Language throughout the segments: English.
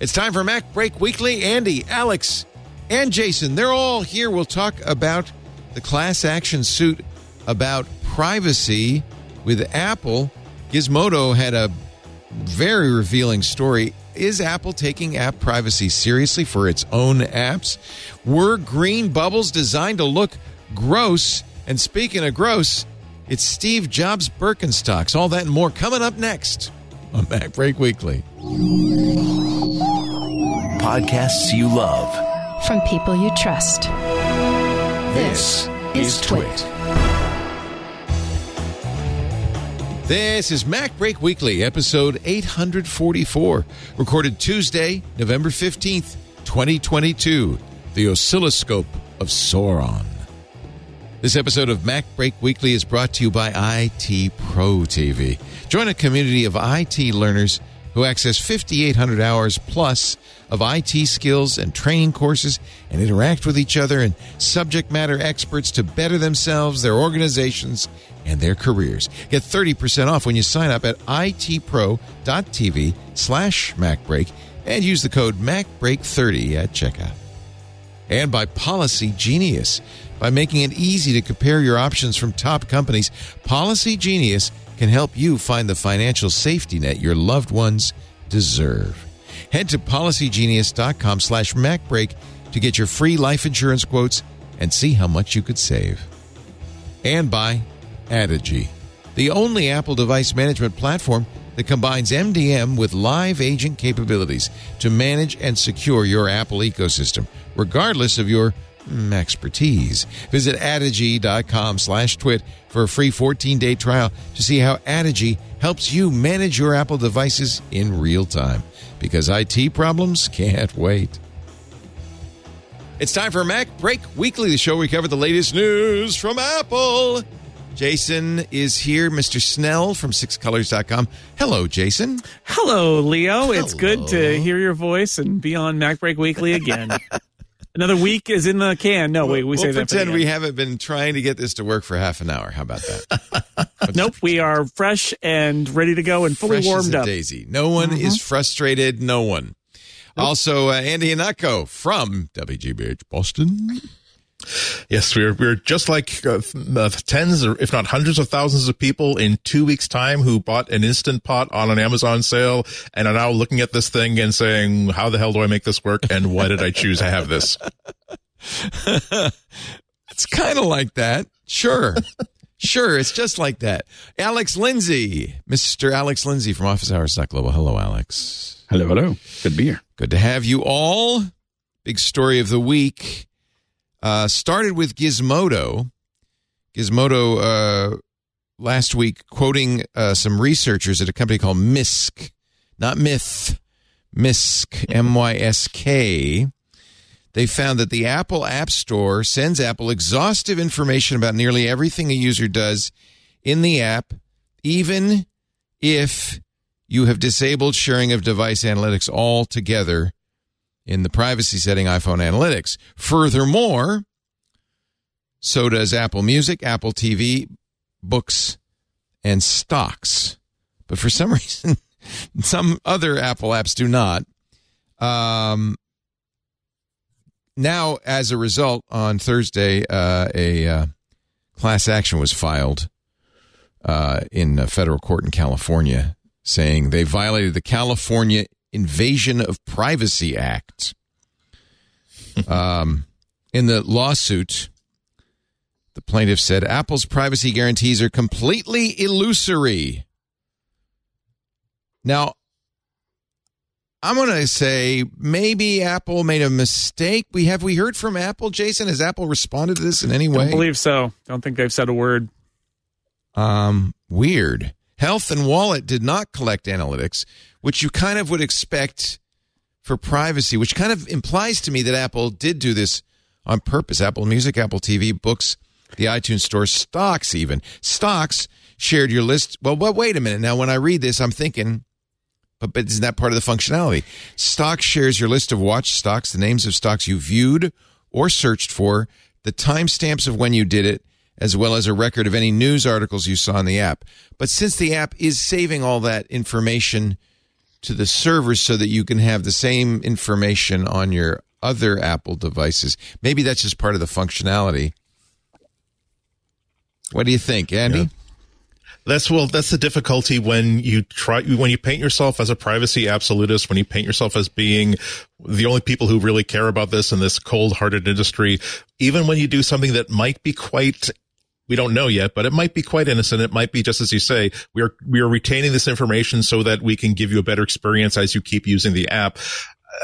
It's time for Mac Break Weekly. Andy, Alex, and Jason, they're all here. We'll talk about the class action suit about privacy with Apple. Gizmodo had a very revealing story. Is Apple taking app privacy seriously for its own apps? Were green bubbles designed to look gross? And speaking of gross, it's Steve Jobs Birkenstocks. All that and more coming up next on Mac Break Weekly. Podcasts you love. From people you trust. This is Twit. This is Mac Break Weekly, episode 844, recorded Tuesday, November 15th, 2022, the oscilloscope of Sauron. This episode of Mac Break Weekly is brought to you by IT Pro TV. Join a community of IT learners who access 5,800 hours plus of IT skills and training courses and interact with each other and subject matter experts to better themselves, their organizations, and their careers. Get 30% off when you sign up at itpro.tv slash MacBreak and use the code MacBreak30 at checkout. And by Policy Genius. By making it easy to compare your options from top companies, Policy Genius can help you find the financial safety net your loved ones deserve. Head to policygenius.com slash MacBreak to get your free life insurance quotes and see how much you could save. And by Addigy, the only Apple device management platform that combines MDM with live agent capabilities to manage and secure your Apple ecosystem, regardless of your expertise. Visit Addigy.com slash twit for a free 14-day trial to see how Addigy helps you manage your Apple devices in real time. Because IT problems can't wait. It's time for Mac Break Weekly, the show where we cover the latest news from Apple. Jason is here, Mr. Snell from sixcolors.com. Hello, Jason. Hello, Leo. It's good to hear your voice and be on Mac Break Weekly again. Another week is in the can. No, wait, we we'll say that. pretend we haven't been trying to get this to work for half an hour. How about that? Nope, we are fresh and ready to go and fully Fresh as warmed a up. Mm-hmm. daisy. No one is frustrated. No one. Also, uh, Andy Ihnatko from WGBH Boston. Yes, we're we're just like uh, uh, tens or if not hundreds of thousands of people in two weeks' time who bought an instant pot on an Amazon sale and are now looking at this thing and saying, "How the hell do I make this work? And why did I choose to have this?" It's kind of like that. Sure. sure. It's just like that. Alex Lindsay, Mr. Alex Lindsay from Office Hours Global. Hello, Alex. Hello, hello. Good to be here. Good to have you all. Big story of the week. Uh, started with Gizmodo. Gizmodo uh, last week quoting uh, some researchers at a company called Mysk, not Myth, Mysk, M Y S K. They found that the Apple App Store sends Apple exhaustive information about nearly everything a user does in the app, even if you have disabled sharing of device analytics altogether in the privacy setting iPhone analytics. Furthermore, so does Apple Music, Apple TV, books, and stocks. But for some reason, some other Apple apps do not. Um, now, as a result, on Thursday, uh, a uh, class action was filed uh, in federal court in California saying they violated the California Invasion of Privacy Act. um, in the lawsuit, the plaintiff said Apple's privacy guarantees are completely illusory. Now, I'm going to say maybe Apple made a mistake. We have we heard from Apple, Jason? Has Apple responded to this in any way? I believe so. Don't think they've said a word. Um, weird. Health and Wallet did not collect analytics, which you kind of would expect for privacy, which kind of implies to me that Apple did do this on purpose. Apple Music, Apple TV, books, the iTunes Store, stocks, even stocks shared your list. Well, but wait a minute. Now, when I read this, I'm thinking, but, but isn't that part of the functionality? Stock shares your list of watched stocks, the names of stocks you viewed or searched for, the timestamps of when you did it, as well as a record of any news articles you saw in the app. But since the app is saving all that information to the server so that you can have the same information on your other Apple devices. Maybe that's just part of the functionality. What do you think, Andy? Yeah. That's well. That's the difficulty when you try when you paint yourself as a privacy absolutist. When you paint yourself as being the only people who really care about this in this cold-hearted industry. Even when you do something that might be quite we don't know yet, but it might be quite innocent. It might be just as you say, we are, we are retaining this information so that we can give you a better experience as you keep using the app.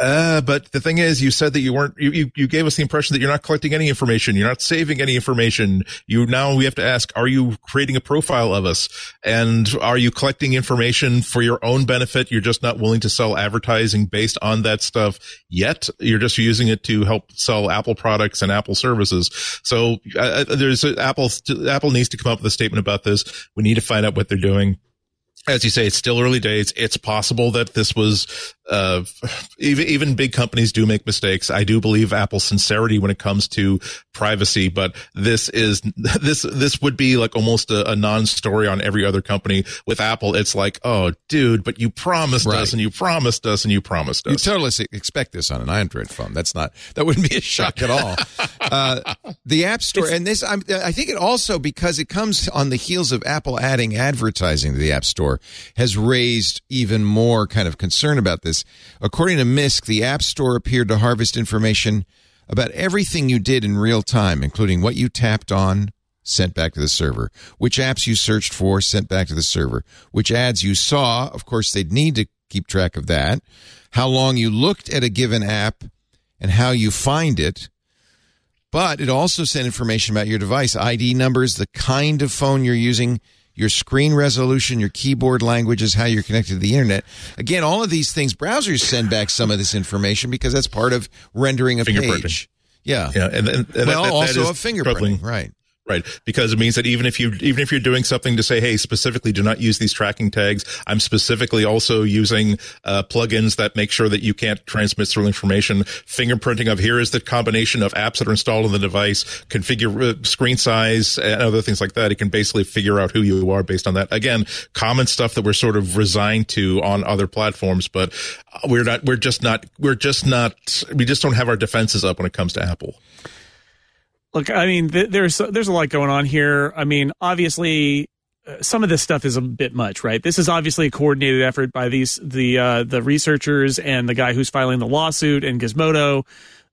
Uh, but the thing is, you said that you weren't, you, you, you gave us the impression that you're not collecting any information. You're not saving any information. You now we have to ask, are you creating a profile of us? And are you collecting information for your own benefit? You're just not willing to sell advertising based on that stuff yet. You're just using it to help sell Apple products and Apple services. So uh, there's Apple, Apple needs to come up with a statement about this. We need to find out what they're doing as you say, it's still early days. It's possible that this was, uh, even, even big companies do make mistakes. I do believe Apple's sincerity when it comes to privacy, but this is, this, this would be like almost a, a non-story on every other company. With Apple, it's like, oh, dude, but you promised right. us and you promised us and you promised us. You totally expect this on an Android phone. That's not, that wouldn't be a shock at all. Uh, the App Store, it's, and this, I'm, I think it also, because it comes on the heels of Apple adding advertising to the App Store, has raised even more kind of concern about this. According to Mysk, the App Store appeared to harvest information about everything you did in real time, including what you tapped on, sent back to the server, which apps you searched for, sent back to the server, which ads you saw. Of course, they'd need to keep track of that. How long you looked at a given app and how you find it. But it also sent information about your device, ID numbers, the kind of phone you're using, your screen resolution, your keyboard languages, how you're connected to the internet. Again, all of these things, browsers send back some of this information because that's part of rendering a page. Yeah. Yeah. And, and, and well, that, that, also a fingerprinting. Troubling. Right right? Because it means that even if you, even if you're doing something to say, hey, specifically do not use these tracking tags, I'm specifically also using uh, plugins that make sure that you can't transmit through information. Fingerprinting of here is the combination of apps that are installed on the device, configure uh, screen size and other things like that. It can basically figure out who you are based on that. Again, common stuff that we're sort of resigned to on other platforms, but we're not, we're just not, we're just not, we just don't have our defenses up when it comes to Apple. Look, I mean, th- there's there's a lot going on here. I mean, obviously, uh, some of this stuff is a bit much, right? This is obviously a coordinated effort by these the uh, the researchers and the guy who's filing the lawsuit and Gizmodo.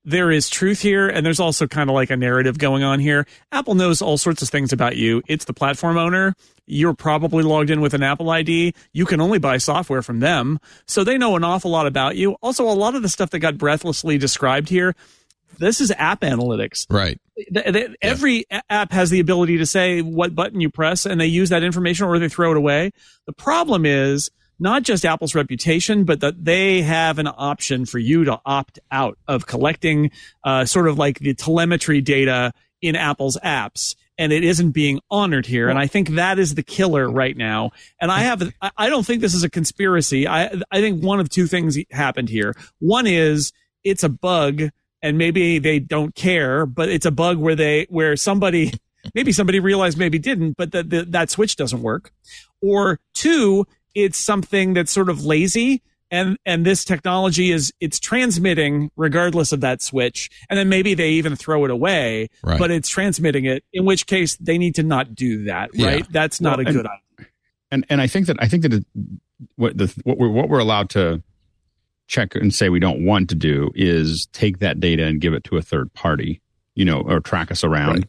There is truth here, and there's also kind of like a narrative going on here. Apple knows all sorts of things about you. It's the platform owner. You're probably logged in with an Apple ID. You can only buy software from them. So they know an awful lot about you. Also, a lot of the stuff that got breathlessly described here, this is app analytics. Right. Every yeah. app has the ability to say what button you press and they use that information or they throw it away. The problem is not just Apple's reputation, but that they have an option for you to opt out of collecting uh, sort of like the telemetry data in Apple's apps. And it isn't being honored here. And I think that is the killer right now. And I have, I don't think this is a conspiracy. I, I think one of two things happened here. One is it's a bug and maybe they don't care, but it's a bug where they where somebody maybe somebody realized maybe didn't, but that that switch doesn't work. Or two, it's something that's sort of lazy and and this technology is it's transmitting regardless of that switch and then maybe they even throw it away right. but it's transmitting it in which case they need to not do that right yeah. that's not well, a good idea and and i think that i think that it, what the what we're what we're allowed to check and say we don't want to do is take that data and give it to a third party, you know, or track us around. Right.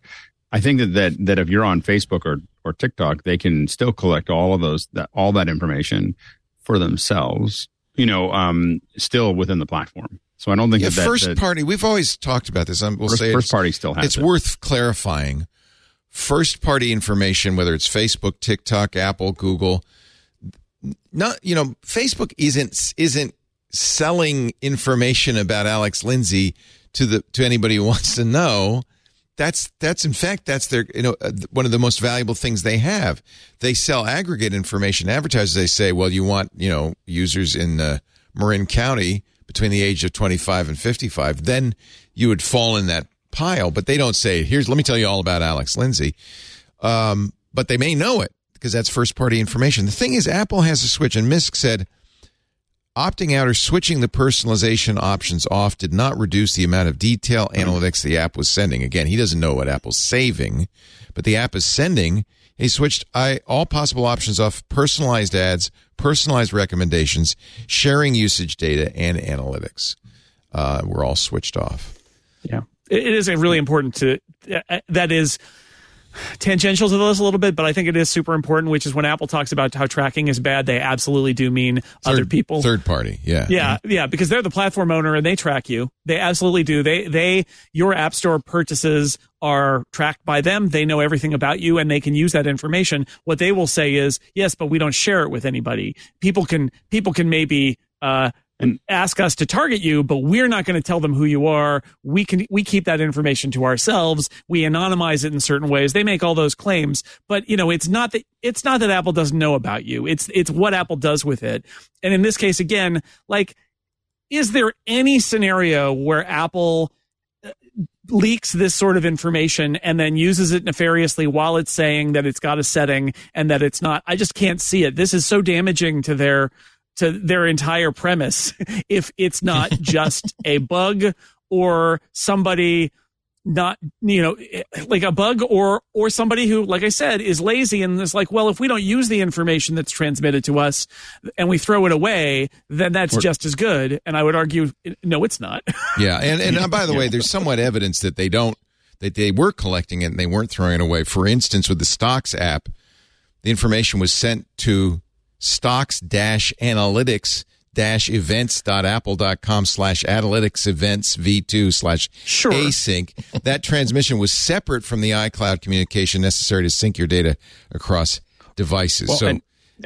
I think that, that that if you're on Facebook or or TikTok, they can still collect all of those that all that information for themselves, you know, um, still within the platform. So I don't think yeah, that, first that, party. We've always talked about this. We'll first, say first party still has. It's it. worth clarifying. First party information, whether it's Facebook, TikTok, Apple, Google, not you know, Facebook isn't isn't selling information about Alex Lindsay to the to anybody who wants to know. That's that's in fact that's their you know uh, one of the most valuable things they have. They sell aggregate information. Advertisers they say, well, you want you know users in uh, Marin County between the age of 25 and 55, then you would fall in that pile. But they don't say, here's let me tell you all about Alex Lindsay. Um, but they may know it because that's first party information. The thing is, Apple has a switch, and Mysk said Opting out or switching the personalization options off did not reduce the amount of detail analytics the app was sending. Again, he doesn't know what Apple's saving, but the app is sending. He switched I, all possible options off personalized ads, personalized recommendations, sharing usage data, and analytics. Uh, were all switched off. Yeah, it it is a really important to uh, that is tangential to this a little bit, but I think it is super important. Which is when Apple talks about how tracking is bad, they absolutely do mean other people. third party. Yeah, Yeah, yeah, because they're the platform owner and they track you. They absolutely do. They they your app store purchases are tracked by them. They know everything about you and they can use that information. What they will say is, "Yes, but we don't share it with anybody." People can people can maybe uh and ask us to target you, but we're not going to tell them who you are. We can we keep that information to ourselves. We anonymize it in certain ways. They make all those claims, but you know, it's not that it's not that Apple doesn't know about you. It's it's what Apple does with it. And in this case again, like is there any scenario where Apple uh, leaks this sort of information and then uses it nefariously while it's saying that it's got a setting and that it's not? I just can't see it. This is so damaging to their to their entire premise if it's not just a bug or somebody not you know like a bug or or somebody who like i said is lazy and is like well if we don't use the information that's transmitted to us and we throw it away then that's just as good. And i would argue no it's not. Yeah, and and uh, by the way, there's somewhat evidence that they don't that they were collecting it and they weren't throwing it away. For instance, with the Stocks app, the information was sent to stocks dash analytics dash events.apple.com slash analytics events v2 slash Sure. async that transmission was separate from the icloud communication necessary to sync your data across devices Well, so and-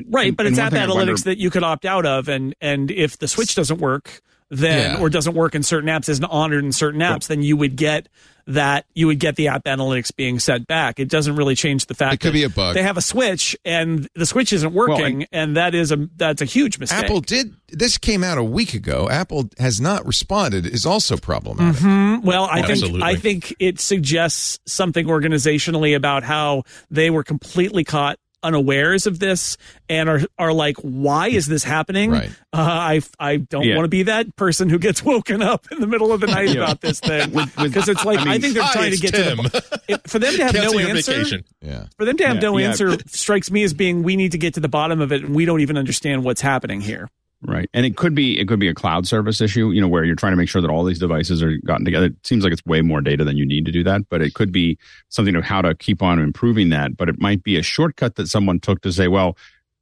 right but and it's app analytics wonder- that you could opt out of and and if the switch doesn't work then Yeah. or doesn't work in certain apps isn't honored in certain apps then you would get that you would get the app analytics being set back it doesn't really change the fact It could that be a bug. they have a switch and the switch isn't working and, that is a that's a huge mistake apple did this came out a week ago apple has not responded is also problematic Mm-hmm. Well, I think Absolutely. I think it suggests something organizationally about how they were completely caught unawares of this and are are like, why is this happening? Right. Uh, I I don't Yeah. want to be that person who gets woken up in the middle of the night Yeah. about this thing With- with- because it's like I, I think they're hi, trying to get Tim. to the if, for them to have Cancel no answer. yeah For them to have Yeah, no yeah. answer strikes me as being we need to get to the bottom of it and we don't even understand what's happening here. Right. And it could be it could be a cloud service issue, you know, where you're trying to make sure that all these devices are gotten together. It seems like it's way more data than you need to do that, but it could be something of how to keep on improving that. But it might be a shortcut that someone took to say, well,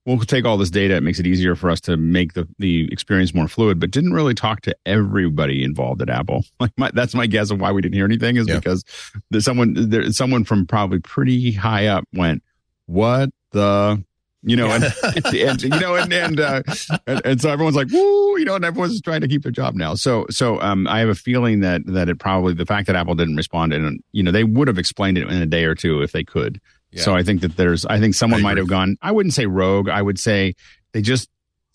we'll take all this data. It makes it easier for us to make the, the experience more fluid, but didn't really talk to everybody involved at Apple. Like my, that's my guess of why we didn't hear anything is Yeah. because there's someone, there, someone from probably pretty high up went, what the, you know, and, and you know, and and, uh, and and so everyone's like, "Woo!" You know, and everyone's trying to keep their job now. So, so um, I have a feeling that that it probably the fact that Apple didn't respond, and you know, they would have explained it in a day or two if they could. Yeah. So I think that there's, I think someone I might have gone. I wouldn't say rogue. I would say they just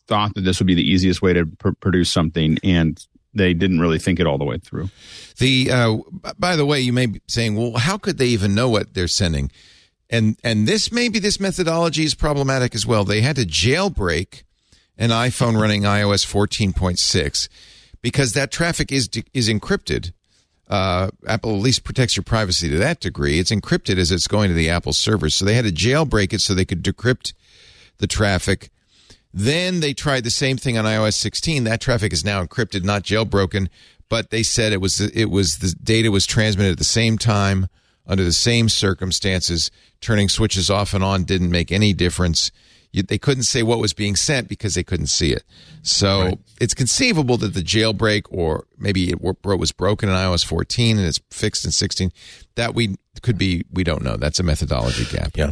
thought that this would be the easiest way to pr- produce something, and they didn't really think it all the way through. The uh, by the way, you may be saying, well, how could they even know what they're sending? And and this maybe this methodology is problematic as well. They had to jailbreak an iPhone running iOS 14.6 because that traffic is is encrypted. Uh, Apple at least protects your privacy to that degree. It's encrypted as it's going to the Apple servers, so they had to jailbreak it so they could decrypt the traffic. Then they tried the same thing on iOS 16. That traffic is now encrypted, not jailbroken, but they said it was it was the data was transmitted at the same time under the same circumstances. Turning switches off and on didn't make any difference. You, they couldn't say what was being sent because they couldn't see it. So it's conceivable that the jailbreak, or maybe it was broken in iOS 14 and it's fixed in 16. That we could be. We don't know. That's a methodology gap. Yeah.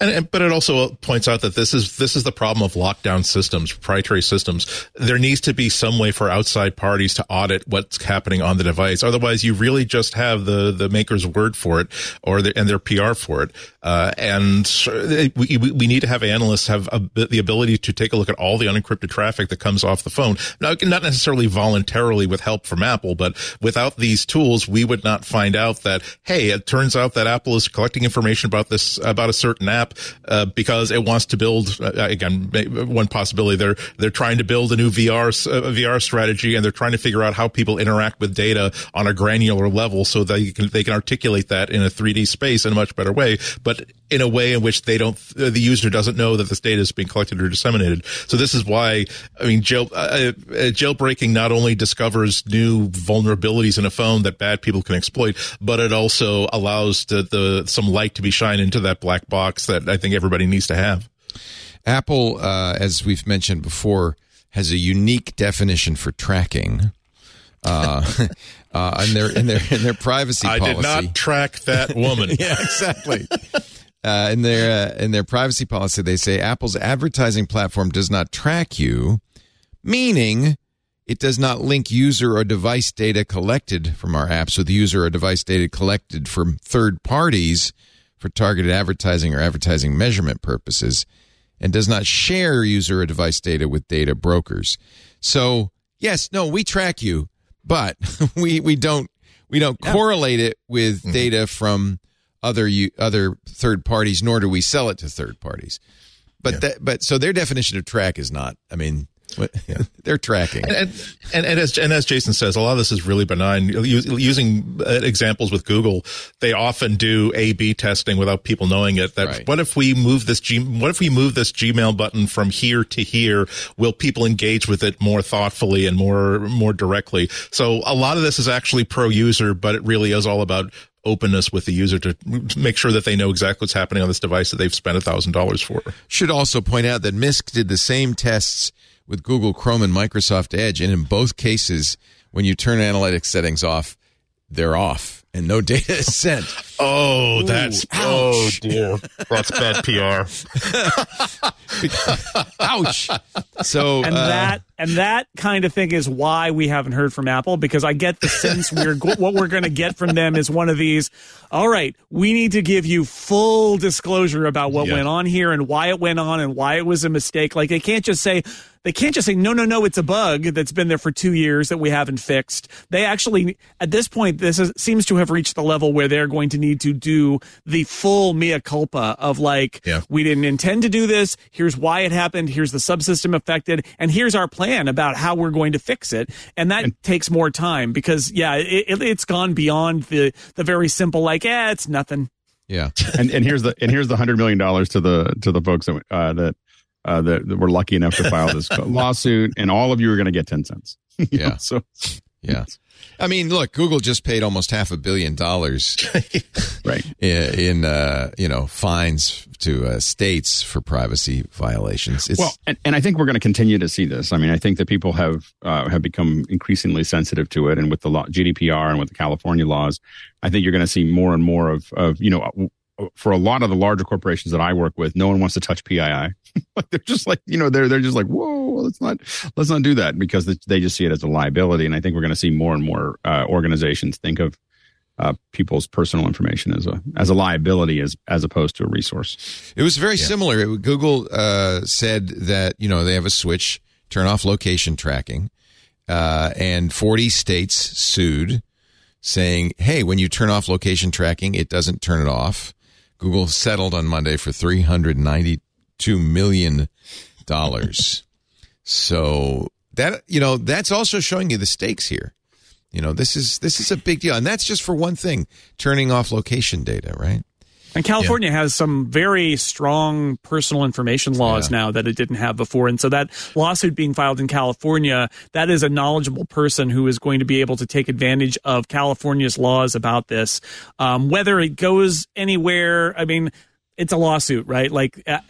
And, and but it also points out that this is this is the problem of lockdown systems, proprietary systems. There needs to be some way for outside parties to audit what's happening on the device. Otherwise, you really just have the the maker's word for it, or the, and their PR for it. Uh, and we, we need to have analysts have a, the ability to take a look at all the unencrypted traffic that comes off the phone. Now, not necessarily voluntarily with help from Apple, but without these tools, we would not find out that hey, it turns out that Apple is collecting information about this about a certain an app uh, because it wants to build uh, again one possibility. They're they're trying to build a new VR uh, VR strategy and they're trying to figure out how people interact with data on a granular level so they can they can articulate that in a 3D space in a much better way, but in a way in which they don't the user doesn't know that this data is being collected or disseminated. So this is why I mean jail, uh, uh, jailbreaking not only discovers new vulnerabilities in a phone that bad people can exploit, but it also allows the, the some light to be shined into that black box that I think everybody needs to have. Apple, uh, as we've mentioned before, has a unique definition for tracking. Uh, uh, in their in their in their privacy I policy. did not track that woman. yeah, exactly. Uh, in their uh, in their privacy policy, they say Apple's advertising platform does not track you, meaning it does not link user or device data collected from our apps with user or device data collected from third parties for targeted advertising or advertising measurement purposes, and does not share user or device data with data brokers. So, yes, no, we track you, but we we don't we don't yeah. correlate it with mm-hmm. data from other other third parties, nor do we sell it to third parties. But yeah. that, but so their definition of track is not. I mean, yeah. they're tracking. And, and, and, as, and as Jason says, a lot of this is really benign. Using uh, examples with Google, they often do A B testing without people knowing it. That right. what if we move this G, what if we move this Gmail button from here to here? Will people engage with it more thoughtfully and more, more directly? So a lot of this is actually pro user, but it really is all about openness with the user to make sure that they know exactly what's happening on this device that they've spent a thousand dollars for. Should also point out that Mysk did the same tests with Google Chrome and Microsoft Edge. And in both cases, when you turn analytics settings off, they're off and no data is sent. Oh, that's Ooh, oh dear, that's bad PR. ouch. So and uh, that and that kind of thing is why we haven't heard from Apple because I get the sense we're what we're going to get from them is one of these. All right, we need to give you full disclosure about what yeah. went on here and why it went on and why it was a mistake. Like they can't just say they can't just say no, no, no. It's a bug that's been there for two years that we haven't fixed. They actually, at this point, this is, seems to have reached the level where they're going to need to do the full mea culpa of like, yeah. we didn't intend to do this. Here's why it happened. Here's the subsystem affected, and here's our plan about how we're going to fix it. And that and, takes more time because, yeah, it, has gone beyond the the very simple like, yeah, it's nothing. Yeah, and and here's the and here's the hundred million dollars to the to the folks that uh, that uh, that, that were lucky enough to file this lawsuit, and all of you are going to get ten cents. yeah. Know, so yeah. I mean, look, Google just paid almost half a billion dollars, right? In, in uh, you know fines to uh, states for privacy violations. It's, well, and, and I think we're going to continue to see this. I mean, I think that people have uh, have become increasingly sensitive to it, and with the law, GDPR and with the California laws, I think you're going to see more and more of of you know for a lot of the larger corporations that I work with, no one wants to touch PII. like they're just like, you know, they're, they're just like, whoa, let's not, let's not do that because they just see it as a liability. And I think we're going to see more and more uh, organizations think of uh, people's personal information as a as a liability as as opposed to a resource. It was very yeah. similar. Google uh, said that you know they have a switch, turn off location tracking, uh, and 40 states sued, saying, "Hey, when you turn off location tracking, it doesn't turn it off." Google settled on Monday for $392 million. so that, you know, that's also showing you the stakes here. You know, this is this is a big deal. And that's just for one thing, turning off location data, right? And California yeah. has some very strong personal information laws yeah. now that it didn't have before. And so that lawsuit being filed in California, that is a knowledgeable person who is going to be able to take advantage of California's laws about this. Um, whether it goes anywhere, I mean, it's a lawsuit, right? Like, uh,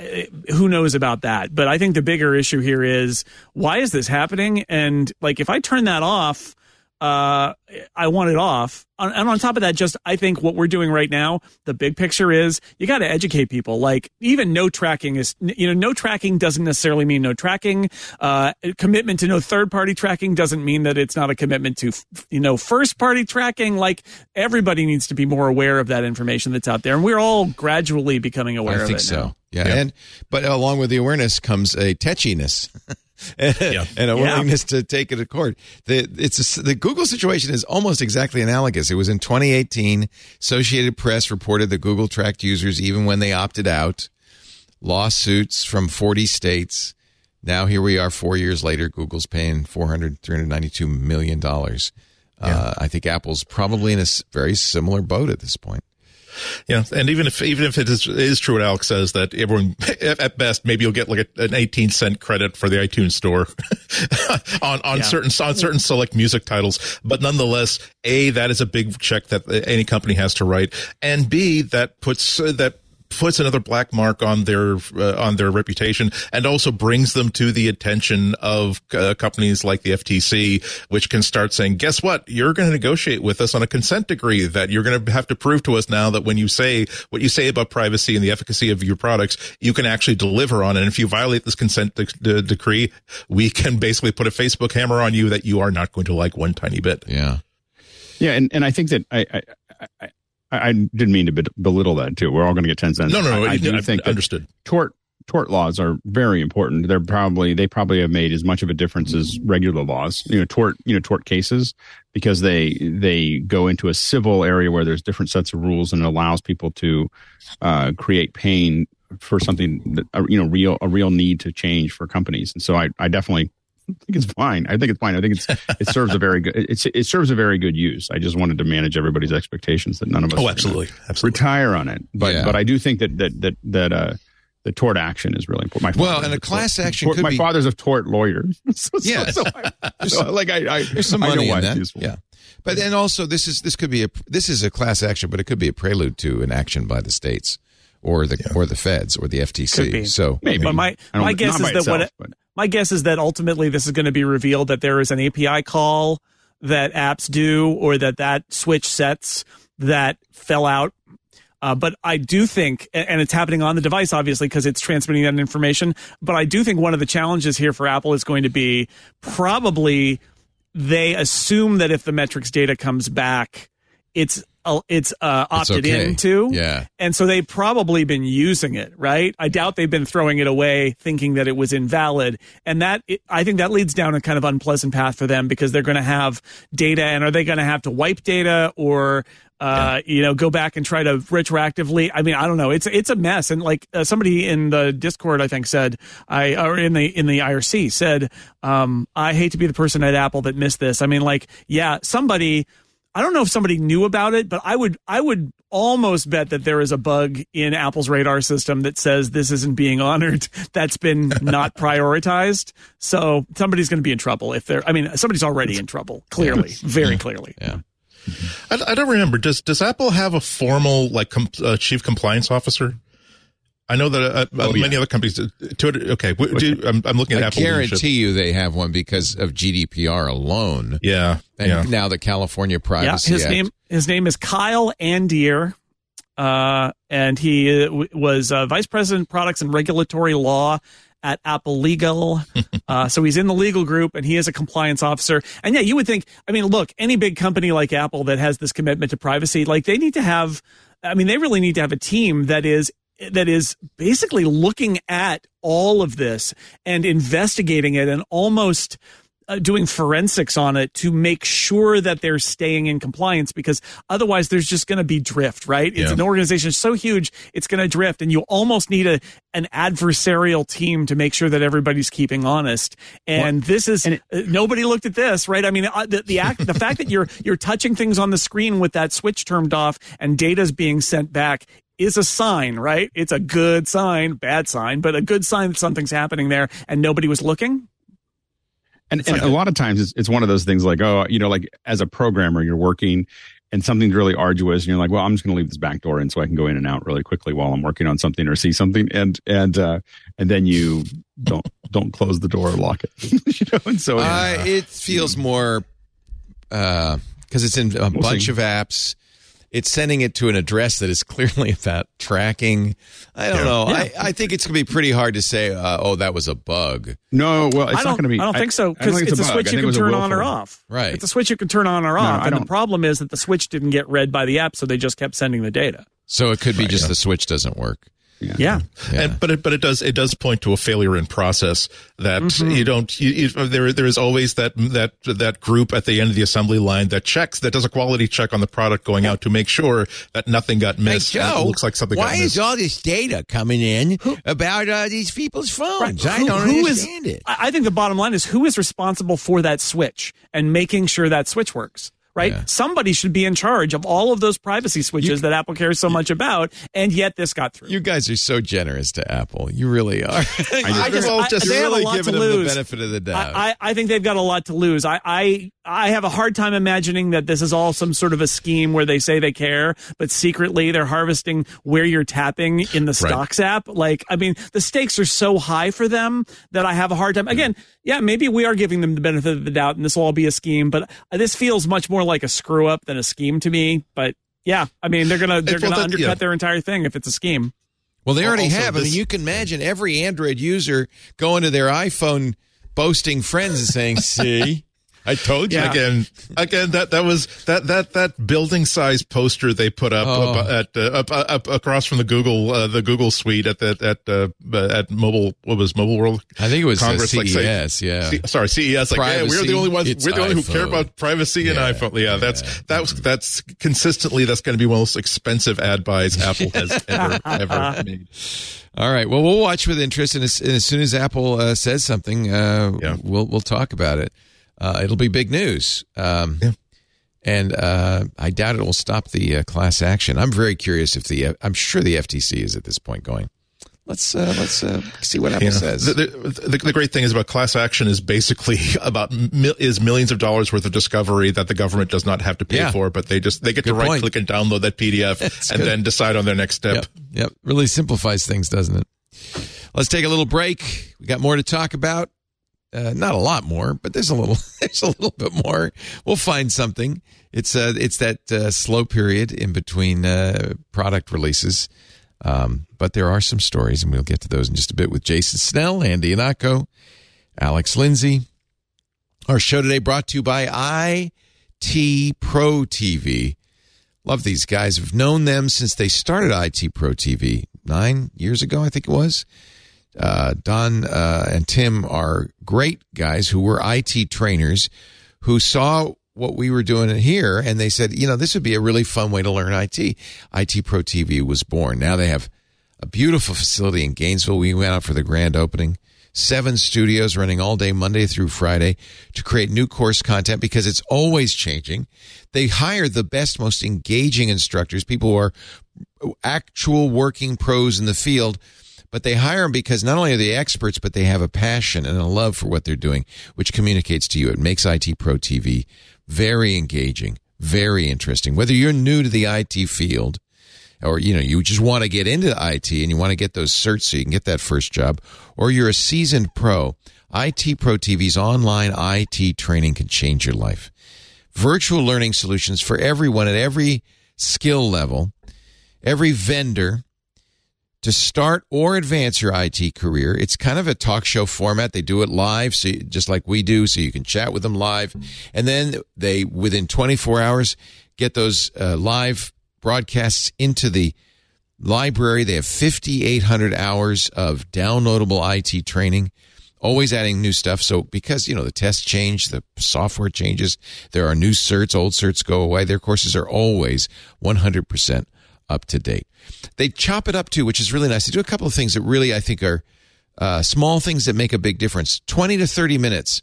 who knows about that? But I think the bigger issue here is why is this happening? And like, if I turn that off, uh, I want it off. And on top of that, just I think what we're doing right now, the big picture is you got to educate people. Like even no tracking is, you know, no tracking doesn't necessarily mean no tracking. Uh, commitment to no third party tracking doesn't mean that it's not a commitment to, you know, first party tracking. Like everybody needs to be more aware of that information that's out there, and we're all gradually becoming aware I of think it. so. Now. Yeah. yeah. and but along with the awareness comes a tetchiness. and, Yeah. and a Yeah. willingness to take it to court. The it's a, the Google situation is almost exactly analogous. It was in 2018. Associated Press reported that Google tracked users even when they opted out. Lawsuits from 40 states. Now here we are, four years later. Google's paying 400, 392 million dollars. Uh, I think Apple's probably in a very similar boat at this point. Yeah, and even if even if it is, is true what Alex says that everyone at best maybe you'll get like a, an eighteen cent credit for the iTunes store on on Yeah. certain on certain select music titles, but nonetheless, a that is a big check that any company has to write, and b that puts uh, that puts another black mark on their uh, on their reputation and also brings them to the attention of uh, companies like the FTC which can start saying guess what? You're going to negotiate with us on a consent decree that you're going to have to prove to us now that when you say what you say about privacy and the efficacy of your products you can actually deliver on it. And if you violate this consent de- de- decree we can basically put a Facebook hammer on you that you are not going to like one tiny bit. Yeah. Yeah, and, and I think that I I, I I didn't mean to bel- belittle that too. We're all going to get ten cents. no no no I, I do I- think understood tort tort laws are very important. They're probably they probably have made as much of a difference as regular laws. You know, tort you know tort cases because they they go into a civil area where there's different sets of rules and it allows people to uh, create pain for something that uh, you know real a real need to change for companies. And so I I definitely think it's fine. I think it's fine. I think it's it serves a very good it's it serves a very good use. I just wanted to manage everybody's expectations that none of us oh absolutely absolutely retire on it. But Yeah. but I do think that that that that uh the tort action is really important. My Well, father and a class tort- action tort- could my be- father's a tort lawyer. so, so- Yeah. so I- so, like I, I There's some I money why in that. useful. Yeah. But then also this is this could be a this is a class action, but it could be a prelude to an action by the states or the or the feds or the FTC. So Maybe. But my my guess is that itself, what but- my guess is that ultimately this is going to be revealed that there is an API call that apps do or that that switch sets that fell out. Uh, but I do think, and it's happening on the device, obviously, because it's transmitting that information. But I do think one of the challenges here for Apple is going to be probably they assume that if the metrics data comes back, it's it's uh, It's opted okay. into. Yeah. And so they've probably been using it, right? I doubt they've been throwing it away thinking that it was invalid. And that, it, I think that leads down a kind of unpleasant path for them because they're going to have data and are they going to have to wipe data or, uh, you know, go back and try to retroactively? I mean, I don't know. It's, it's a mess. And like uh, somebody in the Discord, I think said, I, or in the, in the IRC said, um, I hate to be the person at Apple that missed this. I mean, like, yeah, somebody, I don't know if somebody knew about it, but I would I would almost bet that there is a bug in Apple's radar system that says this isn't being honored. That's been not prioritized. So somebody's going to be in trouble if they're. I mean, somebody's already in trouble. Clearly, very clearly. yeah. I, I don't remember. Does does Apple have a formal like com, uh, chief compliance officer? I know that uh, uh, Oh, yeah. many other companies. do- To, okay, do, I'm, I'm looking at I Apple. leadership. guarantee you they have one because of GDPR alone. Yeah, And yeah. now the California Privacy Yeah, his Act. name his name is Kyle Andeer, uh, and he uh, w- was uh, vice president products and regulatory law at Apple Legal. uh, so he's in the legal group and he is a compliance officer. And yeah, you would think. I mean, look, any big company like Apple that has this commitment to privacy, like they need to have. I mean, they really need to have a team that is that is basically looking at all of this and investigating it and almost uh, doing forensics on it to make sure that they're staying in compliance because otherwise there's just going to be drift, right? It's Yeah. an organization so huge, it's going to drift and you almost need a, an adversarial team to make sure that everybody's keeping honest. And this is, and it- uh, nobody looked at this, right? I mean, uh, the, the act, the fact that you're, you're touching things on the screen with that switch turned off and data's being sent back is a sign, right? It's a good sign, bad sign, but a good sign that something's happening there and nobody was looking. And, and a lot of times it's, it's one of those things like, oh, you know, like as a programmer, you're working and something's really arduous and you're like, well, I'm just going to leave this back door in so I can go in and out really quickly while I'm working on something or see something. And, and, uh, and then you don't, don't close the door or lock it, you know? And so, Uh, it feels more uh, because it's in a bunch see. of apps. It's sending it to an address that is clearly about tracking. I don't know. I, I think it's going to be pretty hard to say, uh, oh, that was a bug. no, well, it's I not don't, going to be. I don't think so because think it's, a, bug. switch you can turn on or off. Right. It's a switch you can turn on or off. I and the problem is that the switch didn't get read by the app, so they just kept sending the data. So it could be just the switch doesn't work. Yeah. And, but it, but it does it does point to a failure in process that Mm-hmm. you don't you, you, there there is always that that that group at the end of the assembly line that checks that does a quality check on the product going out to make sure that nothing got missed. and Joe, it looks like something why got missed. is all this data coming in about uh, these people's phones? I Who- don't who is- understand it. I I think the bottom line is who is responsible for that switch and making sure that switch works. Right? Yeah. Somebody should be in charge of all of those privacy switches that Apple cares so much about, and yet this got through. You guys are so generous to Apple. You really are. I just, Well, I- just they have a really lot giving to them the benefit of the doubt. I, I, I think they've got a lot to lose. I, I I have a hard time imagining that this is all some sort of a scheme where they say they care, but secretly they're harvesting where you're tapping in the stocks app. Like, I mean, the stakes are so high for them that I have a hard time. Again, yeah, maybe we are giving them the benefit of the doubt, and this will all be a scheme. But this feels much more like a screw up than a scheme to me. But yeah, I mean, they're gonna they're well, gonna that- undercut yeah. their entire thing if it's a scheme. Well, they already Also, have. I mean, you can imagine every Android user going to their iPhone, boasting friends and saying, "See, I told you." Yeah. Again, again, that that was that that that building size poster they put up, Oh. up at uh, up, up across from the Google uh, the Google suite at the at uh, at mobile what was Mobile World I think it was uh, Congress, like, say- CES. yeah. C- sorry, CES. Like, yeah, we're the only ones. We're the only who care about privacy and Yeah, iPhone. Yeah, that's yeah. that was that's consistently that's going to be one of the most expensive ad buys Apple has ever ever made. All right. Well, we'll watch with interest, and as, and as soon as Apple uh, says something, uh, Yeah. we'll we'll talk about it. Uh, it'll be big news. Um, Yeah. And uh, I doubt it will stop the uh, class action. I'm very curious if the uh, I'm sure the FTC is at this point going. Let's uh, let's uh, see what Apple know, says. the, the, the, the great thing is about class action is basically about mil, is millions of dollars worth of discovery that the government does not have to pay Yeah. for, but they just they get Good to right point. click and download that PDF That's and good. then decide on their next step. Yep. Yep. Really simplifies things, doesn't it? Let's take a little break. We got more to talk about. Uh, not a lot more, but there's a little. There's a little bit more. We'll find something. It's uh, it's that uh, slow period in between uh, product releases. Um, but there are some stories, and we'll get to those in just a bit with Jason Snell, Andy Ihnatko, Alex Lindsay. Our show today brought to you by IT Pro TV. Love these guys. I've known them since they started IT Pro TV nine years ago, I think it was. Uh, Don uh, and Tim are great guys who were IT trainers who saw what we were doing here and they said, you know, this would be a really fun way to learn IT. IT Pro TV was born. Now they have a beautiful facility in Gainesville. We went out for the grand opening. Seven studios running all day, Monday through Friday, to create new course content because it's always changing. They hire the best, most engaging instructors, people who are actual working pros in the field, but they hire them because not only are they experts, but they have a passion and a love for what they're doing, which communicates to you. It makes IT Pro TV very engaging, very interesting. Whether you're new to the IT field, or you know you just want to get into IT and you want to get those certs so you can get that first job, or you're a seasoned pro, IT Pro TV's online IT training can change your life. Virtual learning solutions for everyone at every skill level, every vendor to start or advance your IT career. It's kind of a talk show format. They do it live, so just like we do, so you can chat with them live, and then they within 24 hours get those uh, live broadcasts into the library. They have 5,800 hours of downloadable IT training, always adding new stuff. So because, you know, the tests change, the software changes, there are new certs, old certs go away. Their courses are always 100% up to date. They chop it up too, which is really nice. They do a couple of things that really, I think, are uh, small things that make a big difference. 20 to 30 minutes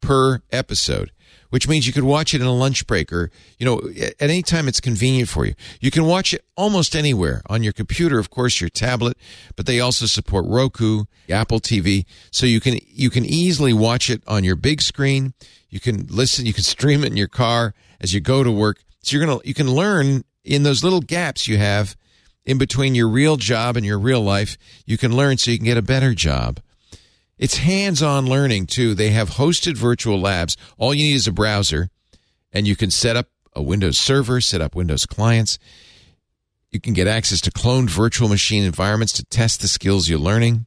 per episode which means you could watch it in a lunch break or, you know, at any time it's convenient for you. You can watch it almost anywhere on your computer, of course, your tablet, but they also support Roku, Apple TV. So you can, you can easily watch it on your big screen. You can listen, you can stream it in your car as you go to work. So you're to, you can learn in those little gaps you have in between your real job and your real life. You can learn so you can get a better job. It's hands on learning too. They have hosted virtual labs. All you need is a browser, and you can set up a Windows server, set up Windows clients. You can get access to cloned virtual machine environments to test the skills you're learning.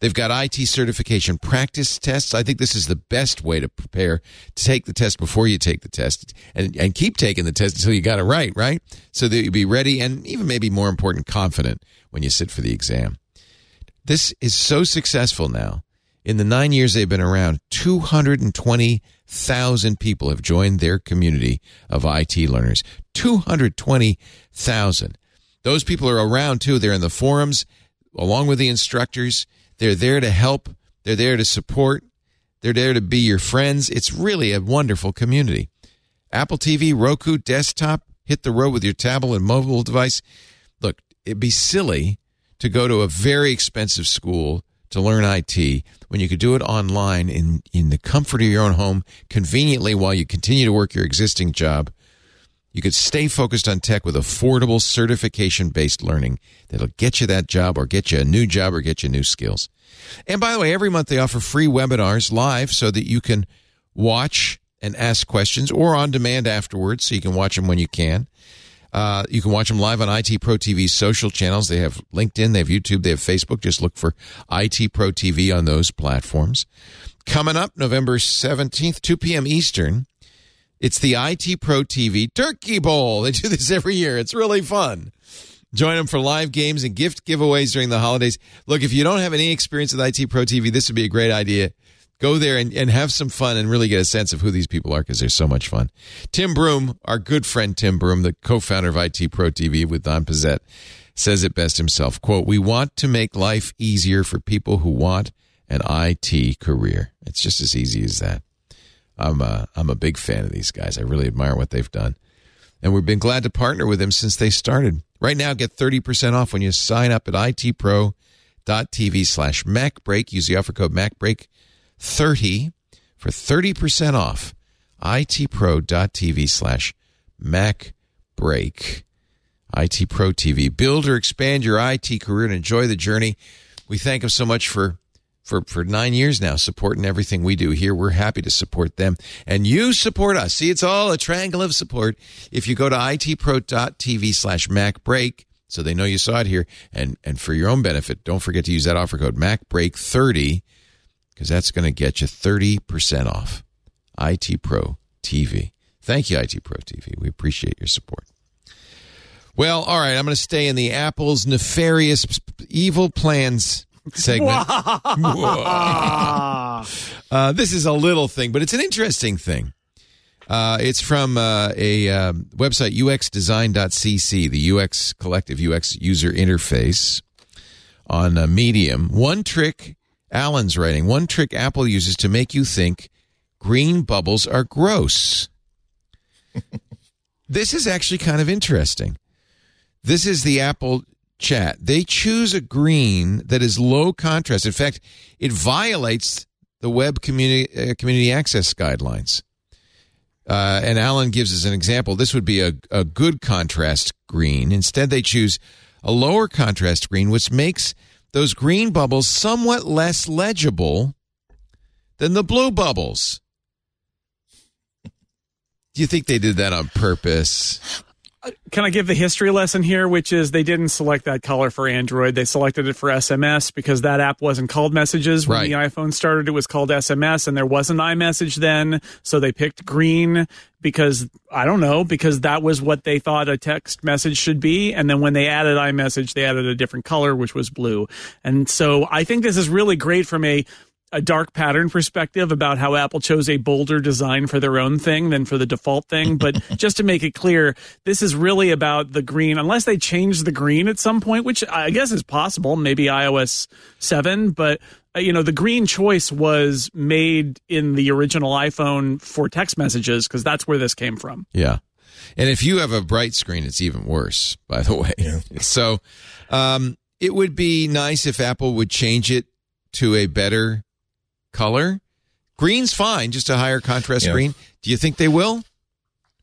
They've got IT certification practice tests. I think this is the best way to prepare to take the test before you take the test and, and keep taking the test until you got it right, right? So that you'll be ready and even maybe more important, confident when you sit for the exam. This is so successful now. In the nine years they've been around, 220,000 people have joined their community of IT learners. 220,000. Those people are around too. They're in the forums along with the instructors. They're there to help. They're there to support. They're there to be your friends. It's really a wonderful community. Apple TV, Roku, desktop, hit the road with your tablet and mobile device. Look, it'd be silly to go to a very expensive school to learn IT when you could do it online in, in the comfort of your own home, conveniently while you continue to work your existing job. You could stay focused on tech with affordable certification based learning that'll get you that job or get you a new job or get you new skills. And by the way, every month they offer free webinars live so that you can watch and ask questions or on demand afterwards so you can watch them when you can. Uh, you can watch them live on IT Pro TV's social channels. They have LinkedIn, they have YouTube, they have Facebook. Just look for IT Pro TV on those platforms. Coming up November 17th, 2 p.m. Eastern, it's the IT Pro TV Turkey Bowl. They do this every year. It's really fun. Join them for live games and gift giveaways during the holidays. Look, if you don't have any experience with IT Pro TV, this would be a great idea. Go there and, and have some fun and really get a sense of who these people are because they're so much fun. Tim Broom, our good friend Tim Broom, the co-founder of IT Pro TV with Don Pezet, says it best himself. Quote, we want to make life easier for people who want an IT career. It's just as easy as that. I'm a, I'm a big fan of these guys. I really admire what they've done. And we've been glad to partner with them since they started. Right now, get 30% off when you sign up at itpro.tv slash MacBreak. Use the offer code MacBreak30 for 30% off. itpro.tv slash MacBreak. IT Pro TV. Build or expand your IT career and enjoy the journey. We thank them so much for for, for nine years now, supporting everything we do here. We're happy to support them. And you support us. See, it's all a triangle of support. If you go to itpro.tv slash MacBreak, so they know you saw it here, and, and for your own benefit, don't forget to use that offer code MacBreak30, because that's going to get you 30% off. IT Pro TV. Thank you, IT Pro TV. We appreciate your support. Well, all right, I'm going to stay in the Apple's nefarious, evil plans segment. uh, this is a little thing, but it's an interesting thing. Uh, it's from uh, a um, website, uxdesign.cc, the UX Collective UX User Interface on uh, Medium. One trick, Alan's writing, one trick Apple uses to make you think green bubbles are gross. this is actually kind of interesting. This is the Apple chat. They choose a green that is low contrast. In fact, it violates the web community uh, community access guidelines. Uh, and Alan gives us an example. This would be a, a good contrast green. Instead, they choose a lower contrast green, which makes those green bubbles somewhat less legible than the blue bubbles. Do you think they did that on purpose? Can I give the history lesson here, which is they didn't select that color for Android. They selected it for SMS because that app wasn't called Messages when Right. the iPhone started. It was called SMS, and there wasn't iMessage then, so they picked green because I don't know because that was what they thought a text message should be. And then when they added iMessage, they added a different color, which was blue. And so I think this is really great from a a dark pattern perspective about how Apple chose a bolder design for their own thing than for the default thing. But just to make it clear, this is really about the green, unless they change the green at some point, which I guess is possible, maybe iOS 7. But, uh, you know, the green choice was made in the original iPhone for text messages because that's where this came from. Yeah. And if you have a bright screen, it's even worse, by the way. So um, it would be nice if Apple would change it to a better color. Green's fine, just a higher contrast Yeah. green. Do you think they will?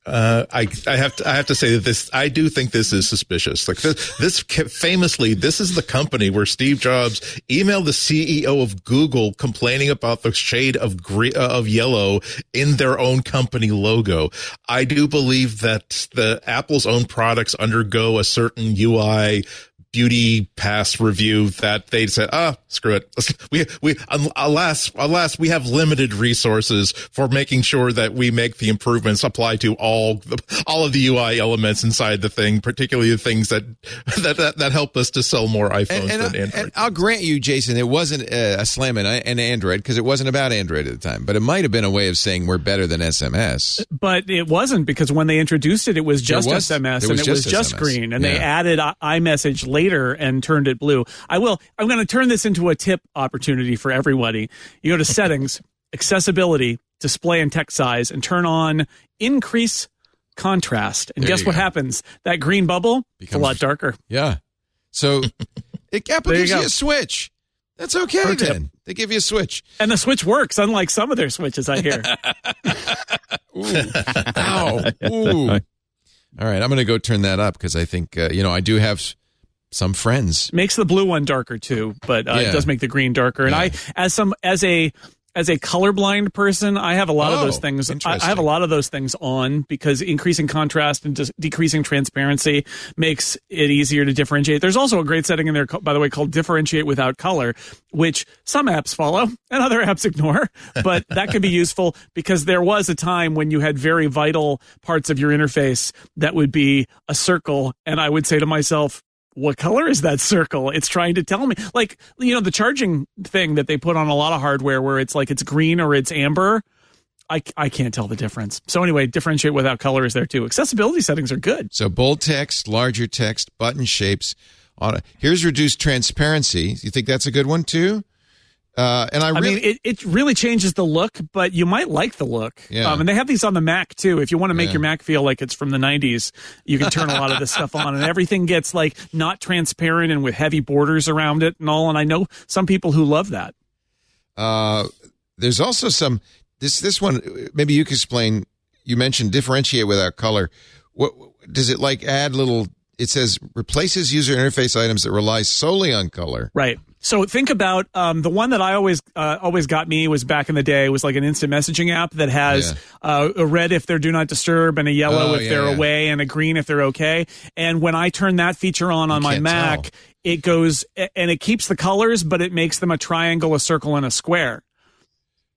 Uh, I I have to I have to say that this I do think this is suspicious. Like this, this famously, this is the company where Steve Jobs emailed the CEO of Google complaining about the shade of gre- uh, of yellow in their own company logo. I do believe that the Apple's own products undergo a certain UI beauty pass review that they said, ah, screw it. We, we, alas, alas, we have limited resources for making sure that we make the improvements apply to all, the, all of the UI elements inside the thing, particularly the things that, that, that, that help us to sell more iPhones and, and than I, Android. And I'll grant you, Jason, it wasn't a, a slam in an Android because it wasn't about Android at the time, but it might have been a way of saying we're better than SMS. But it wasn't because when they introduced it, it was just was- SMS it was and it was just just SMS. green, and they added iMessage later and turned it blue. I will. I'm going to turn this into a tip opportunity for everybody. You go to settings, accessibility, display and text size, and turn on increase contrast. And There guess what go. happens? That green bubble it's a lot darker. Yeah. So it Apple There you gives you a switch. That's okay Pro tip. then. They give you a switch. And the switch works, unlike some of their switches I hear. Ooh. Ow. Ooh. All right, I'm going to go turn that up because I think uh, you know I do have some friends. makes the blue one darker too, but uh, Yeah. it does make the green darker. And Yeah. I, as some as a as a colorblind person, I have a lot of Oh, those things. I, I have a lot of those things on because increasing contrast and just decreasing transparency makes it easier to differentiate. There's also a great setting in there, by the way, called differentiate without color, which some apps follow and other apps ignore. But that could be useful because there was a time when you had very vital parts of your interface that would be a circle, and I would say to myself, what color is that circle? It's trying to tell me. Like, you know, the charging thing that they put on a lot of hardware where it's like it's green or it's amber. I, I can't tell the difference. So anyway, differentiate without color is there too. Accessibility settings are good. So bold text, larger text, button shapes. Here's reduced transparency. You think that's a good one too? Uh, and I I mean, it, it really changes the look, but you might like the look. Yeah. Um, and they have these on the Mac too. If you want to make Yeah. your Mac feel like it's from the 90s, you can turn a lot of this stuff on and everything gets like not transparent and with heavy borders around it and all. And I know some people who love that. Uh, there's also some this this one. Maybe you could explain. You mentioned differentiate without color. What does it like? Add little. It says replaces user interface items that rely solely on color. Right. So think about um, the one that I always uh, always got me was back in the day was like an instant messaging app that has uh, a red if they're do not disturb and a yellow Oh, if yeah, they're yeah. away and a green if they're okay. And when I turn that feature on on my Mac, tell. it goes and it keeps the colors, but it makes them a triangle, a circle, and a square.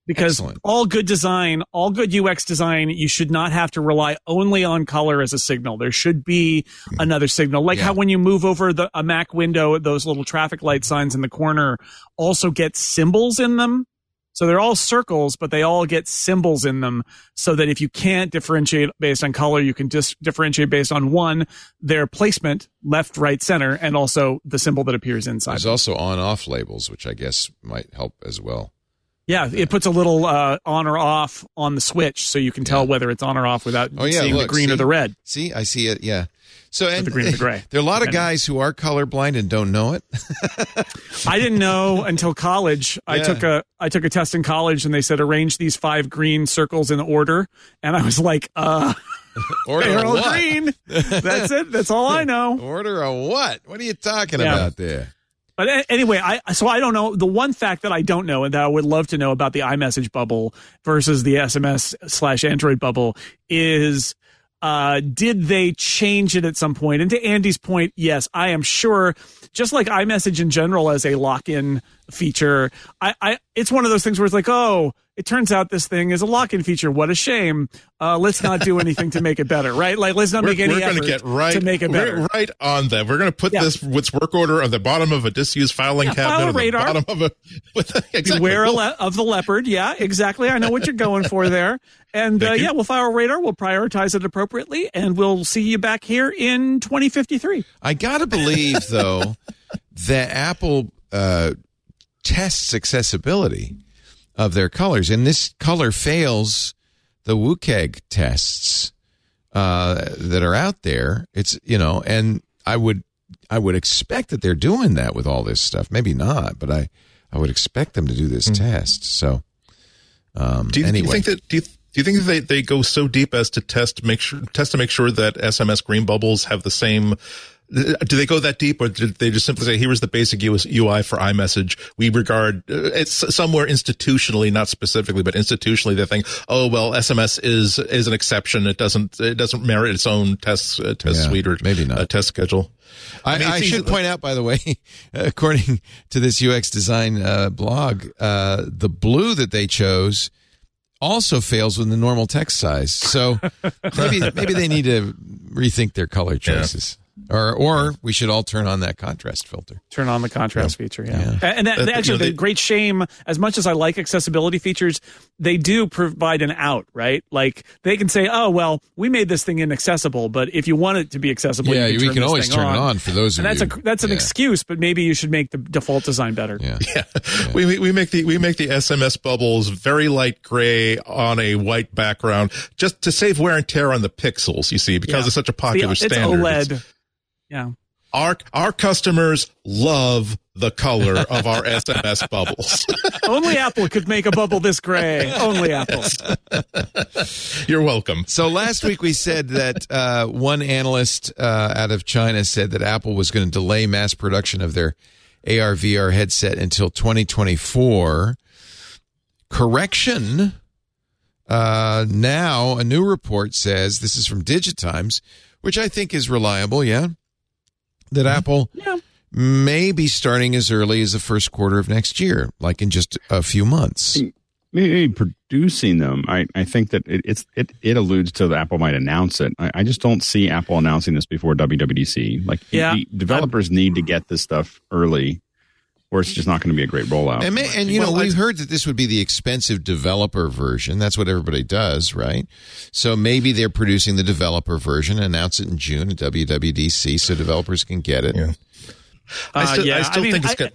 Because Excellent. all good design, all good UX design, you should not have to rely only on color as a signal. There should be hmm. another signal. Like Yeah. how when you move over the a Mac window, those little traffic light signs in the corner also get symbols in them. So they're all circles, but they all get symbols in them so that if you can't differentiate based on color, you can just differentiate based on one, their placement, left, right, center, and also the symbol that appears inside. There's also on-off labels, which I guess might help as well. Yeah, it puts a little uh, on or off on the switch, so you can tell Yeah. whether it's on or off without Oh yeah, seeing look, the green or the red. See, I see it. Yeah. So and the green or the gray. There are a lot of guys who are colorblind and don't know it. I didn't know until college. I Yeah. took a I took a test in college, and they said arrange these five green circles in order, and I was like, uh, Order they're a all what? green. That's it. That's all I know. Order a what? What are you talking Yeah. about there? But anyway, I so I don't know. The one fact that I don't know and that I would love to know about the iMessage bubble versus the SMS slash Android bubble is uh did they change it at some point? And to Andy's point, yes, I am sure just like iMessage in general as a lock-in feature, I, I it's one of those things where it's like, oh, it turns out this thing is a lock-in feature. What a shame. Uh, let's not do anything to make it better, right? Like, let's not We're, make any we're effort to get right to make it better. Right on that. We're going to put Yeah. this with work order on the bottom of a disused filing Yeah, cabinet, file a on the radar. bottom of a. With, exactly. Beware le- of the leopard. Yeah, exactly. I know what you're going for there. And uh, yeah, we'll file a radar. We'll prioritize it appropriately, and we'll see you back here in 2053. I gotta believe though that Apple uh, tests accessibility of their colors, and this color fails the WCAG tests uh, that are out there. It's you know, and I would I would expect that they're doing that with all this stuff. Maybe not, but I I would expect them to do this test. So um, Do you, do you think that do you, do you think that they, they go so deep as to test make sure test to make sure that SMS green bubbles have the same do they go that deep or did they just simply say here is the basic ui for imessage. We regard uh, it's somewhere institutionally not specifically but institutionally they think oh well sms is is an exception. It doesn't it doesn't merit its own test uh, test Yeah, suite or maybe not. uh, test schedule. I, I, mean, it's should point out, by the way, according to this UX design uh, blog, uh, the blue that they chose also fails with the normal text size. So maybe maybe they need to rethink their color choices, or or we should all turn on that contrast filter. turn on the contrast feature. Yeah, Yeah. and that, Uh, you actually know, the they- great shame. As much as I like accessibility features, they do provide an out, right? Like they can say, "Oh, well, we made this thing inaccessible, but if you want it to be accessible, Yeah, you we turn can this always thing turn it on for those of And that's you. a that's an Yeah. excuse, but maybe you should make the default design better. Yeah. yeah. We, we we make the we make the SMS bubbles very light gray on a white background just to save wear and tear on the pixels. You see, because Yeah. it's such a popular it's standard. OLED. Yeah. Our our customers love the color of our SMS bubbles. Only Apple could make a bubble this gray. Only Apple. You're welcome. So last week we said that uh, one analyst uh, out of China said that Apple was going to delay mass production of their AR VR headset until 2024. Correction. Uh, now a new report says this is from Digitimes, which I think is reliable. Yeah, that mm-hmm. Apple Yeah. may be starting as early as the first quarter of next year, like in just a few months. maybe producing them. I, I think that it, it's it, it alludes to that Apple might announce it. I, I just don't see Apple announcing this before WWDC. Like, Yeah. the developers need to get this stuff early, or it's just not going to be a great rollout. And, may, and you know, Well, we've heard that this would be the expensive developer version. That's what everybody does, right? So maybe they're producing the developer version, announce it in June at WWDC so developers can get it. Yeah. I Uh, still, yeah, I still I mean, think it's I- good.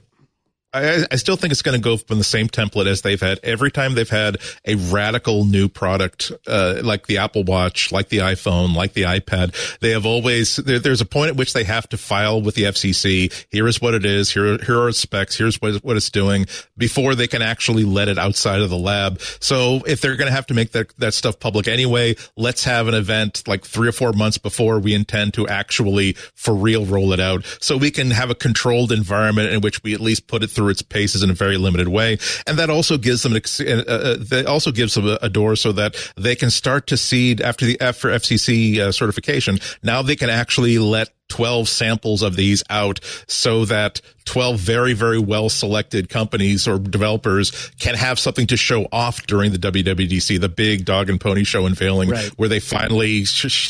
I, I still think it's going to go from the same template as they've had every time they've had a radical new product, uh, like the Apple Watch, like the iPhone, like the iPad. They have always there, there's a point at which they have to file with the FCC. Here is what it is. Here here are its specs. Here's what what it's doing before they can actually let it outside of the lab. So if they're going to have to make that that stuff public anyway, let's have an event like three or four months before we intend to actually for real roll it out, so we can have a controlled environment in which we at least put it through its paces in a very limited way, and that also gives them an ex- uh, uh, that also gives them a, a door so that they can start to seed after the after FCC uh, certification. Now they can actually let 12 samples of these out so that 12 very, very well selected companies or developers can have something to show off during the WWDC, the big dog and pony show unveiling Right. where they finally,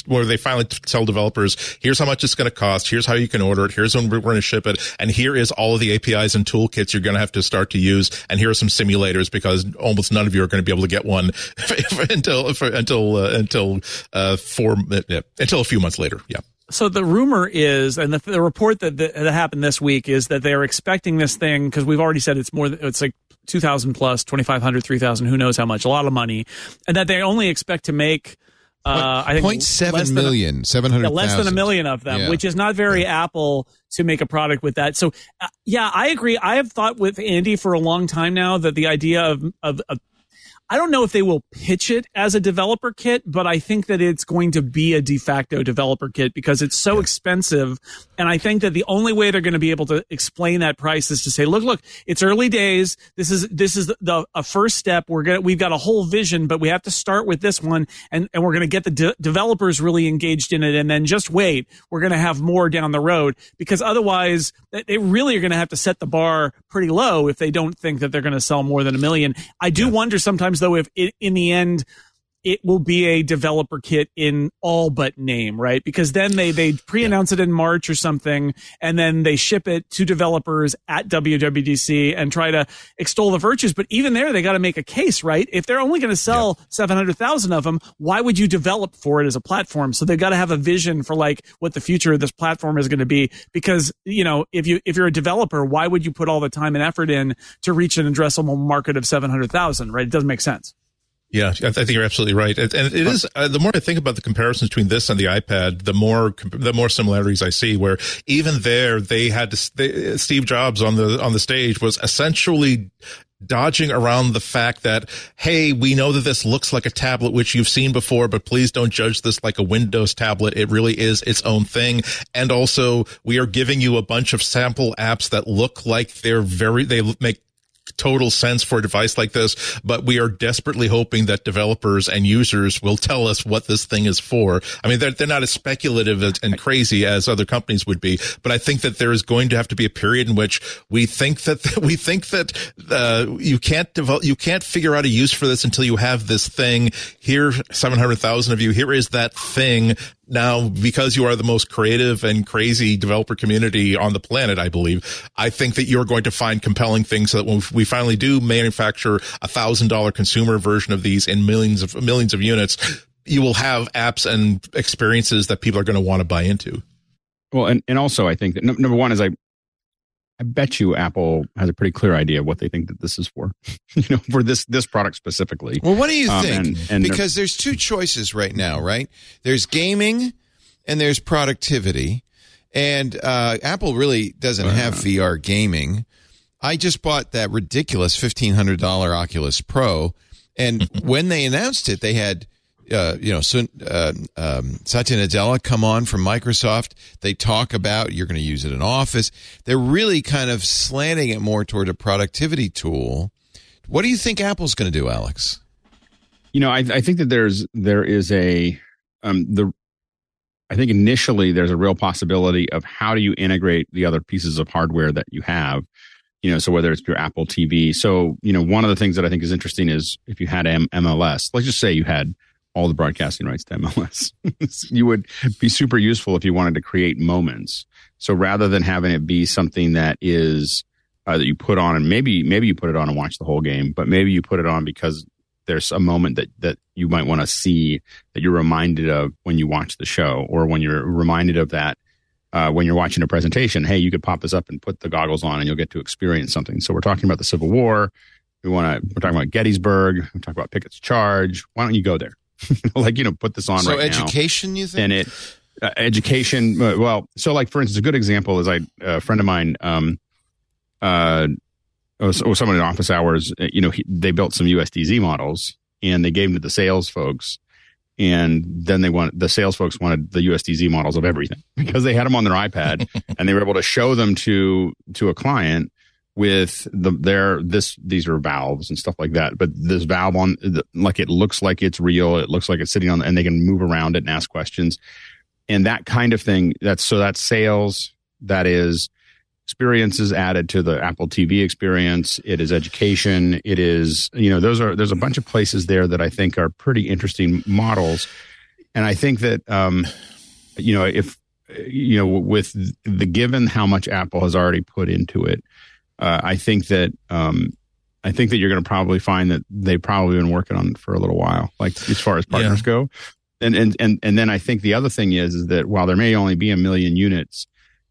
where they finally tell developers, here's how much it's going to cost. Here's how you can order it. Here's when we're going to ship it. And here is all of the APIs and toolkits you're going to have to start to use. And here are some simulators because almost none of you are going to be able to get one until, until, uh, until, uh, four, uh, until a few months later. Yeah. So the rumor is, and the, the report that, that that happened this week is that they're expecting this thing because we've already said it's more. It's like two thousand plus, 2,500, 3,000, Who knows how much? A lot of money, and that they only expect to make. Uh, I think Point a- million, seven hundred yeah, less than a million of them, Yeah. which is not very Apple to make a product with that. So, uh, yeah, I agree. I have thought with Andy for a long time now that the idea of, of, of I don't know if they will pitch it as a developer kit, but I think that it's going to be a de facto developer kit because it's so expensive. And I think that the only way they're going to be able to explain that price is to say, look, look, it's early days. This is, this is the, a first step. We're going to, we've got a whole vision, but we have to start with this one and, and we're going to get the de- developers really engaged in it. And then just wait. We're going to have more down the road because otherwise they- they really are going to have to set the bar pretty low if they don't think that they're going to sell more than a million. I do wonder sometimes though if it, in the end it will be a developer kit in all but name, right? Because then they they pre-announce it in March or something, and then they ship it to developers at WWDC and try to extol the virtues. But even there, they got to make a case, right? If they're only going to sell seven hundred thousand of them, why would you develop for it as a platform? So they've got to have a vision for like what the future of this platform is going to be. Because you know, if you if you're a developer, why would you put all the time and effort in to reach an addressable market of seven hundred thousand? Right? It doesn't make sense. Yeah, I I think you're absolutely right, and and it is. Uh, the more I think about the comparisons between this and the iPad, the more comp- the more similarities I see. Where even there, they had to, they, Steve Jobs on the on the stage was essentially dodging around the fact that, hey, we know that this looks like a tablet, which you've seen before, but please don't judge this like a Windows tablet. It really is its own thing. And also, we are giving you a bunch of sample apps that look like they're very, they make total sense for a device like this, but we are desperately hoping that developers and users will tell us what this thing is for. I mean, they're, they're not as speculative and crazy as other companies would be, but I think that there is going to have to be a period in which we think that, we think that, uh, you can't develop, you can't figure out a use for this until you have this thing. Here, 700,000 of you, here is that thing now because you are the most creative and crazy developer community on the planet, I believe, I think that you're going to find compelling things so that when we finally do manufacture a thousand dollar consumer version of these in millions of millions of units, you will have apps and experiences that people are going to want to buy into. Well, and, and also I think that number one is I I bet you Apple has a pretty clear idea of what they think that this is for, you know, for this this product specifically. Well, what do you um, think? And, and because there's two choices right now, right? There's gaming and there's productivity, and uh, Apple really doesn't uh, have VR gaming. I just bought that ridiculous fifteen hundred dollar Oculus Pro, and when they announced it, they had uh, you know, so, uh, um, Satya Nadella come on from Microsoft. They talk about you're going to use it in Office. They're really kind of slanting it more toward a productivity tool. What do you think Apple's going to do, Alex? You know, I, I think that there's there is a um, the I think initially there's a real possibility of how do you integrate the other pieces of hardware that you have. You know, so whether it's your Apple TV. So, you know, one of the things that I think is interesting is if you had M- MLS, let's just say you had all the broadcasting rights to MLS. you would be super useful if you wanted to create moments. So rather than having it be something that is uh, that you put on and maybe maybe you put it on and watch the whole game, but maybe you put it on because there's a moment that that you might want to see that you're reminded of when you watch the show or when you're reminded of that uh, when you're watching a presentation. Hey, you could pop this up and put the goggles on and you'll get to experience something. So we're talking about the Civil War. We want to. We're talking about Gettysburg. We talk about Pickett's Charge. Why don't you go there? like you know put this on right now. so right education now. you think and it uh, education uh, well so like for instance a good example is i a friend of mine um uh or someone in office hours uh, you know he, they built some usdz models and they gave them to the sales folks and then they want the sales folks wanted the USDZ models of everything because they had them on their iPad and they were able to show them to to a client with the their this these are valves and stuff like that but this valve on like it looks like it's real it looks like it's sitting on and they can move around it and ask questions. And that kind of thing that's so that's sales that is experiences added to the apple tv experience it is education it is you know those are there's a bunch of places there that i think are pretty interesting models. And i think that um you know if you know with the given how much apple has already put into it uh, I think that um, I think that you're going to probably find that they've probably been working on it for a little while, like as far as partners yeah. go. And, and and and then I think the other thing is is that while there may only be a million units,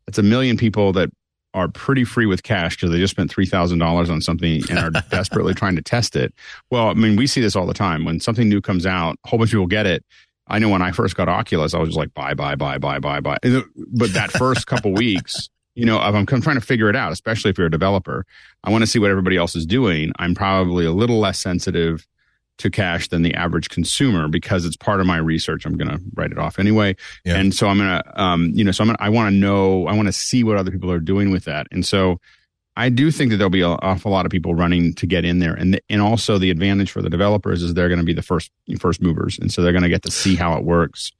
it's a million people that are pretty free with cash because they just spent three thousand dollars on something and are desperately trying to test it. Well, I mean, we see this all the time. When something new comes out, a whole bunch of people get it. I know when I first got Oculus, I was just like, buy, buy, buy, buy, buy, buy. But that first couple weeks, you know, I'm, I'm trying to figure it out, especially if you're a developer. I want to see what everybody else is doing. I'm probably a little less sensitive to cash than the average consumer because it's part of my research. I'm going to write it off anyway. Yeah. And so I'm going to, um, you know, so I'm gonna, I want to know, I want to see what other people are doing with that. And so I do think that there'll be an awful lot of people running to get in there. And, the, and also the advantage for the developers is they're going to be the first, first movers. And so they're going to get to see how it works,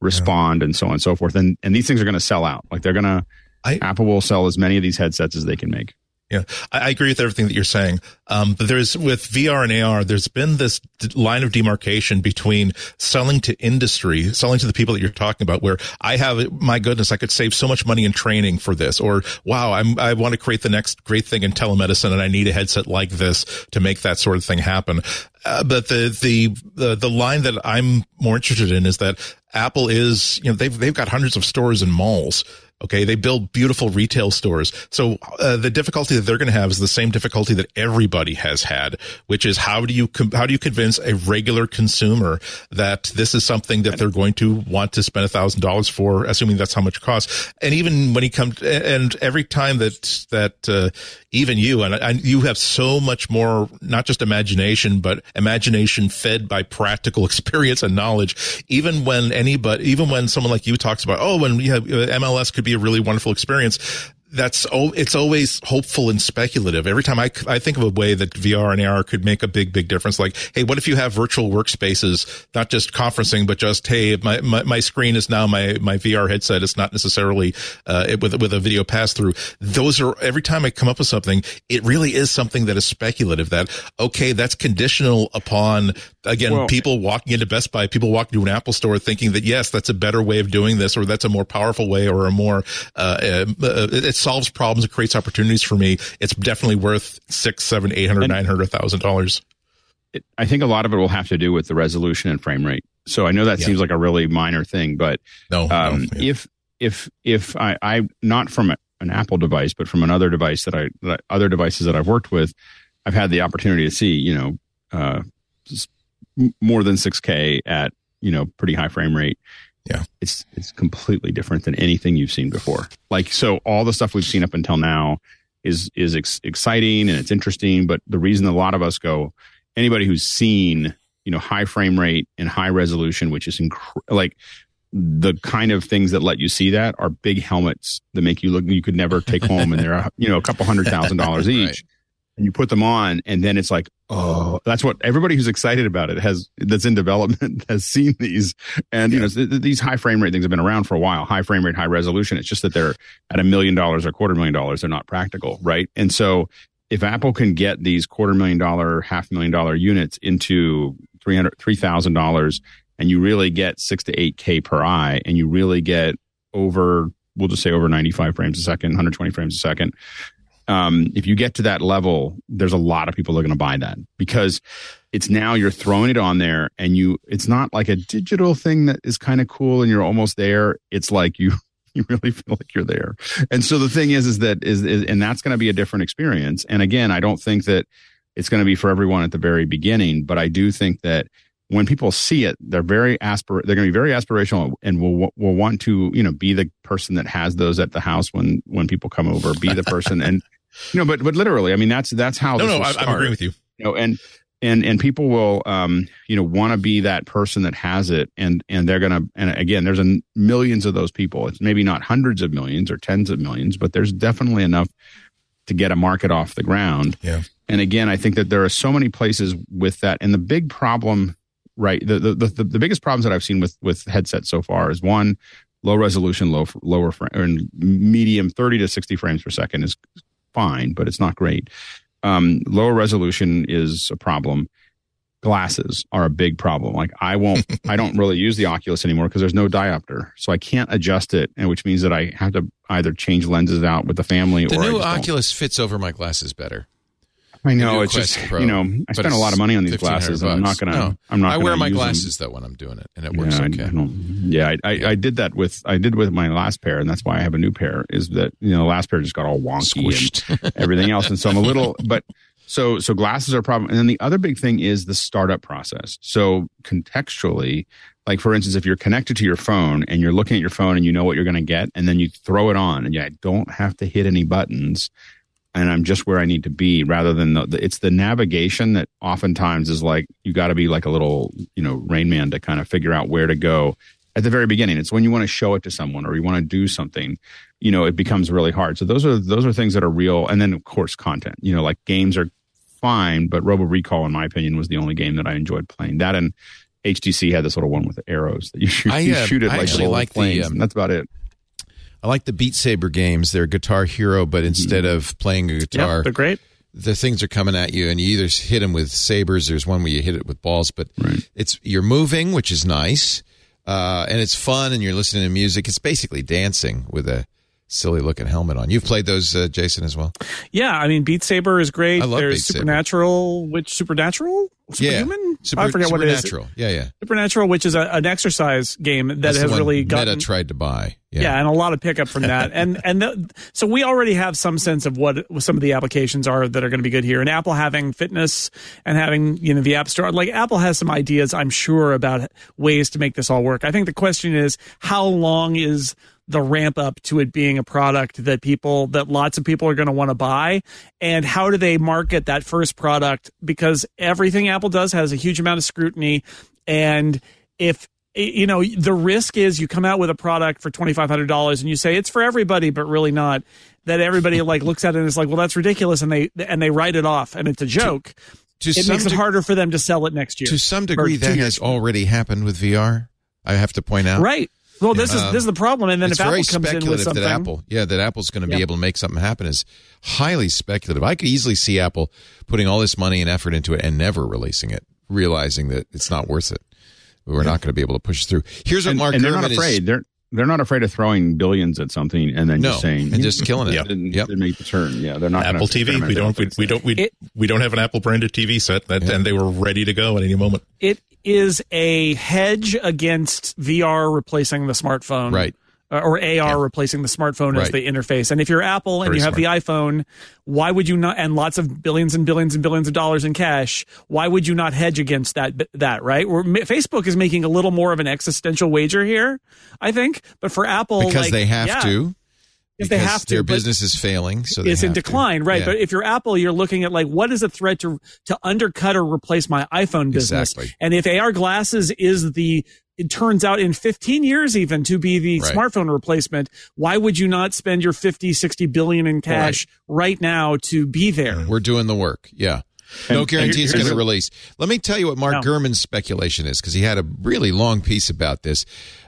respond yeah. and so on and so forth. And, and these things are going to sell out. Like they're going to, I, Apple will sell as many of these headsets as they can make. Yeah, I, I agree with everything that you're saying. Um, but there's with VR and AR, there's been this d- line of demarcation between selling to industry, selling to the people that you're talking about, where I have, my goodness, I could save so much money in training for this, or wow, I'm, I want to create the next great thing in telemedicine, and I need a headset like this to make that sort of thing happen. Uh, but the, the the the line that I'm more interested in is that Apple is, you know, they've they've got hundreds of stores and malls Okay. They build beautiful retail stores. So uh, the difficulty that they're going to have is the same difficulty that everybody has had, which is how do you, com- how do you convince a regular consumer that this is something that they're going to want to spend a thousand dollars for, assuming that's how much it costs. And even when he comes, and every time that, that, uh, even you and, and you have so much more, not just imagination, but imagination fed by practical experience and knowledge. Even when anybody, even when someone like you talks about, oh, when we have uh, MLS could be a really wonderful experience that's it's always hopeful and speculative. Every time I, I think of a way that VR and AR could make a big, big difference. Like, hey, what if you have virtual workspaces, not just conferencing, but just, hey, my, my, my screen is now my, my VR headset. It's not necessarily, uh, with, with a video pass through. Those are, every time I come up with something, it really is something that is speculative that, okay, that's conditional upon, again, well, people walking into Best Buy, people walking to an Apple store thinking that, yes, that's a better way of doing this or that's a more powerful way or a more, uh, uh, it solves problems, it creates opportunities for me. It's definitely worth six, seven, eight hundred, nine hundred thousand dollars. I think a lot of it will have to do with the resolution and frame rate. So I know that yeah. seems like a really minor thing, but no, um, no yeah. if if if I, I not from an Apple device, but from another device that I that other devices that I've worked with, I've had the opportunity to see you know uh, more than 6K at you know pretty high frame rate, yeah. It's it's completely different than anything you've seen before. Like so all the stuff we've seen up until now is is ex- exciting and it's interesting, but the reason a lot of us go anybody who's seen, you know, high frame rate and high resolution, which is inc- like the kind of things that let you see that are big helmets that make you look you could never take home and they're you know a couple hundred thousand dollars each. Right and you put them on and then it's like oh that's what everybody who's excited about it has that's in development has seen these. And you know these high frame rate things have been around for a while. High frame rate high resolution. It's just that they're at a million dollars or quarter million dollars. They're not practical right? And so if apple can get these quarter million dollar half million dollar units into 300 $3000 and you really get 6 to 8k per eye and you really get over we'll just say over 95 frames a second 120 frames a second um, if you get to that level, there's a lot of people that are going to buy that because it's now you're throwing it on there and you, it's not like a digital thing that is kind of cool and you're almost there. It's like you, you really feel like you're there. And so the thing is, is that is, is and that's going to be a different experience. And again, I don't think that it's going to be for everyone at the very beginning, but I do think that when people see it, they're very aspir they're going to be very aspirational and will will want to you know be the person that has those at the house when when people come over, be the person and know, but but literally, I mean, that's that's how. No, no, I, am agreeing with you. You know, and and and people will, um, you know, want to be that person that has it, and and they're gonna. And again, there's a millions of those people. It's maybe not hundreds of millions or tens of millions, but there's definitely enough to get a market off the ground. Yeah. And again, I think that there are so many places with that, and the big problem, right? The the the, the biggest problems that I've seen with with headsets so far is one low resolution, low lower frame, or medium 30 to 60 frames per second is fine, but it's not great. Um, lower resolution is a problem. Glasses are a big problem. Like I won't, I don't really use the Oculus anymore because there's no diopter, so I can't adjust it, and which means that I have to either change lenses out with the family. The or new Oculus don't. fits over my glasses better. I know it's just Pro, you know I spent a lot of money on these glasses. I'm not gonna. No, I'm not. I wear my glasses them. though when I'm doing it, and it works yeah, okay. I, yeah, I, I, I, did that with I did with my last pair, and that's why I have a new pair. Is that you know the last pair just got all wonky Squished. and everything else, and so I'm a little. But so so glasses are a problem, and then the other big thing is the startup process. So contextually, like for instance, if you're connected to your phone and you're looking at your phone and you know what you're going to get, and then you throw it on, and you don't have to hit any buttons and I'm just where I need to be rather than the, the it's the navigation that oftentimes is like you got to be like a little, you know, rain man to kind of figure out where to go at the very beginning. It's when you want to show it to someone or you want to do something, you know, it becomes really hard. So those are those are things that are real and then of course content. You know, like games are fine, but Robo Recall in my opinion was the only game that I enjoyed playing. That and HTC had this little one with arrows that you shoot, I, uh, you shoot it like little like planes, the, um, that's about it. I like the Beat Saber games. They're Guitar Hero, but instead mm-hmm. of playing a guitar, yeah, they're great. The things are coming at you, and you either hit them with sabers. There's one where you hit it with balls, but right. it's you're moving, which is nice, uh, and it's fun, and you're listening to music. It's basically dancing with a silly looking helmet on. You've played those, uh, Jason, as well. Yeah, I mean, Beat Saber is great. I love There's Beat Supernatural, Saber. which Supernatural Yeah. Superhuman. Super, I forget what it is. Supernatural. Yeah, yeah. Supernatural, which is a, an exercise game that That's has really gotten Meta tried to buy. yeah. Yeah. and a lot of pickup from that. and and the, so we already have some sense of what some of the applications are that are going to be good here. And Apple having fitness and having you know the App Store, like Apple has some ideas, I'm sure, about ways to make this all work. I think the question is how long is the ramp up to it being a product that people that lots of people are going to want to buy and how do they market that first product because everything apple does has a huge amount of scrutiny and if you know the risk is you come out with a product for $2500 and you say it's for everybody but really not that everybody like looks at it and is like well that's ridiculous and they and they write it off and it's a joke To it some makes it harder for them to sell it next year To some degree, that has already happened with VR. I have to point out. right well this is Um, this is the problem and then it's if very apple comes in with speculative something that Apple, yeah, that Apple's going to be Yeah. able to make something happen is highly speculative. I could easily see Apple putting all this money and effort into it and never releasing it, realizing that it's not worth it. We're not going to be able to push through. Here's what and, Mark and they're not Gurman is- afraid. They're they're not afraid of throwing billions at something and then No, just saying and just killing it. Yeah, didn't, Yep. didn't make the turn. Yeah, they're not Apple TV. We don't. We, we don't. We, It- we don't have an Apple branded TV set, that, Yeah. and they were ready to go at any moment. it is a hedge against VR replacing the smartphone. Right. Uh, or AR replacing the smartphone as the interface. And if you're Apple and Very you have smart. the iPhone, why would you not, and lots of billions and billions and billions of dollars in cash, why would you not hedge against that, that, right? Where Facebook is making a little more of an existential wager here, I think. But for Apple, because like, they have yeah, to. If they have to, their business is failing, so they it's in have to. decline, right? Yeah. But if you're Apple, you're looking at like what is a threat to to undercut or replace my iPhone business. Exactly. And if AR glasses is the it turns out in 15 years even to be the Right. smartphone replacement, why would you not spend your 50, 60 billion in cash right, now to be there? We're doing the work. Yeah. No And- guarantee it's going to release. Let me tell you what Mark No. Gurman's speculation is because he had a really long piece about this.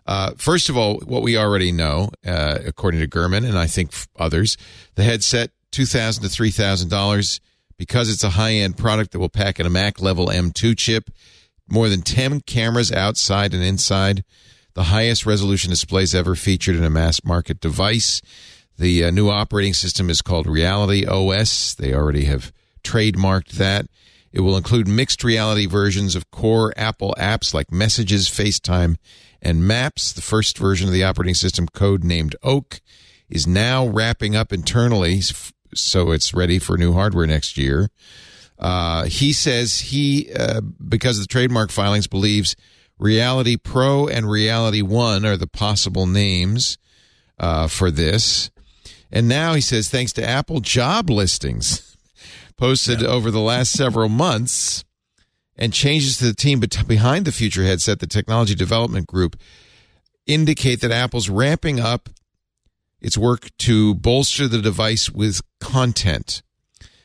Uh, first of all, what we already know, uh, according to Gurman and I think others, the headset two thousand to three thousand dollars because it's a high end product that will pack in a Mac level M2 chip, more than ten cameras outside and inside, the highest resolution displays ever featured in a mass market device. The uh, new operating system is called Reality OS. They already have trademarked that. It will include mixed reality versions of core Apple apps like Messages, FaceTime, and Maps. The first version of the operating system, code named Oak, is now wrapping up internally, so it's ready for new hardware next year. Uh, he says he, uh, because of the trademark filings, believes Reality Pro and Reality One are the possible names uh, for this. And now he says, thanks to Apple job listings posted over the last several months and changes to the team behind the future headset, the technology development group, indicate that Apple's ramping up its work to bolster the device with content.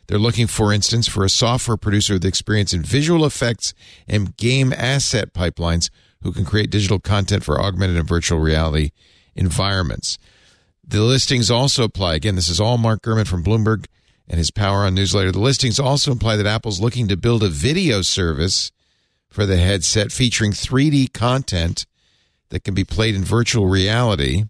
They're looking, for instance, for a software producer with experience in visual effects and game asset pipelines who can create digital content for augmented and virtual reality environments. The listings also apply. Again, this is all Mark Gurman from Bloomberg and his Power on newsletter. The listings also imply that Apple's looking to build a video service for the headset featuring 3D content that can be played in virtual reality.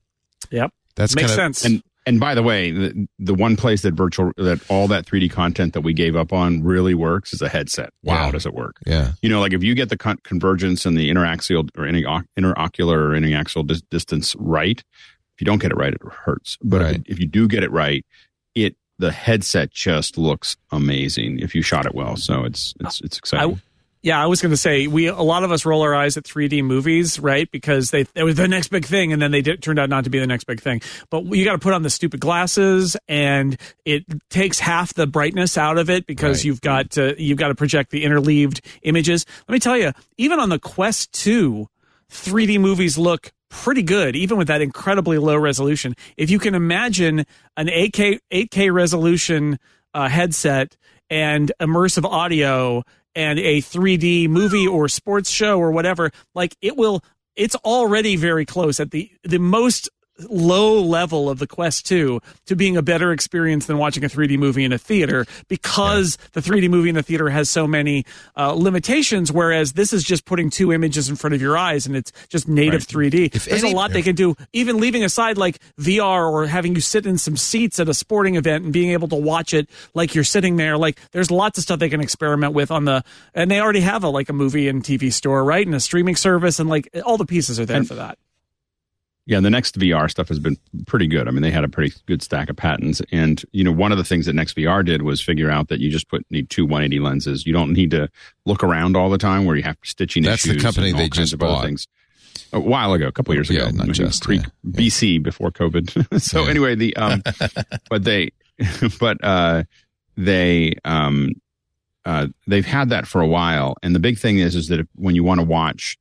Yep. That's Makes kind of sense. And and by the way, the, the one place that virtual that all that 3D content that we gave up on really works is a headset. Wow, Yeah. does it work? yeah. You know, like if you get the con- convergence and the interaxial or any interocular or interaxial dis- distance right, if you don't get it right, it hurts. But Right. if, if you do get it right, it the headset just looks amazing if you shot it well. So it's it's it's exciting. Yeah, I was going to say we a lot of us roll our eyes at 3D movies, right? Because they it was the next big thing, and then they did, turned out not to be the next big thing. But you got to put on the stupid glasses, and it takes half the brightness out of it because Right. you've got to you've got to project the interleaved images. Let me tell you, even on the Quest 2, 3D movies look pretty good, even with that incredibly low resolution. If you can imagine an 8K 8K resolution uh, headset and immersive audio and a 3D movie or sports show or whatever, like it will. It's already very close at the the most low level of the Quest 2 to being a better experience than watching a 3D movie in a theater because yeah. the 3D movie in the theater has so many uh, limitations, whereas this is just putting two images in front of your eyes and it's just native right. 3D. If There's any, a lot they can do, even leaving aside like VR or having you sit in some seats at a sporting event and being able to watch it like you're sitting there. Like there's lots of stuff they can experiment with on the, and they already have a like a movie and TV store, right? And a streaming service and like all the pieces are there and, for that. Yeah, the next VR stuff has been pretty good. I mean, they had a pretty good stack of patents, and you know, one of the things that Next VR did was figure out that you just put need two 180 lenses. You don't need to look around all the time where you have stitching. That's the company they just bought things. A while ago, a couple years ago, yeah, not just pre, yeah. BC before COVID. so yeah. anyway, the um, but they, but uh, they um, uh, they've had that for a while, and the big thing is is that if, when you want to watch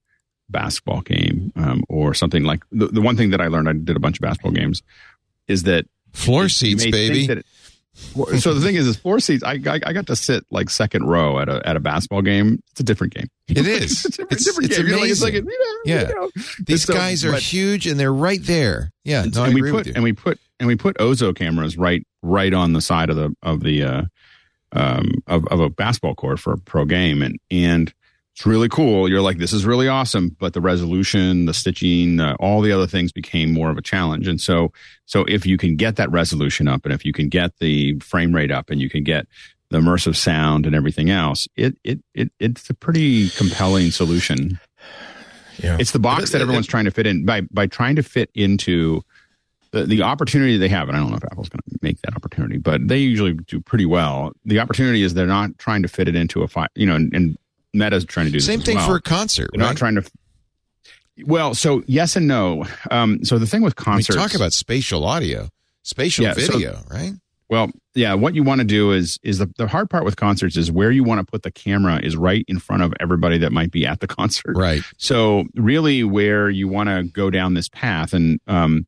basketball game um, or something like the, the one thing that I learned, I did a bunch of basketball games, is that floor seats, baby. It, so the thing is, is floor seats. I, I, I got to sit like second row at a at a basketball game. It's a different game. It is. it's a different, it's, different it's game. Amazing. Like, it's like, you know, yeah. You know. These so, guys are but, huge and they're right there. Yeah. No, and we put and we put and we put Ozo cameras right right on the side of the of the uh, um, of of a basketball court for a pro game and and it's really cool. You're like, this is really awesome, but the resolution, the stitching, uh, all the other things became more of a challenge. And so, so if you can get that resolution up, and if you can get the frame rate up, and you can get the immersive sound and everything else, it it it it's a pretty compelling solution. Yeah. It's the box that everyone's trying to fit in by by trying to fit into the, the opportunity they have, and I don't know if Apple's going to make that opportunity, but they usually do pretty well. The opportunity is they're not trying to fit it into a five, you know, and, and Meta's trying to do the same thing well. for a concert. They're right? not trying to. Well, so yes and no. Um, so the thing with concerts, we talk about spatial audio, spatial yeah, video, so, right? Well, yeah. What you want to do is is the, the hard part with concerts is where you want to put the camera is right in front of everybody that might be at the concert. Right. So really, where you want to go down this path, and um,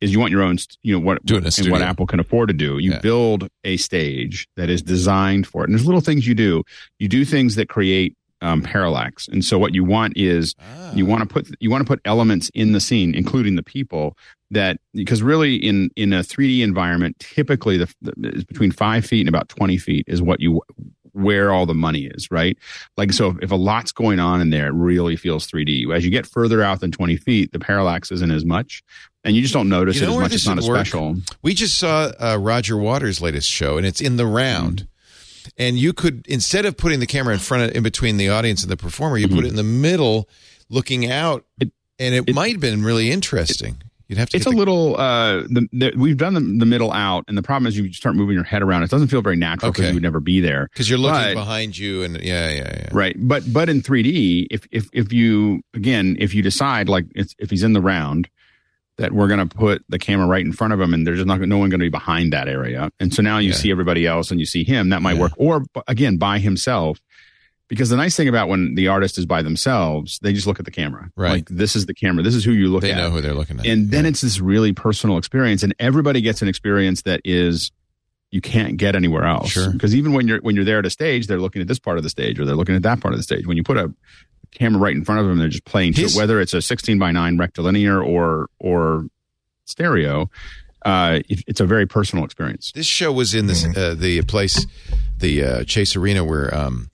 is you want your own, you know, what and what Apple can afford to do. You yeah. build a stage that is designed for it. And there's little things you do. You do things that create um, parallax. And so what you want is ah. you want to put you want to put elements in the scene, including the people that because really in in a 3D environment, typically the, the between five feet and about 20 feet is what you where all the money is, right? Like, so if, if, a lot's going on in there, it really feels 3D. As you get further out than 20 feet, the parallax isn't as much, and you just don't notice you know it as much. It's not as special. We just saw uh, Roger Waters' latest show, and it's in the round. Mm-hmm and you could instead of putting the camera in front of in between the audience and the performer, you mm-hmm. put it in the middle, looking out, it, and it, it, might have been really interesting. You'd have to. It's a the, little. Uh, the, the, we've done the, the, middle out, and the problem is you start moving your head around. It doesn't feel very natural because okay. you would never be there because you're looking but, behind you, and yeah, yeah, yeah. Right, but but in 3D, if if if you again, if you decide like if he's in the round, that we're going to put the camera right in front of him and there's just not no one going to be behind that area. And so now you yeah. see everybody else and you see him that might yeah. work. Or again by himself. Because the nice thing about when the artist is by themselves they just look at the camera. Right. Like this is the camera. This is who you look they at. they know who they're looking at. And then yeah. it's this really personal experience and everybody gets an experience that is you can't get anywhere else. Sure. Because even when you're when you're there at a stage they're looking at this part of the stage or they're looking at that part of the stage. When you put a camera right in front of them. They're just playing to it, whether it's a 16 by 9 rectilinear or or stereo. Uh, it, it's a very personal experience. This show was in this mm-hmm. uh, the place, the uh, Chase Arena where um,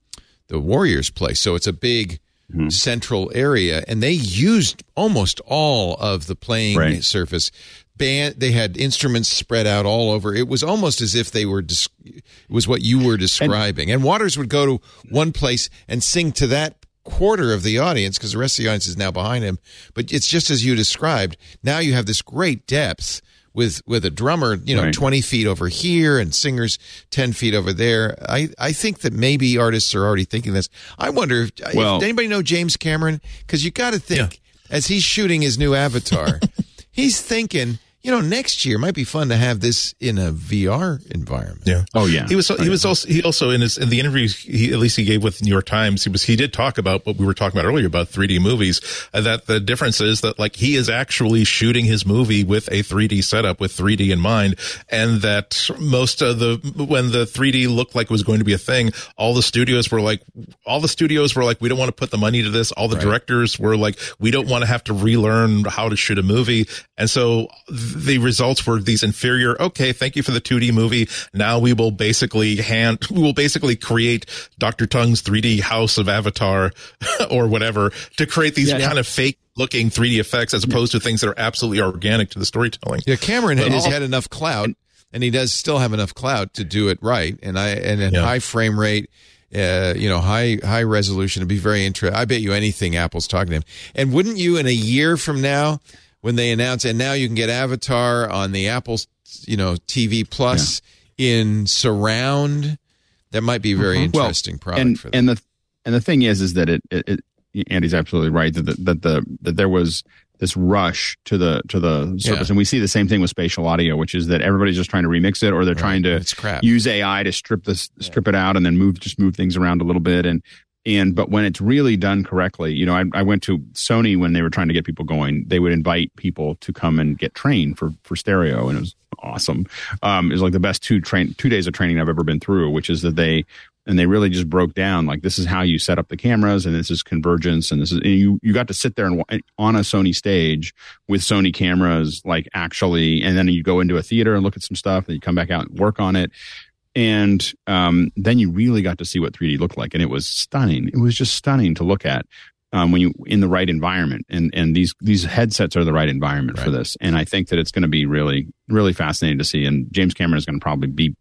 the Warriors play. So it's a big mm-hmm. central area, and they used almost all of the playing right. surface. Band, they had instruments spread out all over. It was almost as if they were. it was what you were describing. And, and Waters would go to one place and sing to that quarter of the audience because the rest of the audience is now behind him. But it's just as you described. Now you have this great depth with with a drummer, you know, right. twenty feet over here and singers ten feet over there. I I think that maybe artists are already thinking this. I wonder if, well, if anybody know James Cameron because you got to think yeah. as he's shooting his new Avatar, he's thinking you know, next year might be fun to have this in a VR environment. Yeah. Oh yeah. He was he was also he also in his in the interview he at least he gave with the New York Times he was he did talk about what we were talking about earlier about 3D movies uh, that the difference is that like he is actually shooting his movie with a 3D setup with 3D in mind and that most of the when the 3D looked like it was going to be a thing all the studios were like all the studios were like we don't want to put the money to this all the Right. directors were like we don't want to have to relearn how to shoot a movie and so the results were these inferior okay thank you for the 2d movie now we will basically hand we will basically create dr tongue's 3d house of avatar or whatever to create these Yeah. kind of fake looking 3d effects as opposed to things that are absolutely organic to the storytelling Yeah, Cameron But has all- had enough clout, and he does still have enough clout to do it right, and I and at Yeah. high frame rate, uh, you know, high high resolution. It'd be very interesting. I bet you anything Apple's talking to him. And wouldn't you, in a year from now, when they announce, and now you can get Avatar on the Apple, you know, TV Plus in surround, that might be a very mm-hmm. Well, interesting product and for them. and the and the thing is is that it, it, it Andy's absolutely right that the, that the that there was this rush to the to the surface. Yeah. and we see the same thing with spatial audio which is that everybody's just trying to remix it or they're trying to It's use AI to strip this strip it out and then move just move things around a little bit. And and but when it's really done correctly you know I, I went to Sony when they were trying to get people going. They would invite people to come and get trained for for stereo and it was awesome. Um it was like the best two train two days of training I've ever been through which is that they and they really just broke down like this is how you set up the cameras and this is convergence and this is and you you got to sit there and on a Sony stage with Sony cameras like actually and then you go into a theater and look at some stuff and you come back out and work on it and um, then you really got to see what 3D looked like and it was stunning it was just stunning to look at um, when you in the right environment and and these these headsets are the right environment for this and I think that it's going to be really really fascinating to see and James Cameron is going to probably be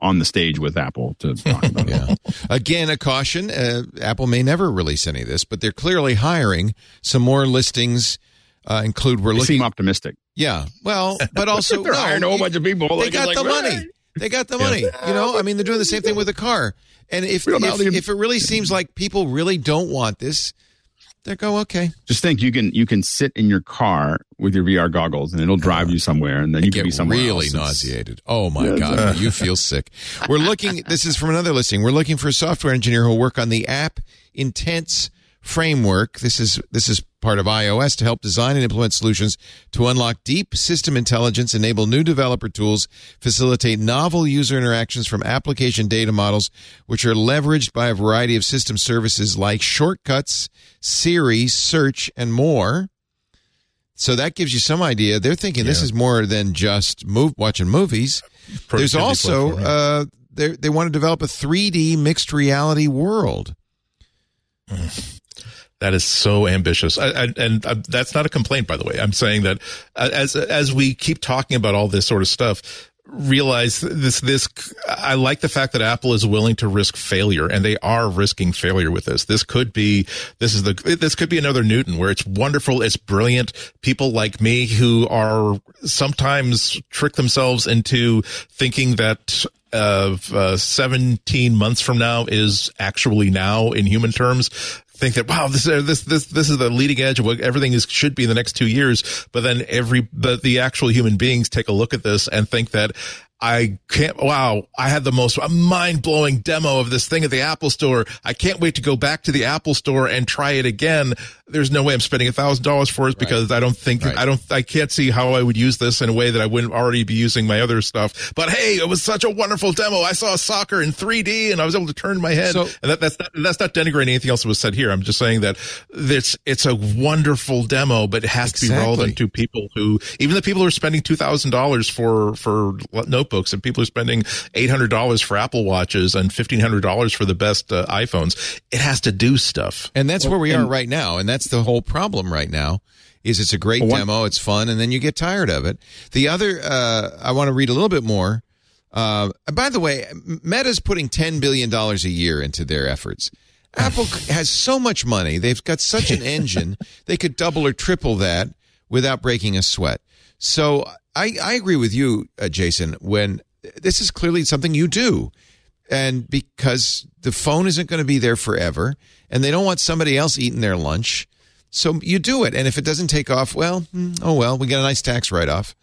on the stage with Apple to talk about. Yeah. Again, a caution. Uh, Apple may never release any of this, but they're clearly hiring. Some more listings uh, include we're They looking. seem optimistic. yeah. Well, but also They're no, hiring a whole bunch of people. They Like, got it's the like, money. They got the money. You know, I mean, they're doing the same thing with the car. And if We don't know if, they- if it really seems like people really don't want this, they go okay. Just think you can you can sit in your car with your VR goggles and it'll drive you somewhere and then you can get be somewhere really else. Nauseated. Oh my god, you feel sick. We're looking. This is from another listing. We're looking for a software engineer who will work on the app intents framework. This is this is part of iOS to help design and implement solutions to unlock deep system intelligence, enable new developer tools, facilitate novel user interactions from application data models, which are leveraged by a variety of system services like shortcuts, Siri, search, and more. So that gives you some idea. They're thinking this is more than just move watching movies. There's also uh, they they want to develop a 3D mixed reality world. That is so ambitious, I, I, and uh, that's not a complaint, by the way. I'm saying that uh, as as we keep talking about all this sort of stuff, realize this this. I like the fact that Apple is willing to risk failure, and they are risking failure with this. This could be this is the this could be another Newton, where it's wonderful, it's brilliant. People like me who are sometimes trick themselves into thinking that of uh, 17 months from now is actually now in human terms think that wow this is this this this is the leading edge of what everything is should be in the next two years. But then every the, the actual human beings take a look at this and think that I can't, wow, I had the most mind blowing demo of this thing at the Apple store. I can't wait to go back to the Apple store and try it again. There's no way I'm spending a thousand dollars for it because I don't think, Right. I don't, I can't see how I would use this in a way that I wouldn't already be using my other stuff. But hey, it was such a wonderful demo. I saw soccer in 3D and I was able to turn my head. So- and that, that's not, that's not denigrating anything else that was said here. I'm just saying that it's, it's a wonderful demo, but it has to be Exactly. relevant to people who, even the people who are spending $2,000 for, for notebooks and people are spending $800 for Apple watches and $1,500 for the best uh, iPhones. It has to do stuff. And that's where we are right now. And that's the whole problem right now is it's a great one- demo. It's fun. And then you get tired of it. The other, uh, I want to read a little bit more. Uh, by the way, Meta's putting $10 billion a year into their efforts. Apple has so much money. They've got such an engine. They could double or triple that without breaking a sweat. So I, I agree with you, uh, Jason, when this is clearly something you do and because the phone isn't going to be there forever and they don't want somebody else eating their lunch So you do it, and if it doesn't take off, well, hmm, oh well, we get a nice tax write off.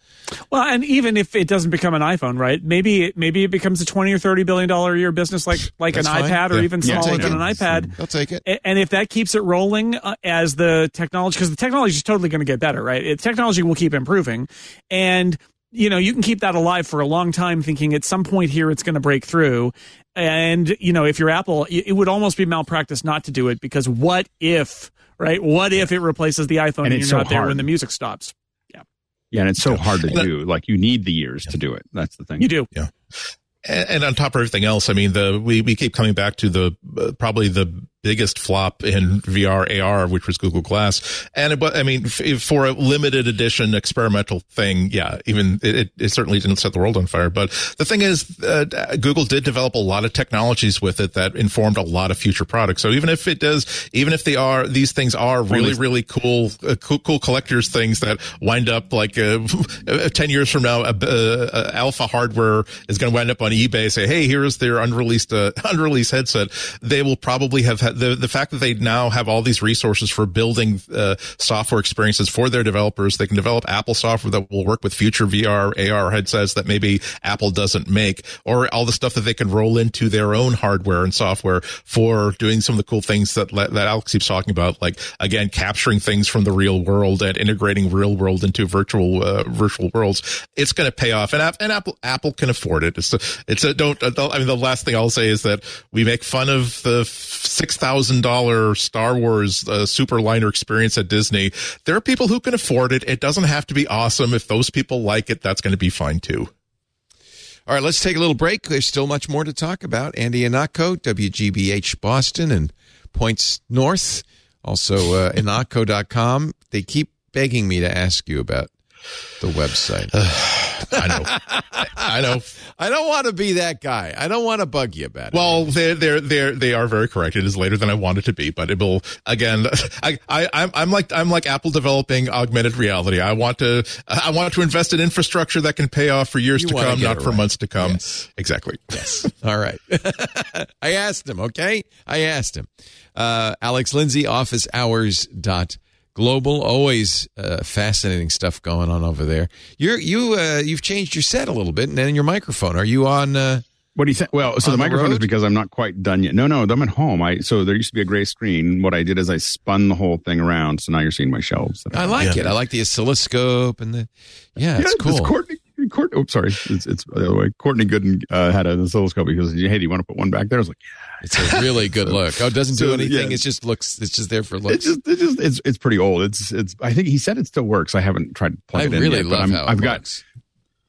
Well, and even if it doesn't become an iPhone, right? Maybe it, maybe it becomes a twenty or thirty billion dollar a year business, like like That's an fine. iPad or Yeah. even Yeah, smaller than it. an iPad. I'll take it. And if that keeps it rolling uh, as the technology, because the technology is totally going to get better, right? It, technology will keep improving, and you know you can keep that alive for a long time, thinking at some point here it's going to break through. And you know if you're Apple, it would almost be malpractice not to do it because what if, right? What if it replaces the iPhone And and, you're so not there hard. when the music stops? Yeah, and it's so hard to do. Like you need the years to do it. That's the thing. You do. And, and on top of everything else, I mean, the we, we keep coming back to the uh, probably the biggest flop in VR AR, which was Google Glass. And it, but I mean, f- for a limited edition experimental thing, yeah, even it, it- it certainly didn't set the world on fire. But the thing is, uh, Google did develop a lot of technologies with it that informed a lot of future products. So even if it does, even if they are these things are really really cool, uh, cool, cool collectors things that wind up like uh, ten years from now, uh, uh, alpha hardware is going to wind up on eBay. Say, hey, here's their unreleased uh, unreleased headset. They will probably have had the the fact that they now have all these resources for building uh, software experiences for their developers. They can develop Apple software that will work with future VR AR headsets that maybe Apple doesn't make, or all the stuff that they can roll into their own hardware and software for doing some of the cool things that that Alex keeps talking about, like again capturing things from the real world and integrating real world into virtual uh, virtual worlds. It's going to pay off, and and Apple Apple can afford it. It's a, it's a don't. I mean, the last thing I'll say is that we make fun of the six thousand dollar Star Wars uh, superliner experience at Disney. There are people who can afford it. It doesn't have to be awesome. If those people like it, that's going to be fine too. All right, let's take a little break. There's still much more to talk about. Andy Ihnatko, WGBH Boston and Points North, also uh, Ihnatko.com. They keep begging me to ask you about the website. I know. I know. I don't want to be that guy. I don't want to bug you about it. Well, they're they're they're they are very correct. It is later than I want it to be, but it will again. I I I'm, I'm like I'm like Apple developing augmented reality. I want to I want to invest in infrastructure that can pay off for years You to come, not for right. months to come. Yes. Exactly. Yes. All right. I asked him, okay? I asked him. Uh, Alex Lindsay, office hours dot global. Always uh, fascinating stuff going on over there. You're, you, uh, you've changed your set a little bit and then your microphone. Are you on, uh, What do you think? Well, so On the the microphone is because I'm not quite done yet. No, no, I'm at home. I so there used to be a gray screen. What I did is I spun the whole thing around, so now you're seeing my shelves. that I like Yeah. it. I like the oscilloscope and the, yeah, it's cool. Courtney, Courtney, oh, sorry, it's, it's the other way. Courtney Gooden uh, had an oscilloscope. He goes, "Hey, do you want to put one back there?" I was like, "Yeah." It's a really good look. Oh, it doesn't do so, anything. yeah. It just looks, it's just there for "It looks. just, it just, it's, it's pretty old. It's, it's. I think he said it still works. I haven't tried to plug I it in really yet, but love how it I've got.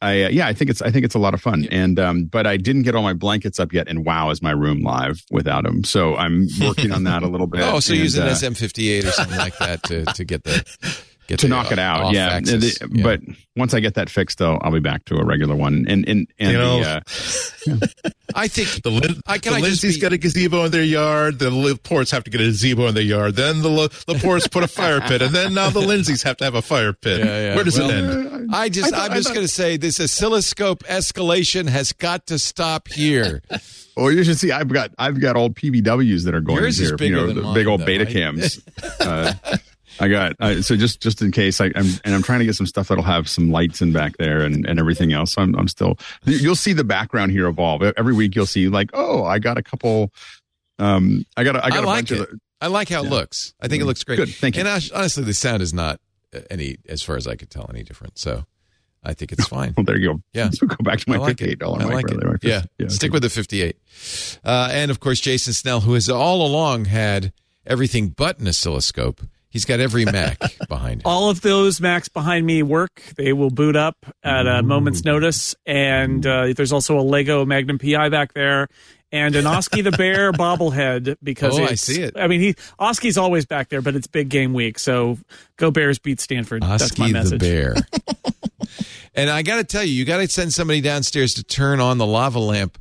I uh, yeah, I think it's I think it's a lot of fun. And um, but I didn't get all my blankets up yet. And wow, is my room live without them? So I'm working on that a little bit. Oh, so and, use an uh, SM58 or something like that to, to get the, get to the knock it out. off Yeah. axis. The- Yeah. But once I get that fixed, though, I'll be back to a regular one. And and and You know, the, uh, I think The, Lin- I- can the I Lindsay's be- got a gazebo in their yard. The Laportes have to get a gazebo in their yard. Then the La- Laportes put a fire pit, and then now the Lindsays have to have a fire pit. Yeah, yeah. Where does Well, it end? I just, I thought- I'm just going to say this oscilloscope escalation has got to stop here. well, you should see. I've got I've got old PVWs that are going Yours is here. bigger you know, than the mine, big old though, beta right? cams. uh, I got uh, so just just in case I, I'm and I'm trying to get some stuff that'll have some lights in back there and, and everything else. So I'm I'm still you'll see the background here evolve every week. You'll see like oh I got a couple. Um, I got a, I got I a like bunch it. of the- I like how it looks. I think it looks great. Good, thank you. And hon- honestly, the sound is not uh, any, as far as I could tell, any different. So I think it's fine. well, there you go. Yeah. so go back to my I like fifty eight it. dollar I mic. like it. my Yeah. Stick with the 58. Uh, and of course, Jason Snell, who has all along had everything but an oscilloscope. He's got every Mac behind him. All of those Macs behind me work. They will boot up at a moment's notice. And uh, there's also a Lego Magnum PI back there. And an Oski the Bear bobblehead because Oh, I see it. I mean, he Oski's always back there, but it's big game week, so go Bears beat Stanford. That's my Oski the bear. and I got to tell you, you got to send somebody downstairs to turn on the lava lamp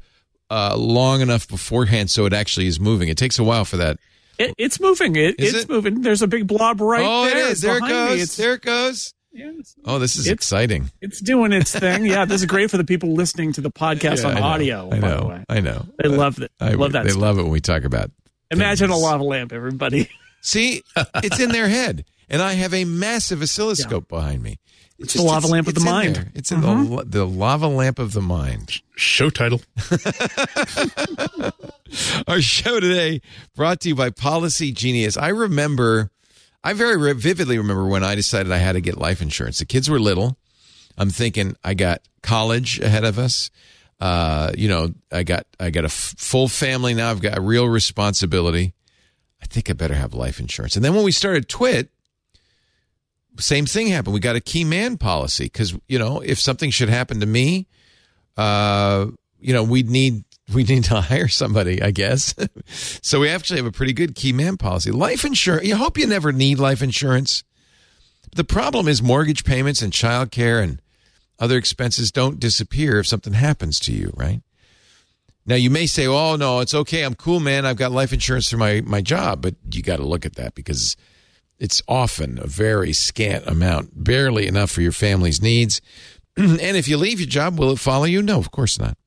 uh, long enough beforehand so it actually is moving. It takes a while for that. It, it's moving. It, Is it's it? moving. There's a big blob right oh, there. it is. There it goes. It's, there it goes. yeah, Oh, this is It's- exciting. it's doing its thing. Yeah, this is great for the people listening to the podcast Yeah, on I know. audio. I by the know. way, I know. they love it. I, love that. They stuff. love it when we talk about. Imagine a lava lamp, everybody. See, it's in their head. and I have a massive oscilloscope behind me. It's the lava lamp of the in mind. there. It's in the, the lava lamp of the mind. Show title. Our show today brought to you by Policygenius. I remember, I very vividly remember when I decided I had to get life insurance. The kids were little. I'm thinking I got college ahead of us. Uh, you know, I got I got a f- full family now. I've got a real responsibility. I think I better have life insurance. And then when we started Twit, same thing happened. We got a key man policy because you know if something should happen to me, uh, you know we'd need we need to hire somebody, I guess. so we actually have a pretty good key man policy. Life insurance. You hope you never need life insurance. The problem is mortgage payments and child care and other expenses don't disappear if something happens to you, right? Now you may say, "Oh no, it's okay. I'm cool, man. I've got life insurance for my my job." But you got to look at that because it's often a very scant amount, barely enough for your family's needs. and if you leave your job, will it follow you? No, of course not.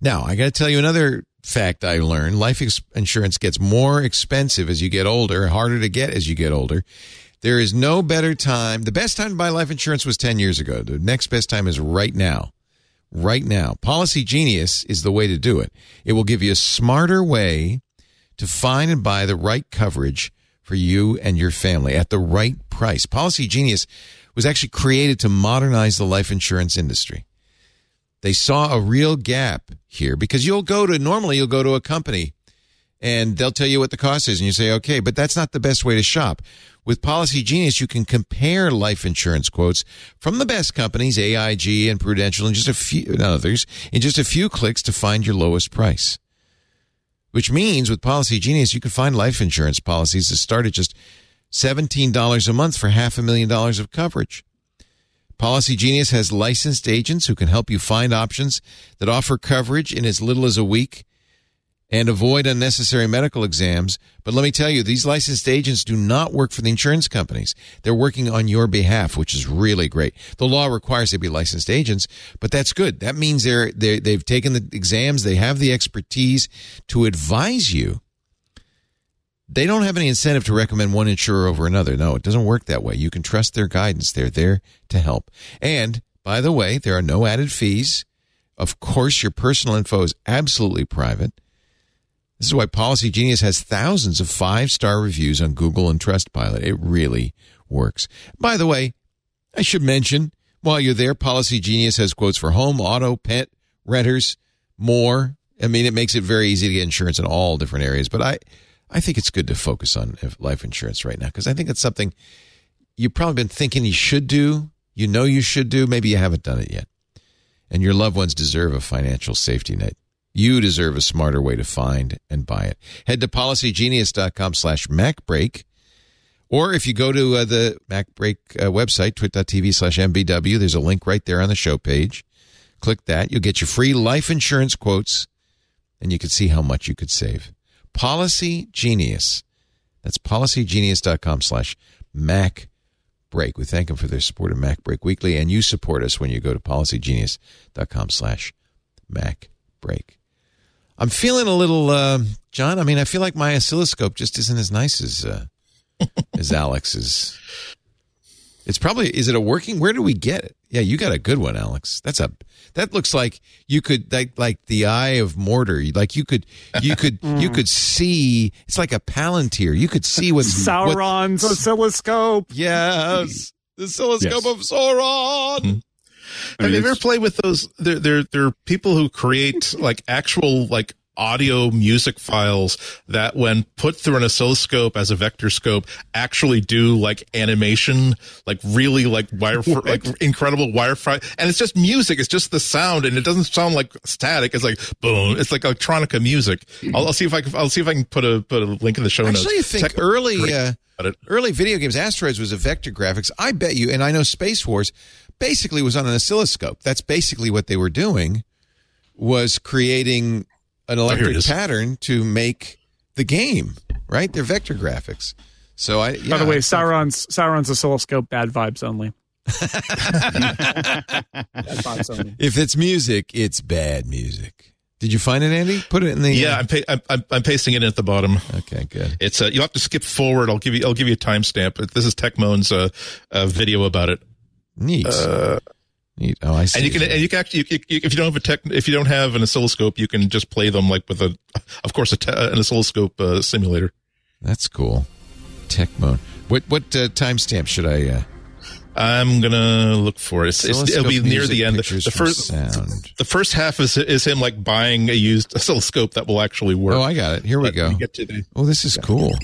Now, I got to tell you another fact I learned. Life ex- insurance gets more expensive as you get older, harder to get as you get older. There is no better time. The best time to buy life insurance was 10 years ago. The next best time is right now. Right now. Policygenius is the way to do it. It will give you a smarter way to find and buy the right coverage for you and your family at the right price. Policygenius was actually created to modernize the life insurance industry. They saw a real gap here because you'll go to normally you'll go to a company and they'll tell you what the cost is and you say okay, but that's not the best way to shop. With Policygenius, you can compare life insurance quotes from the best companies, AIG and Prudential, and just a few and others in just a few clicks to find your lowest price. Which means with Policygenius, you can find life insurance policies that start at just $17 a month for half a million dollars of coverage. Policygenius has licensed agents who can help you find options that offer coverage in as little as a week and avoid unnecessary medical exams. But let me tell you, these licensed agents do not work for the insurance companies. They're working on your behalf, which is really great. The law requires they be licensed agents, but that's good. That means they're, they they've taken the exams. They have the expertise to advise you. They don't have any incentive to recommend one insurer over another. No, it doesn't work that way. You can trust their guidance. They're there to help. And by the way, there are no added fees. Of course, your personal info is absolutely private. This is why Policygenius has thousands of five star reviews on Google and Trustpilot. It really works. By the way, I should mention while you're there, Policygenius has quotes for home, auto, pet, renters, more. I mean, it makes it very easy to get insurance in all different areas. But I, I think it's good to focus on uh, life insurance right now because I think it's something you've probably been thinking you should do. You know you should do. Maybe you haven't done it yet. And your loved ones deserve a financial safety net. You deserve a smarter way to find and buy it. Head to policygenius.com slash MacBreak. Or if you go to uh, the MacBreak uh, website, twit.tv slash MBW, there's a link right there on the show page. Click that. You'll get your free life insurance quotes and you can see how much you could save. Policygenius. That's policygenius.com slash MacBreak. We thank them for their support of MacBreak Weekly, and you support us when you go to policygenius.com slash MacBreak. I'm feeling a little, uh, John. I mean, I feel like my oscilloscope just isn't as nice as uh, as Alex's. It's probably is it a working? Where do we get it? Yeah, you got a good one, Alex. That's a that looks like you could like like the eye of Mordor. Like you could you could you could see. It's like a palantir. You could see what Sauron's what, oscilloscope. Yes, the oscilloscope yes. of Sauron. Mm-hmm. Have you ever played with those? There, there, there are people who create like actual like audio music files that when put through an oscilloscope as a vector scope actually do like animation like really like wire like incredible wireframe and it's just music it's just the sound and it doesn't sound like static. It's like boom it's like electronica music. I'll, I'll see if I can I'll see if I can put a put a link in the show Actually, notes I think Tech- early uh, early video games Asteroids was a vector graphics. I bet you and I know Space Wars basically was on an oscilloscope that's basically what they were doing was creating an electric oh, pattern to make the game, right? They're vector graphics. So I. Yeah, By the way, Sauron's Sauron's oscilloscope, bad vibes only. bad vibes only. If it's music, it's bad music. Did you find it, Andy? Put it in the. Yeah, I'm, pa- I'm, I'm I'm pasting it in at the bottom. Okay, good. It's uh, you'll have to skip forward. I'll give you I'll give you a timestamp. This is Techmoan's uh, uh, video about it. Neat. Neat. Oh, I see. Uh, And you can and you can actually you, you, if you don't have a tech if you don't have an oscilloscope, you can just play them like with a of course a te- an oscilloscope uh, simulator. That's cool. Tech mode. What what uh, timestamp should I? Uh, I'm gonna look for it. It's, it's, it'll be near music the end. pictures The first sound. the first half is is him like buying a used oscilloscope that will actually work. Oh, I got it. Here we But go. we get to the- Oh, this is cool.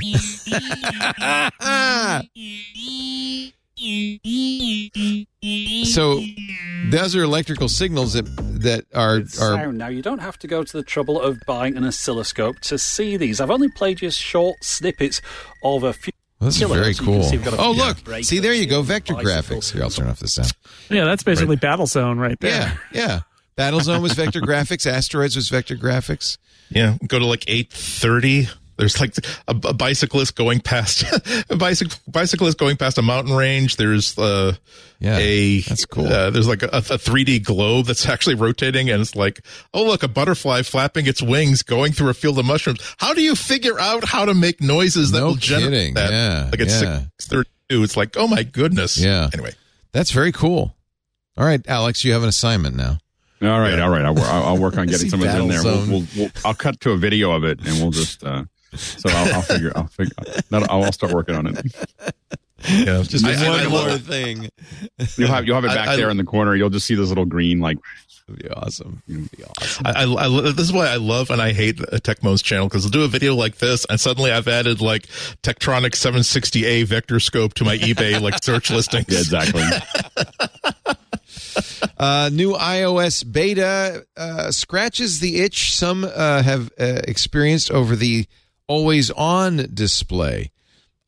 so those are electrical signals that that are are sound. Now, you don't have to go to the trouble of buying an oscilloscope to see these. I've only played just short snippets of a few. Well, this is very cool. see we've got a Oh, look. See, there you go. Vector bicycle. graphics. Here, I'll turn off the sound. Yeah, that's basically Battle Zone right there. Yeah, yeah. Battlezone was vector graphics. Asteroids was vector graphics. Yeah, go to like eight thirty. There's like a, a bicyclist going past a bicycle bicyclist going past a mountain range. There's uh, Yeah, a that's cool. Uh, there's like a, a 3D globe that's actually rotating, and it's like, oh look, a butterfly flapping its wings going through a field of mushrooms. How do you figure out how to make noises that No will generate kidding. that? Yeah, like it's yeah. six thirty-two. It's like, oh my goodness. Yeah. Anyway, That's very cool. All right, Alex, you have an assignment now. All right, all right. I'll, I'll, I'll work on getting some of this in there. We'll, we'll, we'll, I'll cut to a video of it, and we'll just. Uh, so I'll, I'll figure. I'll figure. That'll, I'll start working on it. yeah, Just I- I- I one more it. thing. You'll have you'll have it back I- there in the corner. You'll just see this little green like. It'd be awesome. It'd be awesome. I, I, I- this is why I love and I hate Techmoan's channel because they'll do a video like this and suddenly I've added like Tektronix 760A vector scope to my eBay like search listings. Yeah, exactly. Uh, new iOS beta uh, scratches the itch some uh, have uh, experienced over the always on display.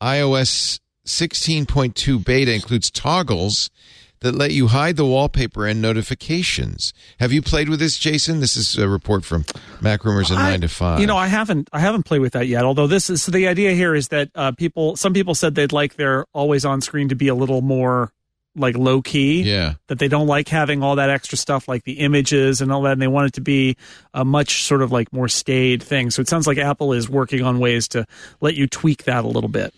iOS 16.2 beta includes toggles that let you hide the wallpaper and notifications. Have you played with this, Jason? This is a report from MacRumors and 9 to 5. You know, I haven't I haven't played with that yet. Although this is so the idea here is that uh, people some people said they'd like their always on screen to be a little more like low key. yeah. That they don't like having all that extra stuff like the images and all that, and they want it to be a much sort of like more staid thing. So it sounds like Apple is working on ways to let you tweak that a little bit.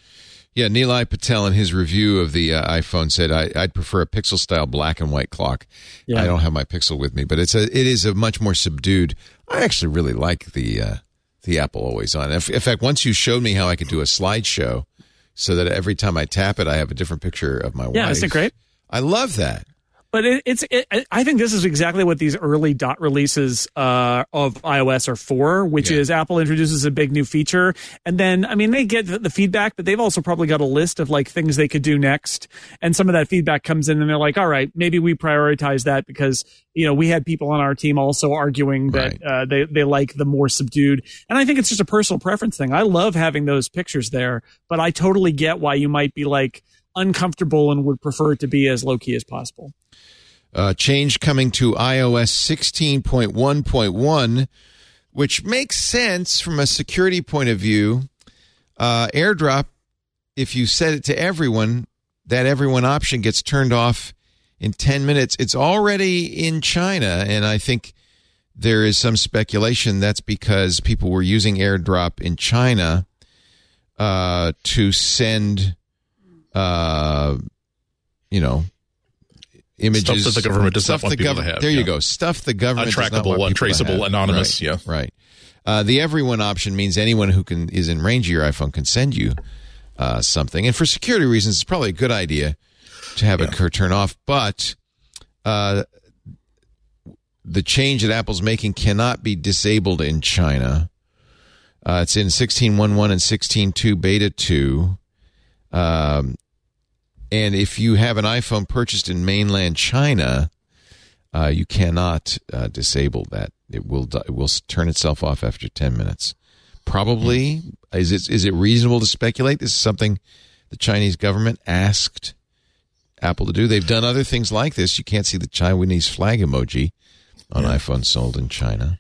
Yeah, Nilay Patel in his review of the uh, iPhone said I, I'd prefer a pixel style black and white clock. Yeah. I don't have my Pixel with me, but it's a it is a much more subdued. I actually really like the uh, the Apple Always On. In in fact, once you showed me how I could do a slideshow, so that every time I tap it, I have a different picture of my wife. Yeah, isn't it great? I love that. But it, it's it, I think this is exactly what these early dot releases uh, of iOS are for, which Yeah. is Apple introduces a big new feature, and then I mean they get the, the feedback, but they've also probably got a list of like things they could do next, and some of that feedback comes in, and they're like, all right, maybe we prioritize that because you know we had people on our team also arguing that Right. uh, they they like the more subdued, and I think it's just a personal preference thing. I love having those pictures there, but I totally get why you might be like uncomfortable and would prefer it to be as low key as possible. uh, change coming to iOS 16.1.1, which makes sense from a security point of view. Uh, AirDrop, if you set it to everyone, that everyone option gets turned off in 10 minutes. It's already in China, and I think there is some speculation that's because people were using AirDrop in China uh, to send, uh, you know, images Stuff that the government does not stuff want the people to government- have, There you go. Stuff the government Untrackable, want people to untraceable, anonymous, Right, yeah. right. Uh, the everyone option means anyone who can is in range of your iPhone can send you uh, something, and for security reasons, it's probably a good idea to have it cur- turn off. But uh, the change that Apple's making cannot be disabled in China. Uh, it's in 16.1.1 and 16.2 beta 2. Um, and if you have an iPhone purchased in mainland China, uh, you cannot uh, disable that. It will it will turn itself off after 10 minutes. Probably is it is it reasonable to speculate this is something the Chinese government asked Apple to do? They've done other things like this. You can't see the Chinese flag emoji on iPhones sold in China.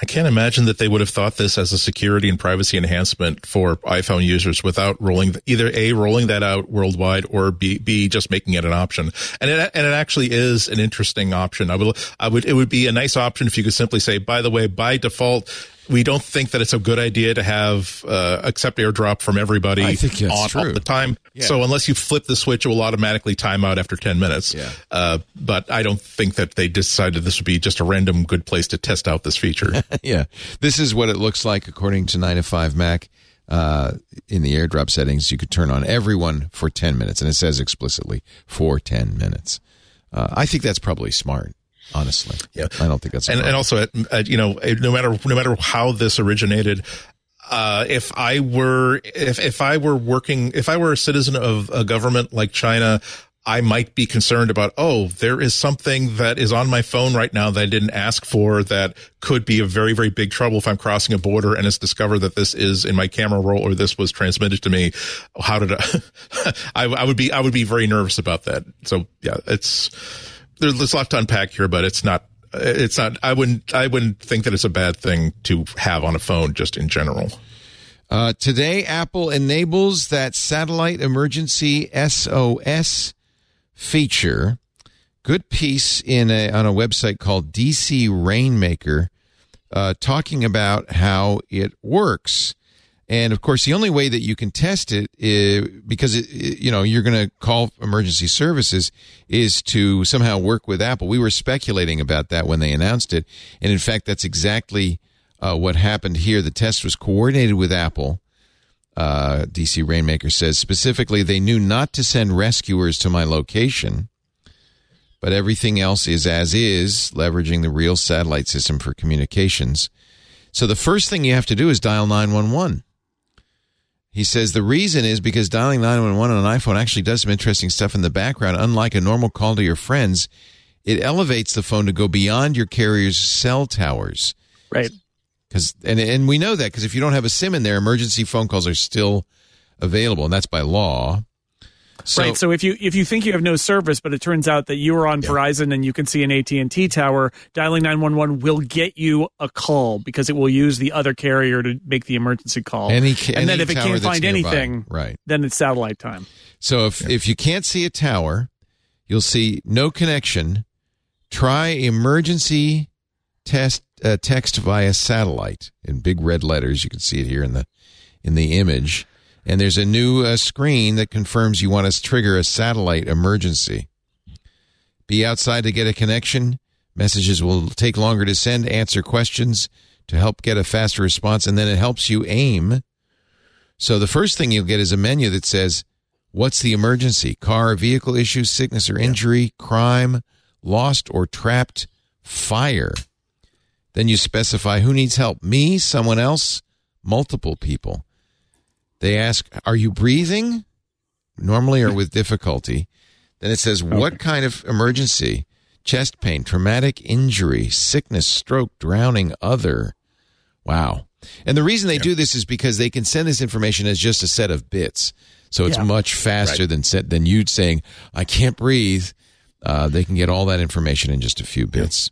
I can't imagine that they would have thought this as a security and privacy enhancement for iPhone users without rolling either a rolling that out worldwide or b b just making it an option. And it and it actually is an interesting option. I would I would it would be a nice option if you could simply say, by the way, by default, we don't think that it's a good idea to have uh, accept airdrop from everybody I think on true. all the time. Yeah. So unless you flip the switch, it will automatically time out after 10 minutes. Yeah. Uh, but I don't think that they decided this would be just a random good place to test out this feature. yeah. This is what it looks like according to 9 to 5 Mac. Uh, in the airdrop settings, you could turn on everyone for 10 minutes, and it says explicitly for 10 minutes. Uh, I think that's probably smart, honestly. Yeah. I don't think that's and, and also, uh, you know, no matter no matter how this originated, uh, if I were if if I were working if I were a citizen of a government like China. I might be concerned about, oh, there is something that is on my phone right now that I didn't ask for that could be a very, very big trouble if I'm crossing a border and it's discovered that this is in my camera roll or this was transmitted to me. How did I, I, I would be, I would be very nervous about that. So yeah, it's, there's, a lot to unpack here, but it's not, it's not, I wouldn't, I wouldn't think that it's a bad thing to have on a phone just in general. Uh, today, Apple enables that satellite emergency SOS feature. Good piece in a, on a website called DC Rainmaker, uh, talking about how it works. And of course, the only way that you can test it is because it, you know you're going to call emergency services is to somehow work with Apple. We were speculating about that when they announced it, and in fact, that's exactly uh, what happened here. The test was coordinated with Apple. Uh, DC Rainmaker says specifically they knew not to send rescuers to my location, but everything else is as is, leveraging the real satellite system for communications. So the first thing you have to do is dial 911. He says the reason is because dialing 911 on an iPhone actually does some interesting stuff in the background. Unlike a normal call to your friends, it elevates the phone to go beyond your carrier's cell towers. Right. Because and and we know that because if you don't have a SIM in there, emergency phone calls are still available, and that's by law. So, right. So if you if you think you have no service, but it turns out that you are on Verizon and you can see an AT and T tower, dialing nine one one will get you a call because it will use the other carrier to make the emergency call. Any and then if it can't find nearby. anything, Right. then it's satellite time. So if if you can't see a tower, you'll see no connection. Try emergency test uh, text via satellite in big red letters. You can see it here in the in the image. And there's a new uh, screen that confirms you want to trigger a satellite emergency. Be outside to get a connection. Messages will take longer to send. Answer questions to help get a faster response, and then it helps you aim. So the first thing you'll get is a menu that says, "What's the emergency? Car, vehicle issue, sickness or injury, crime, lost or trapped, fire." Then you specify who needs help: me, someone else, multiple people. They ask, "Are you breathing?" Normally or with difficulty. Then it says, "What kind of emergency?" Chest pain, traumatic injury, sickness, stroke, drowning, other. Wow. And the reason they do this is because they can send this information as just a set of bits. So it's Yeah. much faster than set, than you saying, I can't breathe. Uh, they can get all that information in just a few bits.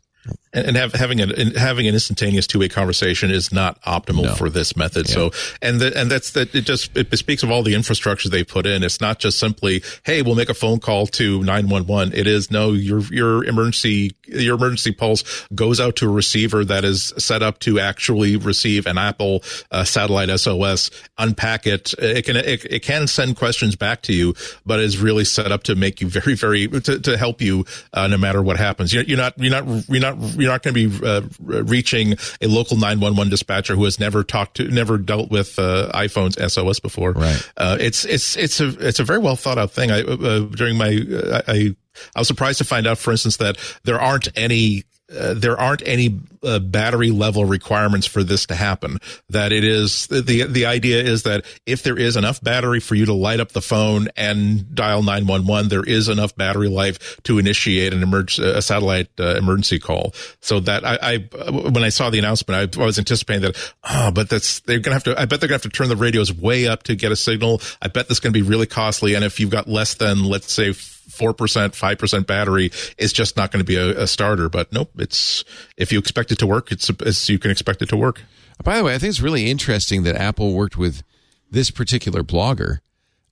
And, and have, having an having an instantaneous two way conversation is not optimal No. for this method. So, and the, and that's that. It just it speaks of all the infrastructure they put in. It's not just simply, hey, we'll make a phone call to nine one one. It is no, your your emergency your emergency pulse goes out to a receiver that is set up to actually receive an Apple uh, satellite SOS, unpack it. It can it, it can send questions back to you, but is really set up to make you very very to, to help you uh, no matter what happens. You're, you're not you're not you're not you're not going to be uh, reaching a local 911 dispatcher who has never talked to never dealt with uh, iPhone's SOS before. Right. Uh, it's it's it's a it's a very well thought out thing. I uh, during my uh, I I was surprised to find out, for instance, that there aren't any. Uh, there aren't any uh, battery level requirements for this to happen. That it is the the idea is that if there is enough battery for you to light up the phone and dial nine one one, there is enough battery life to initiate an emerg- a satellite uh, emergency call. So that I, I when I saw the announcement, I, I was anticipating that. Oh, but that's they're gonna have to. I bet they're gonna have to turn the radios way up to get a signal. I bet this is gonna be really costly. And if you've got less than let's say four percent, five percent battery, is just not going to be a, a starter. But nope, it's if you expect it to work, it's as you can expect it to work. By the way, I think it's really interesting that Apple worked with this particular blogger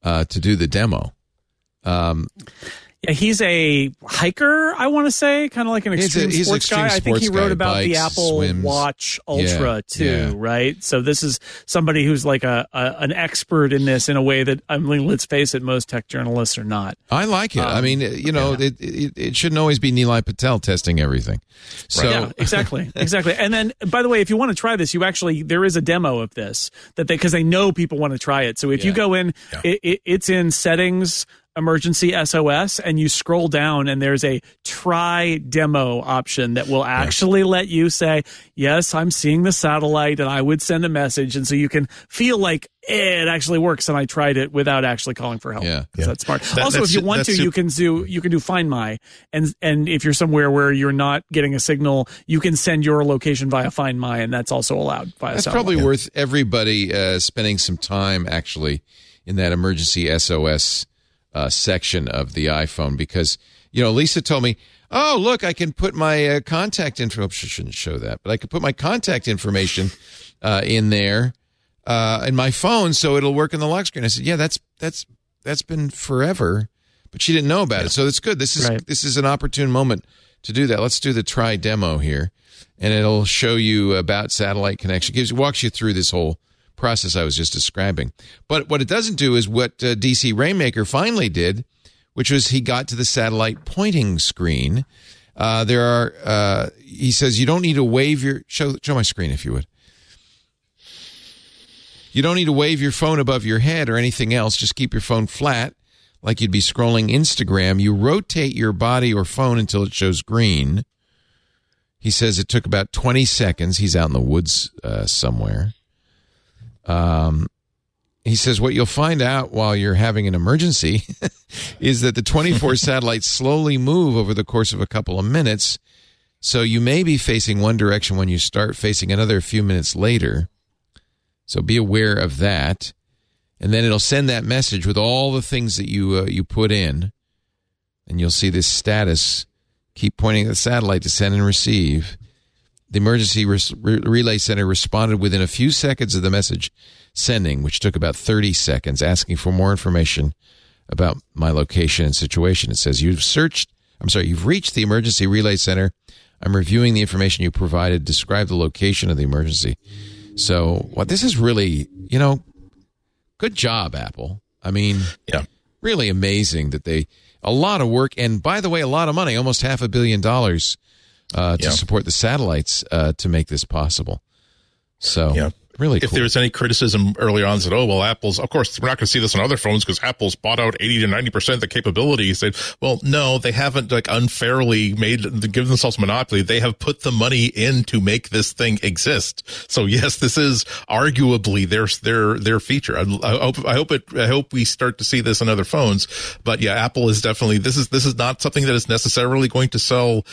uh, to do the demo. Um, yeah, he's a hiker. I want to say, kind of like an a- extreme he's sports extreme guy. I think he wrote guy, about the Apple swims. Watch Ultra Yeah, too, yeah. right? So this is somebody who's like a, a an expert in this in a way that I mean, let's face it, most tech journalists are not. I like it. I Um, mean, you know, it, it, it shouldn't always be Nilay Patel testing everything. So, yeah, exactly, exactly. And then, by the way, if you want to try this, you actually there is a demo of this that they because they know people want to try it. So if you go in, it, it's in settings, emergency SOS, and you scroll down, and there's a try demo option that will actually let you say, "Yes, I'm seeing the satellite, and I would send a message," and so you can feel like eh, it actually works. And I tried it without actually calling for help. Yeah. So that's smart. That- also, if you want to, that's you can do you can do Find My, and and if you're somewhere where you're not getting a signal, you can send your location via Find My, and that's also allowed via. That's satellite. probably worth everybody uh, spending some time actually in that emergency SOS uh, section of the iPhone because you know Lisa told me, oh look, I can put my uh, contact info. She shouldn't show that, but I could put my contact information uh, in there uh, in my phone so it'll work in the lock screen. I said, yeah, that's that's that's been forever, but she didn't know about it, so it's good. This is Right. this is an opportune moment to do that. Let's do the try demo here, and it'll show you about satellite connection. Gives walks you through this whole process I was just describing. But what it doesn't do is what uh, DC Rainmaker finally did, which was he got to the satellite pointing screen. Uh, there are uh, he says you don't need to wave your show show my screen if you would. You don't need to wave your phone above your head or anything else. Just keep your phone flat, like you'd be scrolling Instagram. You rotate your body or phone until it shows green. He says it took about 20 seconds. He's out in the woods uh, somewhere. Um, he says what you'll find out while you're having an emergency is that the 24 satellites slowly move over the course of a couple of minutes. So you may be facing one direction when you start, facing another a few minutes later. So be aware of that. And then it'll send that message with all the things that you uh, you put in, and you'll see this status. Keep pointing at the satellite to send and receive. The emergency re- relay center responded within a few seconds of the message sending, which took about 30 seconds, asking for more information about my location and situation. It says you've searched. I'm sorry, you've reached the emergency relay center. I'm reviewing the information you provided. Describe the location of the emergency. So, what this is really, you know, good job, Apple. I mean, Yeah. really amazing that they a lot of work and by the way, a lot of money, almost half a billion dollars uh, to Yeah. support the satellites uh, to make this possible. So, Yeah. really if cool. there was any criticism early on, said, "Oh well, Apple's of course we're not going to see this on other phones because Apple's bought out eighty to ninety percent of the capability." He said, "Well, no, they haven't like unfairly made give themselves monopoly. They have put the money in to make this thing exist. So yes, this is arguably their their their feature. I, I hope I hope it I hope we start to see this on other phones. But yeah, Apple is definitely this is this is not something that is necessarily going to sell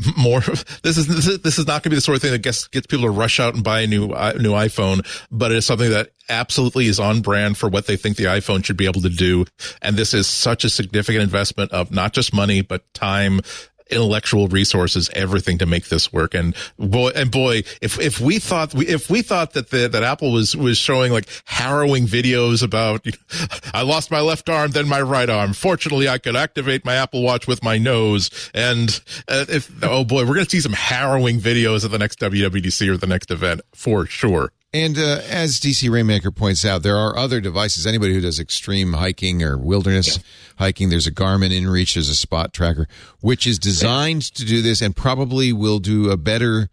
more. This is this is, not going to be the sort of thing that gets gets people to rush out and buy a new new iPhone, but it is something that absolutely is on brand for what they think the iPhone should be able to do. And this is such a significant investment of not just money but time. Intellectual resources, everything to make this work, and boy, and boy, if if we thought we if we thought that the, that Apple was was showing like harrowing videos about, I lost my left arm, then my right arm. Fortunately, I could activate my Apple Watch with my nose, and uh, if oh boy, we're gonna see some harrowing videos at the next WWDC or the next event for sure. And uh, as DC Rainmaker points out, there are other devices. Anybody who does extreme hiking or wilderness hiking, there's a Garmin InReach, there's a spot tracker, which is designed to do this and probably will do a better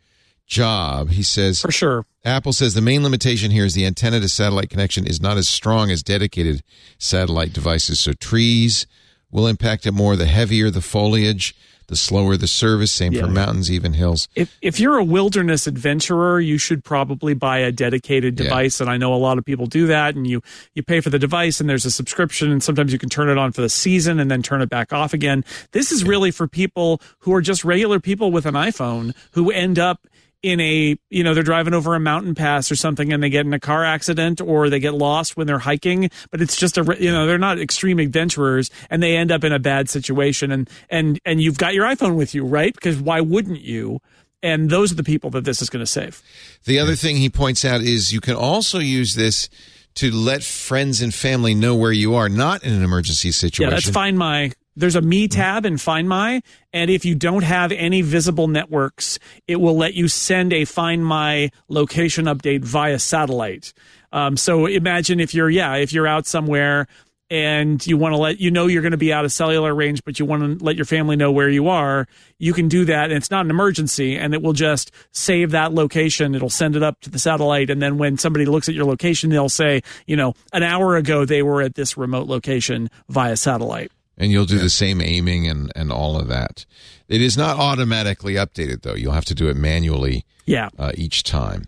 job. He says for sure. Apple says the main limitation here is the antenna to satellite connection is not as strong as dedicated satellite devices. So trees will impact it more. The heavier the foliage, the slower the service. Same for mountains, even hills. If if you're a wilderness adventurer, you should probably buy a dedicated Yeah. device, and I know a lot of people do that. And you you pay for the device, and there's a subscription, and sometimes you can turn it on for the season and then turn it back off again. This is really for people who are just regular people with an iPhone who end up in a you know they're driving over a mountain pass or something and they get in a car accident or they get lost when they're hiking but it's just a you know they're not extreme adventurers and they end up in a bad situation and and and you've got your iPhone with you right because why wouldn't you and those are the people that this is going to save. The other thing he points out is you can also use this to let friends and family know where you are, not in an emergency situation. Yeah, that's Find My. There's a Me tab in Find My, and if you don't have any visible networks, it will let you send a Find My location update via satellite. Um, so imagine if you're yeah, if you're out somewhere and you want to let you know you're going to be out of cellular range, but you want to let your family know where you are, you can do that. And it's not an emergency, and it will just save that location. It'll send it up to the satellite, and then when somebody looks at your location, they'll say, you know, an hour ago they were at this remote location via satellite. And you'll do the same aiming and, and all of that. It is not automatically updated though. You'll have to do it manually. Yeah. Uh, each time.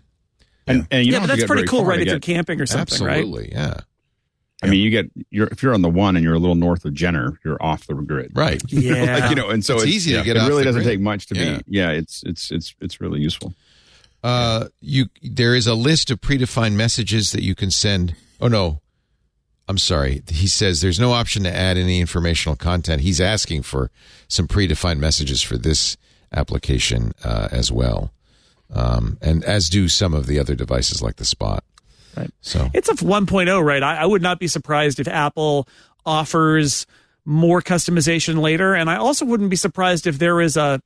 And, and you yeah, but that's pretty cool, right? to If you're camping or something, right? Absolutely. Yeah. I mean, you get you're if you're on the one and you're a little north of Jenner, you're off the grid. Right. Yeah. like, you know, and so It's it's, easy to get It off really the doesn't grid. take much to Yeah. be. Yeah, it's it's it's it's really useful. Uh, you there is a list of predefined messages that you can send. Oh no, I'm sorry. He says there's no option to add any informational content. He's asking for some predefined messages for this application uh, as well, um, and as do some of the other devices like the Spot. Right. So It's a 1.0, right? I, I would not be surprised if Apple offers more customization later. And I also wouldn't be surprised if there is a,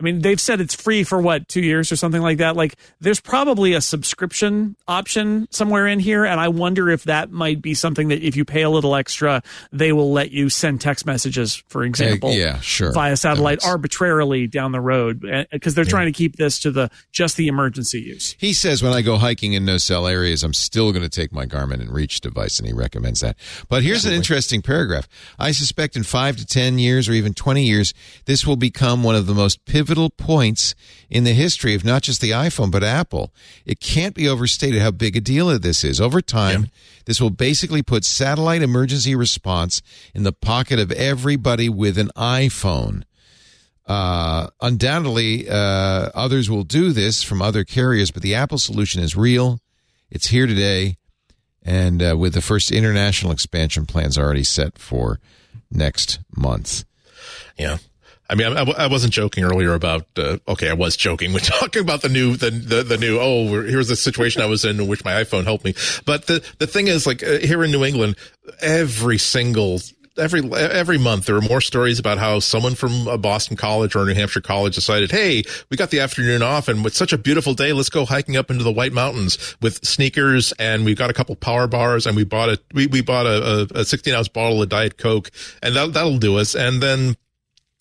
I mean, they've said it's free for what, two years or something like that. Like, there's probably a subscription option somewhere in here. And I wonder if that might be something that if you pay a little extra, they will let you send text messages, for example. yeah, sure. Via satellite arbitrarily down the road eh, because they're trying to keep this to the just the emergency use. He says when I go hiking in no cell areas, I'm still going to take my Garmin inReach device, and he recommends that. But here's an interesting paragraph. I suspect in five to 10 years or even 20 years, this will become one of the most pivotal points in the history of not just the iPhone, but Apple. It can't be overstated how big a deal this is. Over time, this will basically put satellite emergency response in the pocket of everybody with an iPhone. Uh, undoubtedly, uh, others will do this from other carriers, but the Apple solution is real. It's here today, and uh, with the first international expansion plans already set for next month. Yeah. I mean, I, I wasn't joking earlier about. Uh, okay, I was joking. We're talking about the new, the the, the new. Oh, here's the situation I was in, in which my iPhone helped me. But the the thing is, like uh, here in New England, every single. Every every month there are more stories about how someone from a Boston College or a New Hampshire College decided, hey, we got the afternoon off and it's such a beautiful day, let's go hiking up into the White Mountains with sneakers and we got a couple power bars and we bought a we, we bought a, a, a 16 ounce bottle of Diet Coke and that that'll do us. And then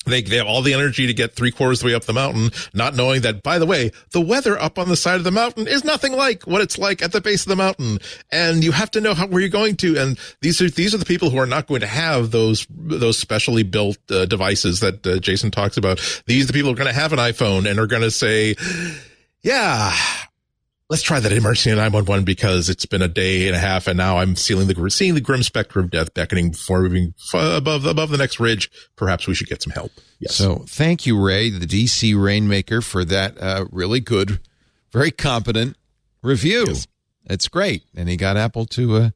they, they have all the energy to get three quarters of the way up the mountain, not knowing that, by the way, the weather up on the side of the mountain is nothing like what it's like at the base of the mountain. And you have to know how, where you're going to. And these are, these are the people who are not going to have those, those specially built uh, devices that uh, Jason talks about. These are the people who are going to have an iPhone and are going to say, yeah, let's try that emergency 911 because it's been a day and a half and now I'm seeing the seeing the grim specter of death beckoning before moving f- above above the next ridge. Perhaps we should get some help. Yes. So thank you, Ray, the DC Rainmaker, for that uh, really good, very competent review. It's great, and he got Apple to uh,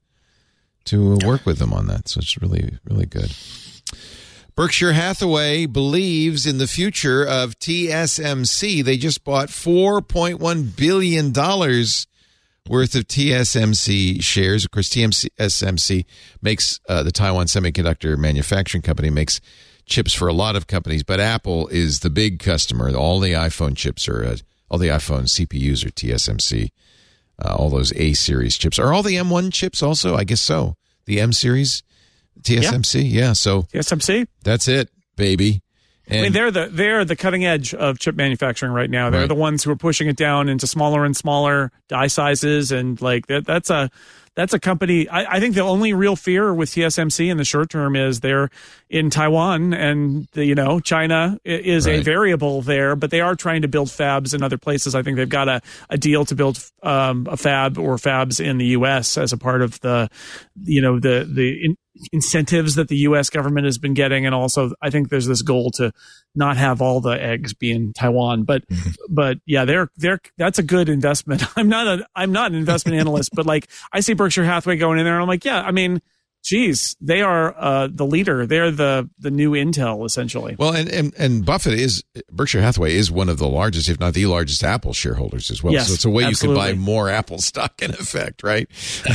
to uh, work with him on that. So it's really really good. Berkshire Hathaway believes in the future of TSMC. They just bought $4.1 billion worth of TSMC shares. Of course, TSMC makes uh, the Taiwan Semiconductor Manufacturing Company makes chips for a lot of companies, but Apple is the big customer. All the iPhone chips are, uh, all the iPhone CPUs are TSMC. Uh, all those A series chips. Are all the M1 chips also? I guess so. The M series TSMC? Yeah. so TSMC. that's it, baby. And I mean, they're the they're the cutting edge of chip manufacturing right now. They're Right. the ones who are pushing it down into smaller and smaller die sizes, and like that. That's a that's a company. I, I think the only real fear with TSMC in the short term is they're in Taiwan, and the, you know China is a variable there, but they are trying to build fabs in other places. I think they've got a, a deal to build um, a fab or fabs in the U.S. as a part of the you know the the in, incentives that the U.S. government has been getting, and also I think there's this goal to not have all the eggs be in Taiwan. But mm-hmm. but yeah, they're they're that's a good investment. I'm not a I'm not an investment analyst, but like I see Berkshire Hathaway going in there, and I'm like, yeah, I mean. Geez, they are uh, the leader. They're the the new Intel essentially. Well, and, and and Buffett is Berkshire Hathaway is one of the largest, if not the largest, Apple shareholders as well. Yes, so it's a way absolutely. you can buy more Apple stock in effect, right?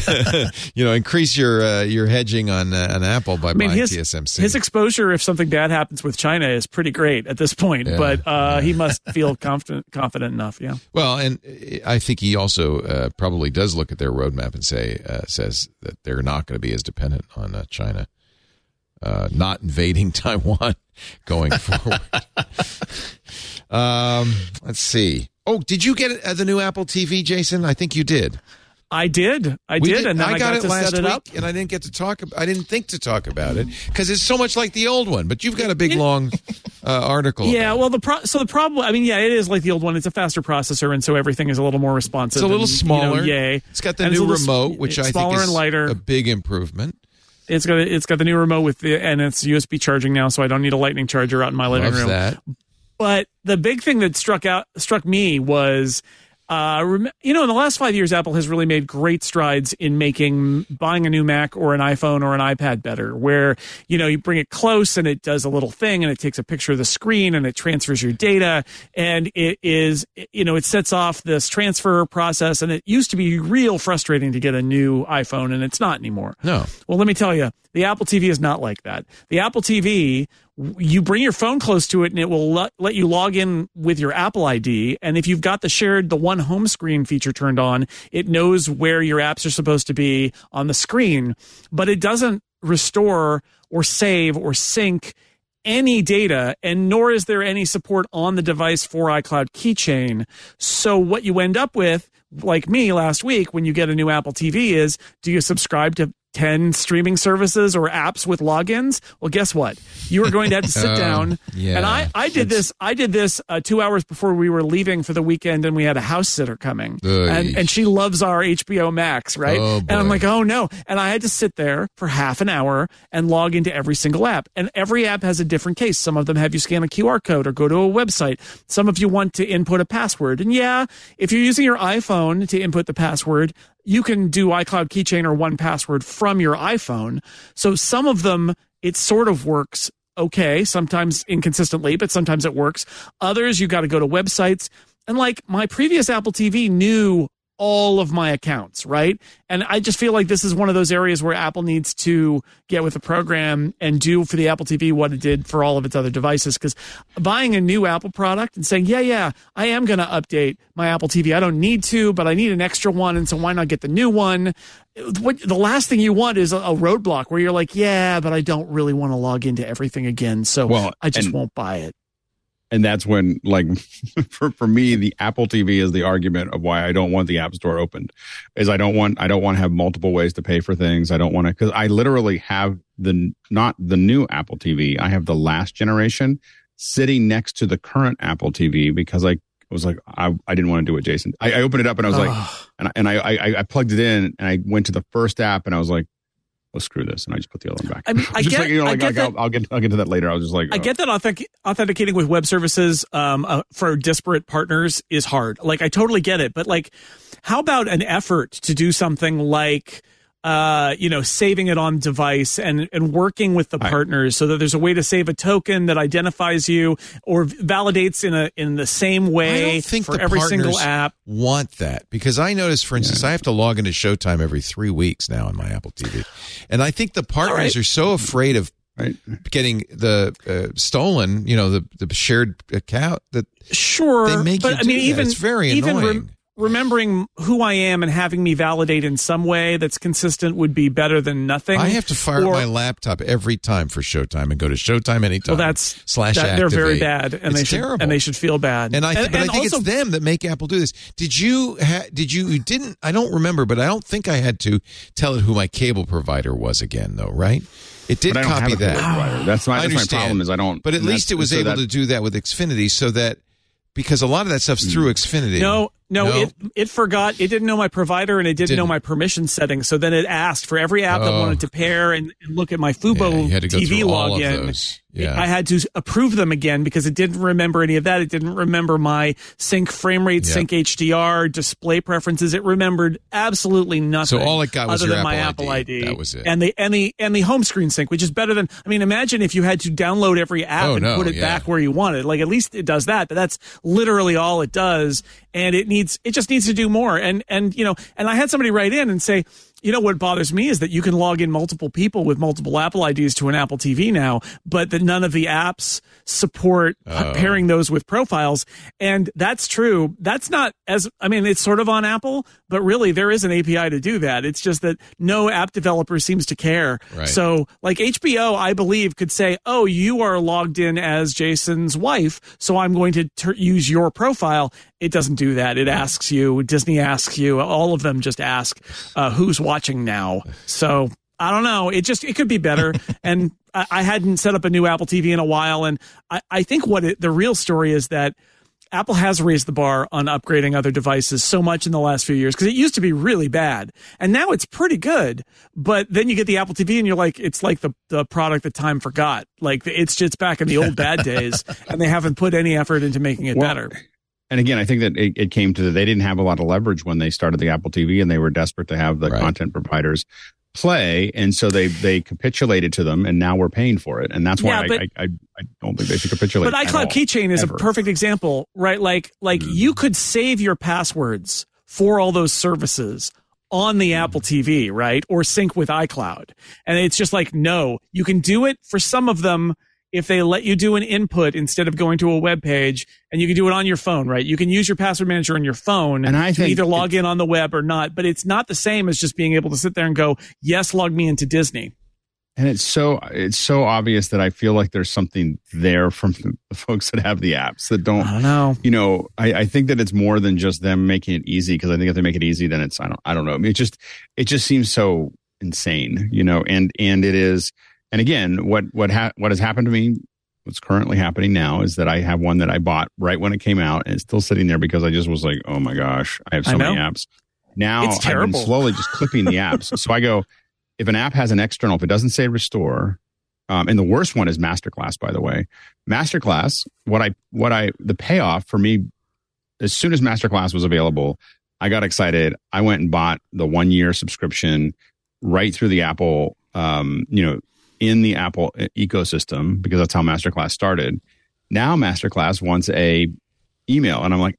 you know, increase your uh, your hedging on uh, on Apple by I mean, buying his TSMC. his exposure if something bad happens with China is pretty great at this point. Yeah, but uh, he must feel confident confident enough. Yeah. well, and I think he also uh, probably does look at their roadmap and say uh, says that they're not going to be as dependent on uh, China. Uh, not invading Taiwan going forward. um, let's see. Oh, did you get uh, the new Apple TV, Jason? I think you did. I did. I We did, and then I, got, it to last set it week, up. and I didn't get to talk. ab- I didn't think to talk about it because it's so much like the old one. But you've got a big long uh, article. Yeah, well, the pro- so the problem. I mean, yeah, it is like the old one. It's a faster processor, and so everything is a little more responsive. It's a little and, you know, smaller. yay! It's got the And new a little s- remote, which I think smaller is and lighter. a big improvement. It's got it's got the new remote with the and it's USB charging now, so I don't need a lightning charger out in my living Love room. that. But the big thing that struck out struck me was, uh, you know, in the last five years, Apple has really made great strides in making buying a new Mac or an iPhone or an iPad better. Where you know you bring it close and it does a little thing and it takes a picture of the screen and it transfers your data and it is you know it sets off this transfer process and it used to be real frustrating to get a new iPhone and it's not anymore. No. Well, let me tell you, the Apple TV is not like that. The Apple TV, you bring your phone close to it and it will let, let you log in with your Apple ID. And if you've got the shared, the one home screen feature turned on, it knows where your apps are supposed to be on the screen, but it doesn't restore or save or sync any data and nor is there any support on the device for iCloud keychain. So what you end up with like me last week when you get a new Apple TV is do you subscribe to 10 streaming services or apps with logins? Well, guess what? You are going to have to sit Oh, down. yeah. And I, I did this, I did this uh, two hours before we were leaving for the weekend and we had a house sitter coming and, and she loves our HBO Max, right? Oh, and I'm like, oh no. And I had to sit there for half an hour and log into every single app. And every app has a different case. Some of them have you scan a QR code or go to a website. Some of you want to input a password. And yeah, if you're using your iPhone to input the password, you can do iCloud keychain or one password from your iPhone. So some of them, it sort of works okay, sometimes inconsistently, but sometimes it works. Others, you got to go to websites. And like my previous Apple TV knew all of my accounts, right? And I just feel like this is one of those areas where Apple needs to get with the program and do for the Apple TV what it did for all of its other devices. Because buying a new Apple product and saying, yeah, yeah, I am going to update my Apple TV. I don't need to, but I need an extra one. And so why not get the new one? What the last thing you want is a, a roadblock where you're like, yeah, but I don't really want to log into everything again. So Well, I just won't buy it. And that's when like for, for me the apple tv is the argument of why i don't want the app store opened is i don't want i don't want to have multiple ways to pay for things. I don't want to because i literally have the not the new apple tv i have the last generation sitting next to the current apple tv because i was like i, I didn't want to do it jason I, I opened it up and i was like and, I, and I, I i plugged it in and i went to the first app and i was like well, screw this, and I just put the other one back. I mean, I get- like, you know, I get like, that. I'll, I'll get, I'll get to that later. I was just like, I oh. get that authentic, authenticating with web services um, uh, for disparate partners is hard. Like, I totally get it. But, like, how about an effort to do something like, uh, you know, saving it on device and, and working with the partners so that there's a way to save a token that identifies you or validates in a in the same way. I don't think for the every single app. want that because I notice, for instance, I have to log into Showtime every three weeks now on my Apple TV, and I think the partners right. are so afraid of Right. getting the uh, stolen, you know, the the shared account that Sure, They make but you I do mean, that. even It's very even annoying. Remembering who I am and having me validate in some way that's consistent would be better than nothing. I have to fire Or- up my laptop every time for Showtime and go to Showtime anytime. Well, that's slash that, they're very bad, and It's they should terrible. and they should feel bad. And I, th- but I think also, it's them that make Apple do this. Did you? Ha- did you? You didn't? I don't remember, but I don't think I had to tell it who my cable provider was again, though. Right? It did But I don't copy that. That's my, that's my problem is I don't. But at least it was so able that- to do that with Xfinity, so that because a lot of that stuff's through hmm. Xfinity. no, No, No? it it forgot. It didn't know my provider and it didn't, know Didn't. my permission settings. So then it asked for every app that Oh. wanted to pair and, and look at my Fubo Yeah, you had TV through all of login. Yeah. I had to approve them again because it didn't remember any of that. It didn't remember my sync frame rate, Yep. sync HDR, display preferences. It remembered absolutely nothing. So all it got was your than my Apple Apple ID. ID. That was it. And the and the and the home screen sync, which is better than. I mean, imagine if you had to download every app Oh, and no, put it yeah. back where you wanted. Like at least it does that, but that's literally all it does. And it needs it just needs to do more. And and you know, and I had somebody write in and say, you know what bothers me is that you can log in multiple people with multiple Apple IDs to an Apple TV now, but that none of the apps support Oh. pairing those with profiles. And that's true. That's not as I mean, it's sort of on Apple, but really there is an API to do that. It's just that no app developer seems to care. Right. So like HBO, I believe could say, "Oh, you are logged in as Jason's wife, so I'm going to ter- use your profile." It doesn't do that. It asks you. Disney asks you. All of them just ask uh, who's watching now. So I don't know. It just it could be better. and I, I hadn't set up a new Apple TV in a while, and I, I think what it, the real story is that. Apple has raised the bar on upgrading other devices so much in the last few years because it used to be really bad and now it's pretty good. But then you get the Apple TV and you're like, it's like the, the product that time forgot. Like it's just back in the old bad days and they haven't put any effort into making it Well, better. And again, I think that it, it came to that they didn't have a lot of leverage when they started the Apple TV, and they were desperate to have the Right. content providers play, and so they they capitulated to them, and now we're paying for it, and that's why Yeah, I, but- I, I I don't think they should capitulate. But iCloud all, Keychain is ever. a perfect example, right? Like, like Mm. you could save your passwords for all those services on the Mm. Apple TV, right? Or sync with iCloud. And it's just like, no, you can do it for some of them if they let you do an input instead of going to a web page and you can do it on your phone, right? You can use your password manager on your phone And I to think either log in on the web or not, but it's not the same as just being able to sit there and go, yes, log me into Disney. and it's so it's so obvious that I feel like there's something there from the folks that have the apps that don't I don't know. you know, I, I think that it's more than just them making it easy because I think if they make it easy, then it's I don't I don't know. I mean, it just it just seems so insane, you know. And and it is, and again, what what ha- what has happened to me, what's currently happening now is that I have one that I bought right when it came out, and it's still sitting there because I just was like, oh my gosh, I have so I many apps. Now It's I've been slowly just clipping the apps. so I go, if an app has an external, if it doesn't say restore, um, and the worst one is Masterclass, by the way. Masterclass, what I what I the payoff for me, as soon as Masterclass was available, I got excited. I went and bought the one year subscription right through the Apple, um, you know, in the Apple ecosystem because that's how Masterclass started. Now Masterclass wants a email, and I'm like,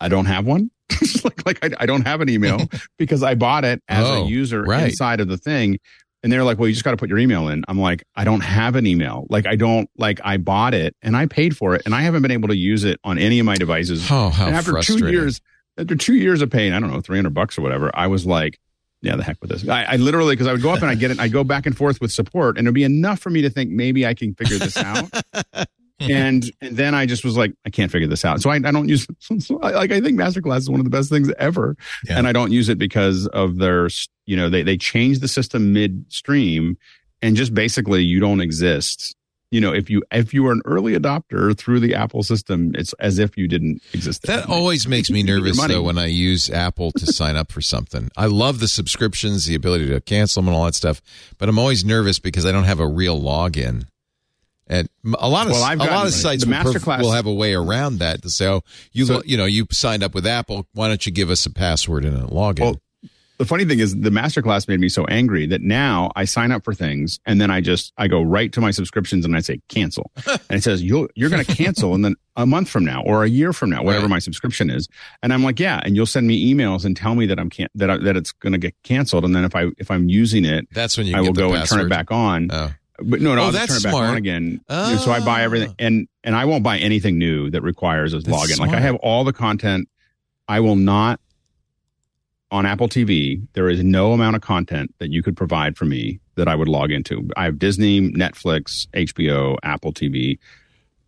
I don't have one. like, like I, I don't have an email because I bought it as Oh, a user right. inside of the thing. And they're like, well, you just got to put your email in. I'm like, I don't have an email. Like, I don't, like, I bought it and I paid for it and I haven't been able to use it on any of my devices. Oh, how and after frustrating. two years, after two years of paying, I don't know, 300 bucks or whatever, I was like, yeah, the heck with this. I, I literally, because I would go up and I get it, I go back and forth with support and it'd be enough for me to think maybe I can figure this out. and and then I just was like, I can't figure this out. So I, I don't use like I think Masterclass is one of the best things ever, Yeah. and I don't use it because of their you know they they changed the system midstream, and just basically you don't exist. You know, if you if you are an early adopter through the Apple system, it's as if you didn't exist. That always makes me You get your nervous though when I use Apple to sign up for something. I love the subscriptions, the ability to cancel them and all that stuff, but I'm always nervous because I don't have a real login. And a lot of Well, I've a lot of sites will, perf- will have a way around that to say, "Oh, you So- you know you signed up with Apple. Why don't you give us a password and a login?" Well, the funny thing is the masterclass made me so angry that now I sign up for things and then I just I go right to my subscriptions and I say cancel. and it says you'll you're going to cancel and then a month from now or a year from now whatever Right. my subscription is. And I'm like, yeah, and you'll send me emails and tell me that I'm can that I, that it's going to get canceled and then if I if I'm using it That's when you I will go and turn it back on. Oh. But no, no, Oh, I'll turn it back smart. on again. You know, so I buy everything, ah. and and I won't buy anything new that requires a login. Like I have all the content. I will not on Apple TV. There is no amount of content that you could provide for me that I would log into. I have Disney, Netflix, HBO, Apple TV.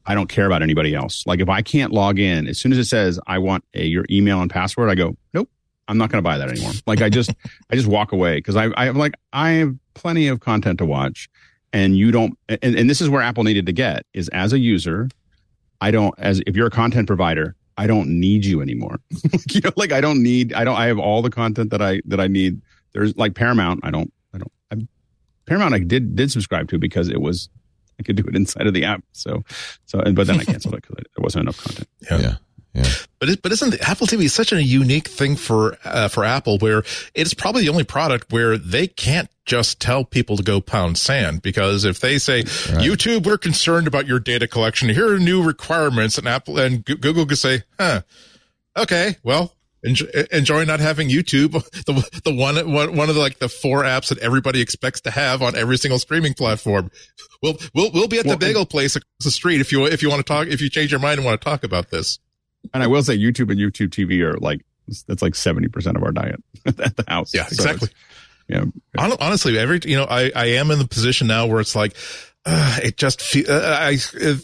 I don't care about anybody else. Like if I can't log in, as soon as it says I want a, your email and password, I go, nope, I'm not going to buy that anymore. Like I just, I just walk away because I, I have like, I have plenty of content to watch and you don't, and, and this is where Apple needed to get is as a user, I don't, as if you're a content provider, I don't need you anymore. you know, like I don't need, I don't, I have all the content that I, that I need. There's like Paramount. I don't, I don't, I, Paramount I did, did subscribe to because it was, I could do it inside of the app. So, so, but then I canceled it because there wasn't enough content. Yeah. Yeah. But it, but isn't the Apple TV such a unique thing for uh, for Apple where it's probably the only product where they can't just tell people to go pound sand because if they say YouTube we're concerned about your data collection. Here are new requirements and Apple and Google could say huh okay well enjoy, enjoy not having YouTube the the one one of the, like the four apps that everybody expects to have on every single streaming platform. We'll we'll we'll be at Well, the bagel place across the street if you if you want to talk if you change your mind and want to talk about this. And I will say YouTube and YouTube TV are like, that's like 70% of our diet at the house. Yeah, So exactly. yeah. Honestly, every you know, I I am in the position now where it's like. Uh, it just fe- uh, I uh,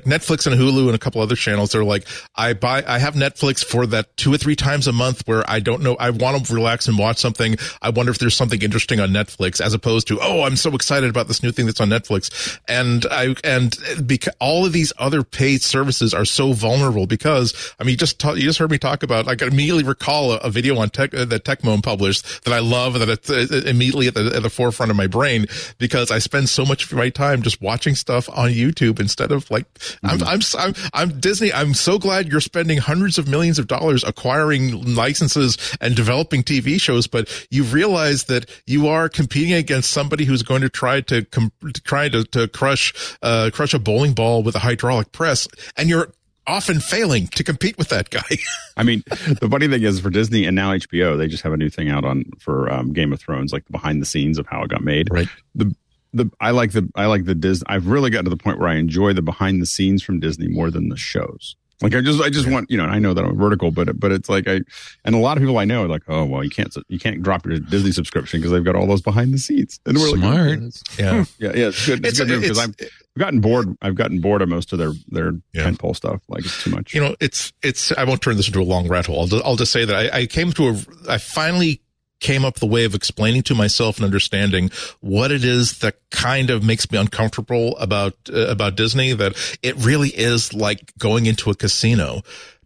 Netflix and Hulu and a couple other channels. They're like I buy I have Netflix for that two or three times a month where I don't know I want to relax and watch something. I wonder if there's something interesting on Netflix as opposed to oh I'm so excited about this new thing that's on Netflix. And I and because all of these other paid services are so vulnerable because I mean you just you just heard me talk about I can immediately recall a, a video on tech uh, that Techmoan published that I love that it's uh, immediately at the at the forefront of my brain because I spend so much of my time just watching stuff on YouTube instead of like I'm, I'm I'm I'm Disney. I'm so glad you're spending hundreds of millions of dollars acquiring licenses and developing TV shows, but you realize that you are competing against somebody who's going to try to com- try to to crush uh crush a bowling ball with a hydraulic press, and you're often failing to compete with that guy. I mean, the funny thing is for Disney and now HBO, they just have a new thing out on for um, Game of Thrones, like the behind the scenes of how it got made. Right. The the I like the I like the Disney. I've really gotten to the point where I enjoy the behind the scenes from Disney more than the shows. Like I just I just want you know I know that I'm vertical, but but it's like I and a lot of people I know are like oh well you can't you can't drop your Disney subscription because they've got all those behind the scenes and we're Smart. like yeah. yeah yeah it's good it's, It's- good because I've gotten bored I've gotten bored of most of their their Yeah. tentpole stuff like it's too much you know, it's it's. I won't turn this into a long rat hole. I'll just, I'll just say that I, I came to a. I finally came up the way of explaining to myself and understanding what it is that kind of makes me uncomfortable about uh, about Disney. That it really is like going into a casino.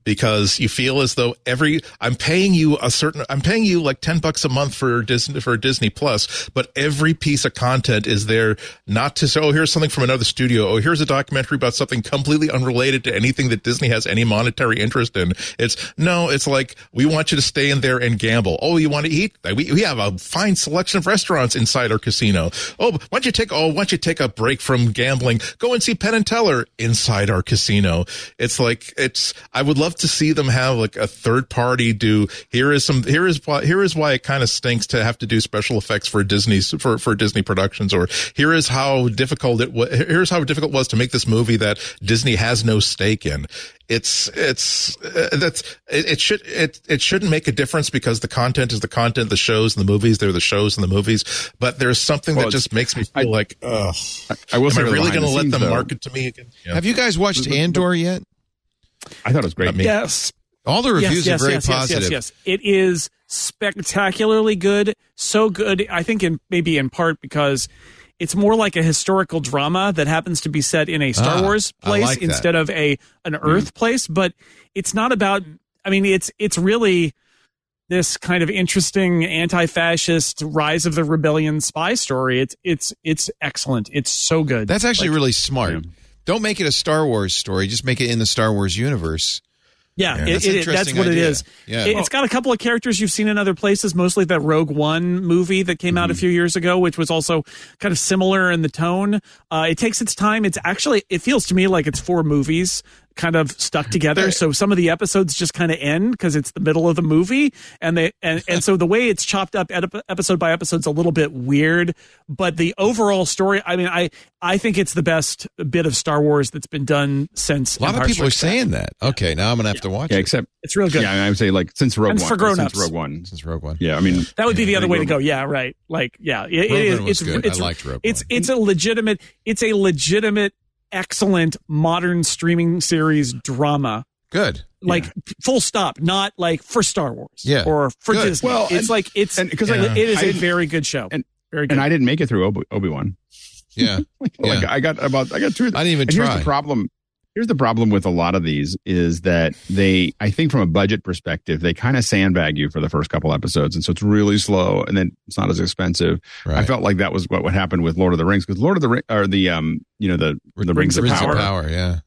Because you feel as though every I'm paying you a certain I'm paying you like ten bucks a month for Disney for Disney Plus, but every piece of content is there not to say, oh, here's something from another studio. Oh, here's a documentary about something completely unrelated to anything that Disney has any monetary interest in. It's no, it's like we want you to stay in there and gamble. Oh, you want to eat? We, we have a fine selection of restaurants inside our casino. Oh, why don't you take, oh, why don't you take a break from gambling? Go and see Penn and Teller inside our casino. It's like, it's, I would love to see them have like a third party do, here is some, here is why, here is why it kind of stinks to have to do special effects for Disney's, for, for Disney productions, or here is how difficult it was, here's how difficult it was to make this movie that Disney has no stake in. It's, it's, uh, that's, it, it should, it, it shouldn't make a difference because the content is the content, the shows and the movies, they're the shows and the movies, but there's something Well, that just makes me feel I- like, ugh, I will am say I the really going to let scenes, them though, market to me again? Yeah. Have you guys watched Andor yet? I thought it was great. Not. Yes. All the reviews yes, yes, are very yes, positive. Yes, yes, yes. It is spectacularly good. So good. I think in maybe in part because it's more like a historical drama that happens to be set in a Star Ah, Wars place like instead of a an Earth place. But it's not about. I mean, it's it's really this kind of interesting anti-fascist rise of the rebellion spy story. It's it's it's excellent. It's so good. That's actually Like, really smart. Yeah. Don't make it a Star Wars story. Just make it in the Star Wars universe. Yeah, Yeah, it- that's it- that's what it idea. is. Yeah. It, has got a couple of characters you've seen in other places, mostly that Rogue One movie that came out a few years ago, which was also kind of similar in the tone. Uh, it takes its time. It's actually, it feels to me like it's four movies kind of stuck together. So some of the episodes just kind of end because it's the middle of the movie, and they and and so the way it's chopped up episode by episode is a little bit weird. But the overall story, I mean, I I think it's the best bit of Star Wars that's been done since. A lot Empire of people are Strikes Back. saying that. Okay, now I'm gonna have to watch Yeah, it except It's real good. yeah, I would say like since Rogue And One, for grown-ups. since Rogue One. since Rogue One. Yeah, I mean, That would be the other think way to go. Yeah, right. Like, yeah, it, it Rogue. One was It's good. it's I liked Rogue it's One. it's a legitimate. It's a legitimate, excellent modern streaming series drama. Good. Like full stop. Not like for Star Wars. Yeah. Or for Good. Disney. Well, it's and- like it's 'cause like, I- it is a very good show. and- very good. and I didn't make it through Obi Wan. Yeah. like Yeah. I got about I got two. I didn't even and Here's the problem. Here's the problem with a lot of these is that they i think from a budget perspective they kind of sandbag you for the first couple episodes and so it's really slow and then it's not as expensive i felt like that was what would happen with lord of the rings because lord of the Ring or the um you know the the rings, of Rings power, of power. Yeah.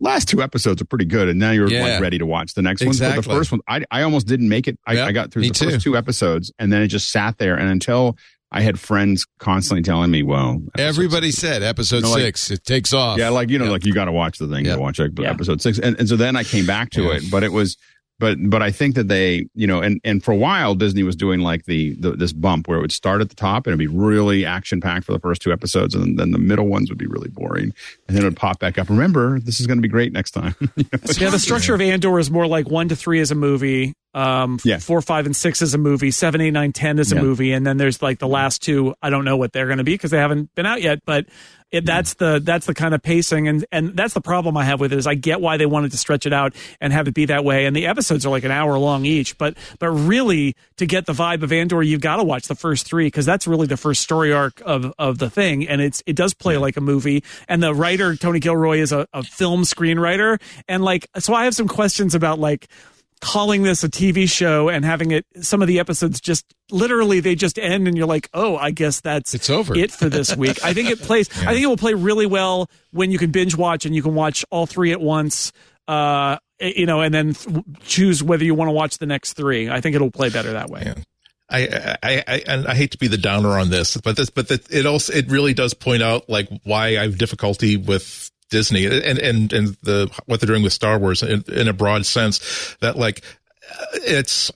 last two episodes are pretty good and now you're Yeah. like ready to watch the next one but Exactly. the first one i, I almost didn't make it I, Yeah, I got through the too. first two episodes and then it just sat there and until i had friends constantly telling me well Everybody said episode You know, like- six. it takes off. yeah, like you know, like you got to watch the thing to watch episode six, and, and so then I came back to Yeah. it, but it was, but but I think that they, you know, and and for a while Disney was doing like the, the this bump where it would start at the top and it'd be really action packed for the first two episodes, and then the middle ones would be really boring, and then it would pop back up. Remember, this is going to be great next time. Yeah, the structure of Andor is more like one to three is a movie, um, Yeah. four, five, and six is a movie, seven, eight, nine, ten is a Yeah. movie, and then there's like the last two. I don't know what they're going to be because they haven't been out yet, but it, that's the that's the kind of pacing, and and that's the problem I have with it is I get why they wanted to stretch it out and have it be that way, and the episodes are like an hour long each, but but really to get the vibe of Andor, you've got to watch the first three because that's really the first story arc of of the thing, and it's it does play like a movie, and the writer Tony Gilroy is a, a film screenwriter, and like so I have some questions about like calling this a TV show and having it some of the episodes just literally they just end and you're like, "Oh, I guess that's It's over. it for this week." I think it plays I think it will play really well when you can binge watch and you can watch all three at once. Uh you know, and then th- choose whether you want to watch the next three. I think it'll play better that way. Yeah. I, I, I, and I hate to be the downer on this, but this, but that it also, it really does point out like why I have difficulty with Disney and, and, and the, what they're doing with Star Wars in, in a broad sense that like, it's,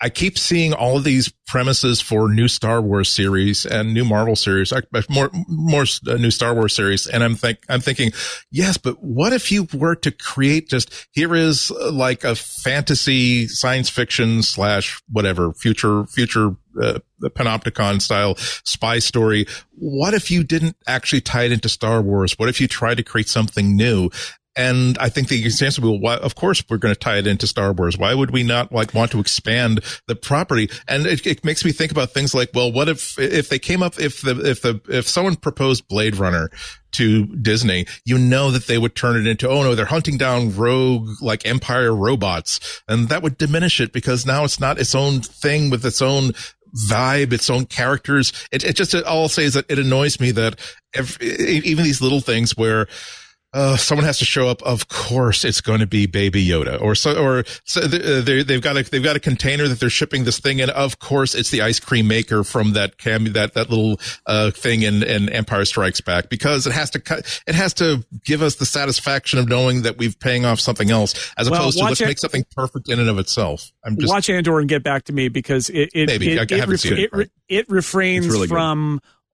I keep seeing all of these premises for new Star Wars series and new Marvel series, more more uh, new Star Wars series, and I'm think I'm thinking, yes, but what if you were to create just here is uh, like a fantasy science fiction slash whatever future future uh, panopticon style spy story. What if you didn't actually tie it into Star Wars? What if you tried to create something new? And I think the answer will, why, of course, we're going to tie it into Star Wars. Why would we not like want to expand the property? And it, it makes me think about things like, well, what if, if they came up, if the, if the, if someone proposed Blade Runner to Disney, you know that they would turn it into, oh no, they're hunting down rogue, like empire robots. And that would diminish it because now it's not its own thing with its own vibe, its own characters. It, it just, all I'll say is that it annoys me that every, even these little things where, uh, someone has to show up. Of course, it's going to be Baby Yoda, or so, or so they, they, they've got a they've got a container that they're shipping this thing in. Of course, it's the ice cream maker from that cam that that little uh, thing in, in Empire Strikes Back because it has to cut. It has to give us the satisfaction of knowing that we've paying off something else, as Well, opposed to watch let's it- make something perfect in and of itself. I'm just Watch Andor and get back to me because it it Maybe. it, I it, haven't seen it, it, right. it refrains It's really good.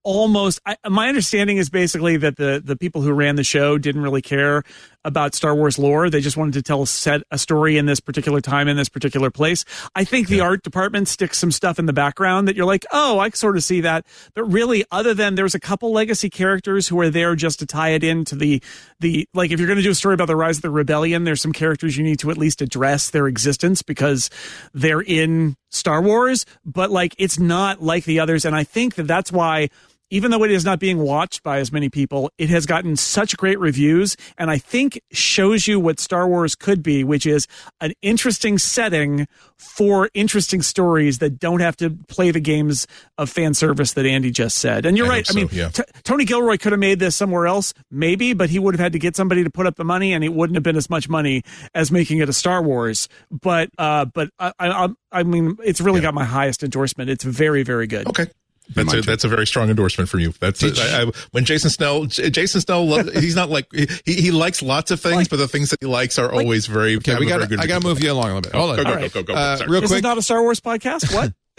Almost I, my understanding is basically that the the people who ran the show didn't really care about Star Wars lore. They just wanted to tell a set a story in this particular time in this particular place. I think the art department sticks some stuff in the background that you're like, oh, I sort of see that. But really, other than there's a couple legacy characters who are there just to tie it into the the like if you're going to do a story about the rise of the rebellion, there's some characters you need to at least address their existence because they're in Star Wars. But like it's not like the others, and I think that that's why even though it is not being watched by as many people, it has gotten such great reviews and I think shows you what Star Wars could be, which is an interesting setting for interesting stories that don't have to play the games of fan service that Andy just said. And you're I right. hope I mean, yeah. T- Tony Gilroy could have made this somewhere else, maybe, but he would have had to get somebody to put up the money, and it wouldn't have been as much money as making it a Star Wars. But, uh, but I, I, I mean, it's really got my highest endorsement. It's very, very good. Okay. That's a, that's a very strong endorsement from you. That's a, I, I, when Jason Snell, Jason Snell, he's not like he, he likes lots of things, but the things that he likes are always very. Okay, we got. I got to move you along a little bit. Hold on. Go, go, All go, right. go, go, Uh, real This quick. is not a Star Wars podcast. What?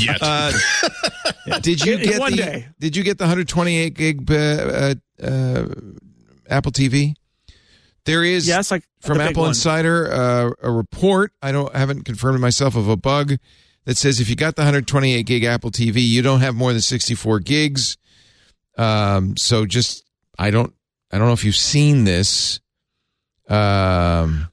Yet. Uh, did you get one the, day. Did you get the 128 gig uh, uh, uh, Apple TV? There is Yes, like from Apple. Insider uh, a report. I don't I haven't confirmed it myself of a bug that says if you got the 128 gig Apple TV, you don't have more than 64 gigs. Um, so just I don't I don't know if you've seen this. Um,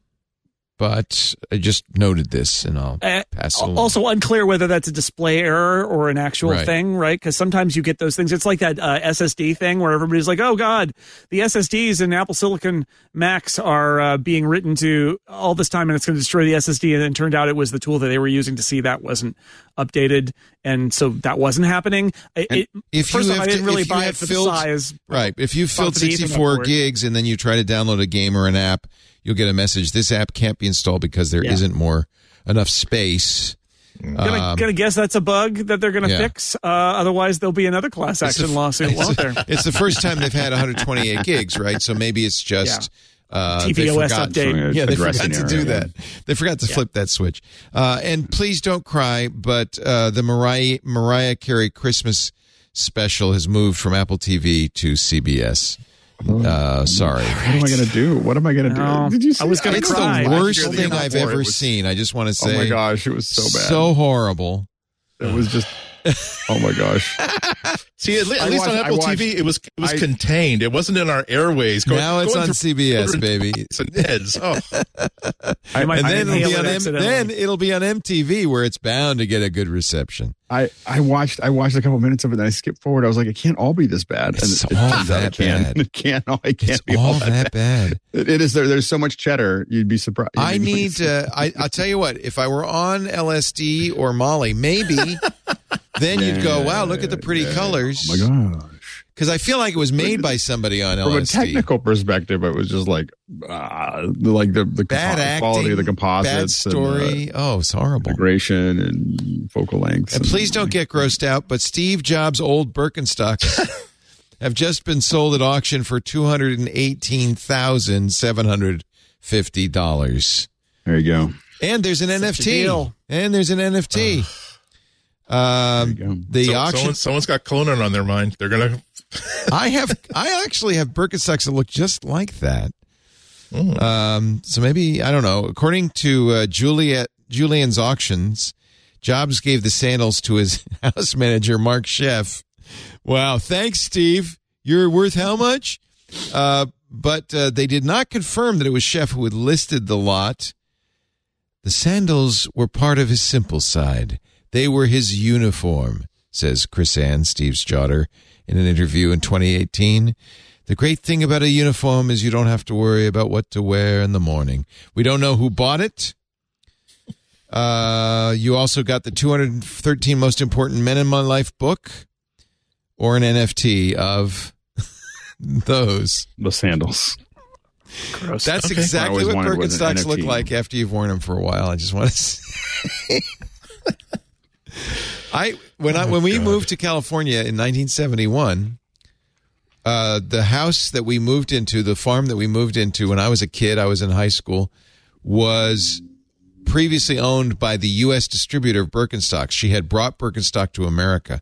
but I just noted this and I'll Uh, pass it along. also unclear whether that's a display error or an actual Right. thing, right? Because sometimes you get those things. It's like that uh, SSD thing where everybody's like, "Oh God, the SSDs in Apple Silicon Macs are uh, being written to all this time, and it's going to destroy the SSD." And then it turned out it was the tool that they were using to see that wasn't updated, and so that wasn't happening. It, it, if first you off, I didn't to- really buy it for filled- the size. Right. If you've filled Bump the Ethernet 64 gigs and then you try to download a game or an app, you'll get a message. This app can't be installed because there Yeah. not more enough space. Gonna, Um, gonna guess that's a bug that they're gonna yeah. fix. Uh, otherwise, there'll be another class action the- lawsuit, won't there? It's the first time they've had 128 gigs, right? So maybe it's just uh, they tvOS forgot- update. Yeah, they Addressing forgot to do that. They forgot to flip that switch. Uh, and please don't cry, but uh, the Mariah Mariah Carey Christmas special has moved from Apple TV to CBS. Uh, sorry. What am I going to do? What am I going to No, do? Did you see I was gonna It's cry. the worst the thing I've ever was- seen. I just want to say. Oh my gosh, it was so bad. so horrible. it was just. Oh my gosh. See, at, le- at least watched- on Apple watched- TV, it was it was I- contained. It wasn't in our airways. Going, now it's going on CBS, baby. pockets and heads. Oh, I, might- And then it'll inhaled be it on M- then it'll be on MTV where it's bound to get a good reception. I, I watched I watched a couple minutes of it and I skipped forward. I was like, it can't all be this bad. It's and it, all turns out that can. bad. It can't. all- It can't It's be all all that. that bad. It, it is there. There's so much cheddar. You'd be surprised. I You'd be need. Uh, I, I'll tell you what. If I were on LSD or Molly, maybe then you'd go, "Wow, look at the pretty colors." Oh my gosh. Because I feel like it was made by somebody on From a technical perspective, it was just like, uh, like the the bad compo- acting, quality of the bad composites, and, uh, story. oh, it's horrible. integration and focal length. And please don't get grossed out, but Steve Jobs' old Birkenstocks have just been sold at auction for two hundred and eighteen thousand seven hundred fifty dollars. There you go. And there's an a NFT. And there's an NFT. Um, There you go. the So- auction. someone, someone's got Conan on their mind. They're gonna. I have. I actually have Birkenstocks that look just like that. Um, so maybe I don't know. According to uh, Juliet Julien's auctions, Jobs gave the sandals to his house manager Mark Sheff. Wow, thanks, Steve. You're worth how much? Uh, but uh, they did not confirm that it was Sheff who had listed the lot. The sandals were part of his simple side. They were his uniform, says Chris Ann, Steve's daughter, in an interview in 2018. The great thing about a uniform is you don't have to worry about what to wear in the morning. We don't know who bought it. Uh, you also got the 213 most important men in my life book or an NFT of those. The sandals. Gross. That's Okay. Exactly what Birkenstocks look like after you've worn them for a while. I just want to say. I when I when we moved to California in 1971, uh, the house that we moved into, the farm that we moved into when I was a kid, I was in high school, was previously owned by the U.S. distributor of Birkenstocks. She had brought Birkenstock to America,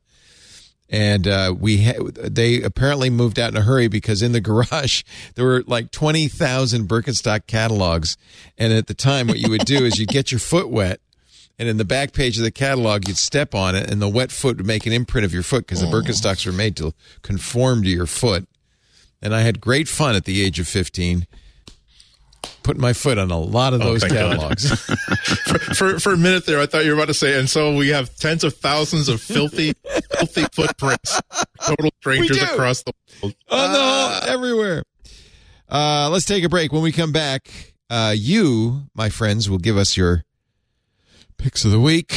and uh, we ha- they apparently moved out in a hurry because in the garage there were like twenty thousand Birkenstock catalogs, and at the time, what you would do is you get your foot wet. And in the back page of the catalog, you'd step on it, and the wet foot would make an imprint of your foot because the Birkenstocks were made to conform to your foot. And I had great fun at the age of 15 putting my foot on a lot of those thank God. catalogs. For, for for a minute there, I thought you were about to say, and so we have tens of thousands of filthy, filthy footprints, total strangers across the world. on the whole, everywhere. Uh, let's take a break. When we come back, uh, you, my friends, will give us your picks of the week.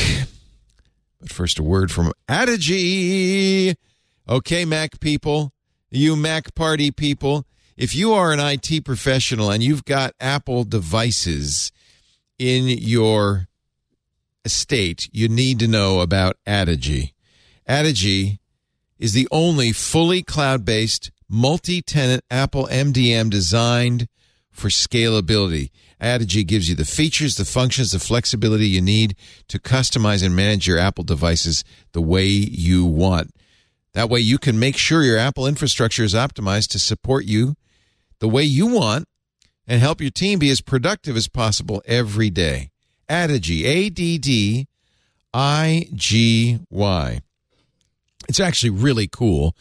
But first, a word from Addigy. Okay, Mac people, you Mac party people, if you are an IT professional and you've got Apple devices in your estate, you need to know about Addigy. Addigy is the only fully cloud based multi tenant Apple MDM designed for scalability. Addigy gives you the features, the functions, the flexibility you need to customize and manage your Apple devices the way you want. That way you can make sure your Apple infrastructure is optimized to support you the way you want and help your team be as productive as possible every day. Addigy, A D D I G Y. It's actually really cool.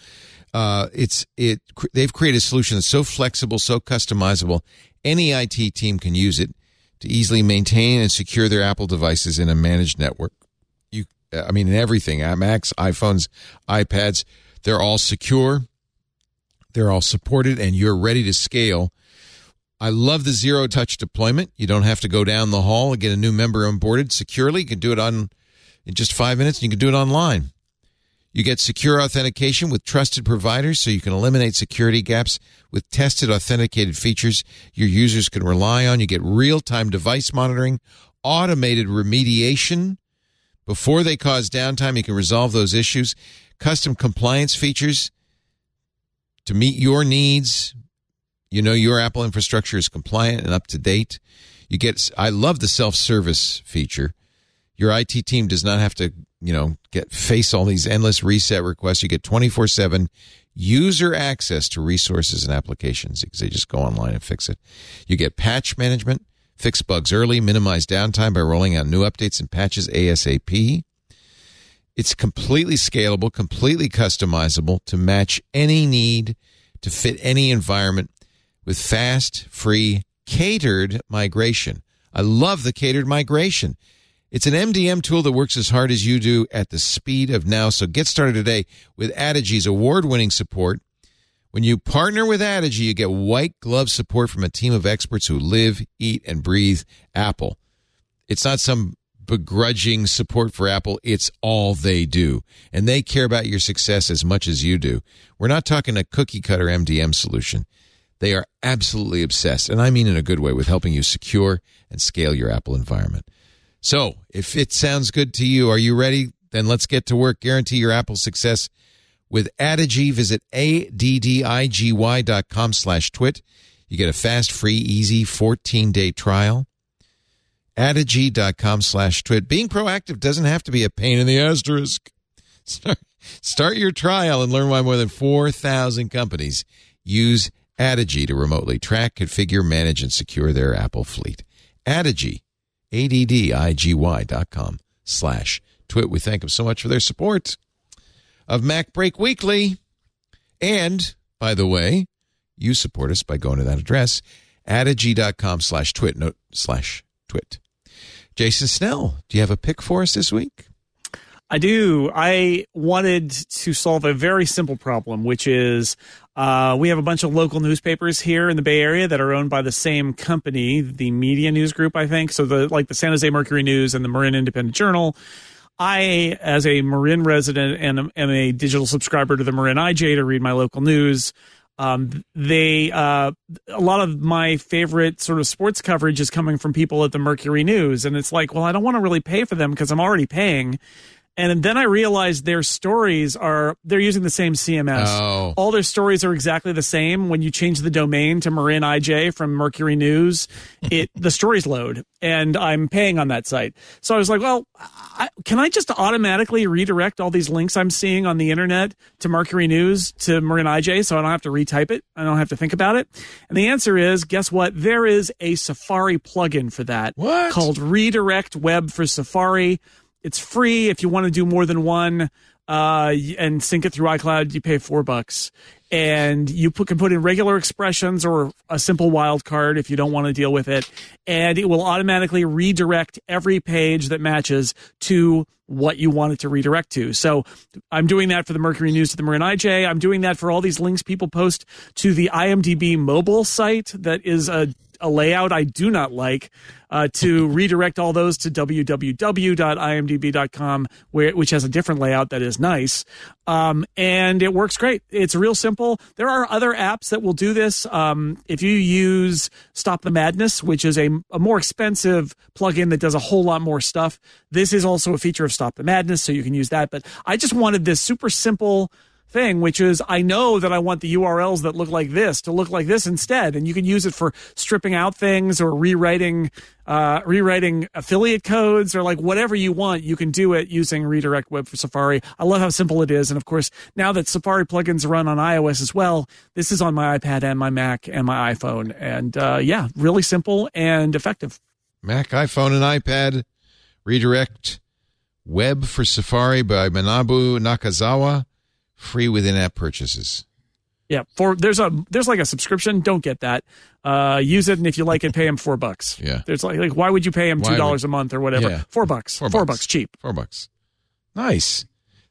Uh, it's it. They've created a solution that's so flexible, so customizable. Any IT team can use it to easily maintain and secure their Apple devices in a managed network. You, I mean, in everything, Macs, iPhones, iPads, they're all secure. They're all supported and you're ready to scale. I love the zero touch deployment. You don't have to go down the hall and get a new member onboarded securely. You can do it on in just five minutes and you can do it online. You get secure authentication with trusted providers so you can eliminate security gaps with tested authenticated features your users can rely on. You get real time device monitoring, automated remediation. Before they cause downtime, you can resolve those issues. Custom compliance features to meet your needs. You know your Apple infrastructure is compliant and up to date. You get I love the self-service feature. Your IT team does not have to you know, get face all these endless reset requests. You get 24 7 user access to resources and applications because they just go online and fix it. You get patch management, fix bugs early, minimize downtime by rolling out new updates and patches ASAP. It's completely scalable, completely customizable to match any need to fit any environment with fast, free, catered migration. I love the catered migration. It's an MDM tool that works as hard as you do at the speed of now. So get started today with Addigy's award winning support. When you partner with Addigy, you get white glove support from a team of experts who live, eat, and breathe Apple. It's not some begrudging support for Apple. It's all they do. And they care about your success as much as you do. We're not talking a cookie cutter MDM solution. They are absolutely obsessed, and I mean in a good way, with helping you secure and scale your Apple environment. So, if it sounds good to you, are you ready? Then let's get to work. Guarantee your Apple success with Addigy. Visit A-D-D-I-G-Y dot com slash twit. You get a fast, free, easy 14-day trial. Addigy dot com slash twit. Being proactive doesn't have to be a pain in the asterisk. Start, start your trial and learn why more than 4,000 companies use Addigy to remotely track, configure, manage, and secure their Apple fleet. Addigy A-D-D-I-G-Y dot com slash twit. We thank them so much for their support of Mac Break Weekly. And, by the way, you support us by going to that address, addigy.com slash twit, note slash twit. Jason Snell, do you have a pick for us this week? I do. I wanted to solve a very simple problem, which is uh, we have a bunch of local newspapers here in the Bay Area that are owned by the same company, the Media News Group, I think. So the like the San Jose Mercury News and the Marin Independent Journal. I, as a Marin resident and am a digital subscriber to the Marin IJ to read my local news, um, they uh, a lot of my favorite sort of sports coverage is coming from people at the Mercury News, and it's like, well, I don't want to really pay for them because I'm already paying. And then I realized their stories are they're using the same CMS. Oh. All their stories are exactly the same. When you change the domain to Marin IJ from Mercury News, it the stories load, and I'm paying on that site. So I was like, well, I, can I just automatically redirect all these links I'm seeing on the internet to Mercury News to Marin IJ, so I don't have to retype it. I don't have to think about it. And the answer is, guess what? There is a Safari plugin for that What? called Redirect Web for Safari. It's free if you want to do more than one uh, and sync it through iCloud. You pay four bucks, and you put, can put in regular expressions or a simple wildcard if you don't want to deal with it, and it will automatically redirect every page that matches to what you want it to redirect to. So I'm doing that for the Mercury News to the Marin IJ. I'm doing that for all these links people post to the IMDb mobile site that is a a layout I do not like uh, to redirect all those to www.imdb.com, where, which has a different layout that is nice. Um, and it works great. It's real simple. There are other apps that will do this. Um, if you use Stop the Madness, which is a, a more expensive plugin that does a whole lot more stuff, this is also a feature of Stop the Madness, so you can use that. But I just wanted this super simple thing, which is I know that I want the URLs that look like this to look like this instead, and you can use it for stripping out things or rewriting, uh, rewriting affiliate codes or like whatever you want. You can do it using Redirect Web for Safari. I love how simple it is, and of course, now that Safari plugins run on iOS as well, this is on my iPad and my Mac and my iPhone, and uh, yeah, really simple and effective. Mac, iPhone, and iPad redirect Web for Safari by Manabu Nakazawa. Free with in-app purchases. Yeah, for there's a there's like a subscription. Don't get that. Uh, use it, and if you like it, pay him four bucks. Yeah. There's like like why would you pay him two dollars a month or whatever? Yeah. Four bucks. Four Four, bucks. bucks. cheap. Four bucks. Nice.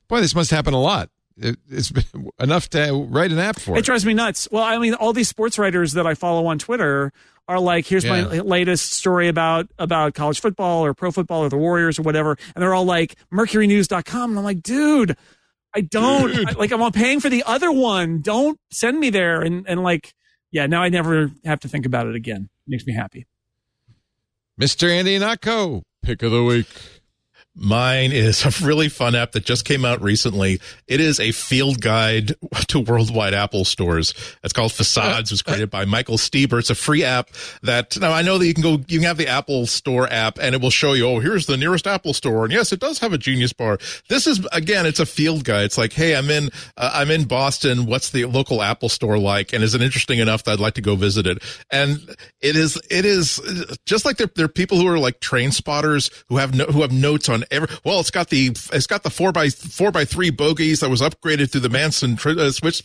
Boy, this must happen a lot. It, it's been enough to write an app for It it. drives me nuts. Well, I mean, all these sports writers that I follow on Twitter are like, here's my latest story about about college football or pro football or the Warriors or whatever, and they're all like mercurynews.com and I'm like, dude, I don't I, like I'm paying for the other one. Don't send me there and and like yeah, now I never have to think about it again. Makes me happy. Mr. Andy Ihnatko, pick of the week. Mine is a really fun app that just came out recently. It is a field guide to worldwide Apple stores. It's called Facades. It was created by Michael Steeber. It's a free app that now I know that you can go, you can have the Apple store app and it will show you, oh, here's the nearest Apple store. And yes, it does have a Genius bar. This is again, it's a field guide. It's like, hey, I'm in, uh, I'm in Boston. What's the local Apple store like? And is it interesting enough that I'd like to go visit it? And it is, it is just like there, there are people who are like train spotters who have no, who have notes on every, well, it's got the, it's got the four by four by three bogies that was upgraded through the Manson tr- uh, switch.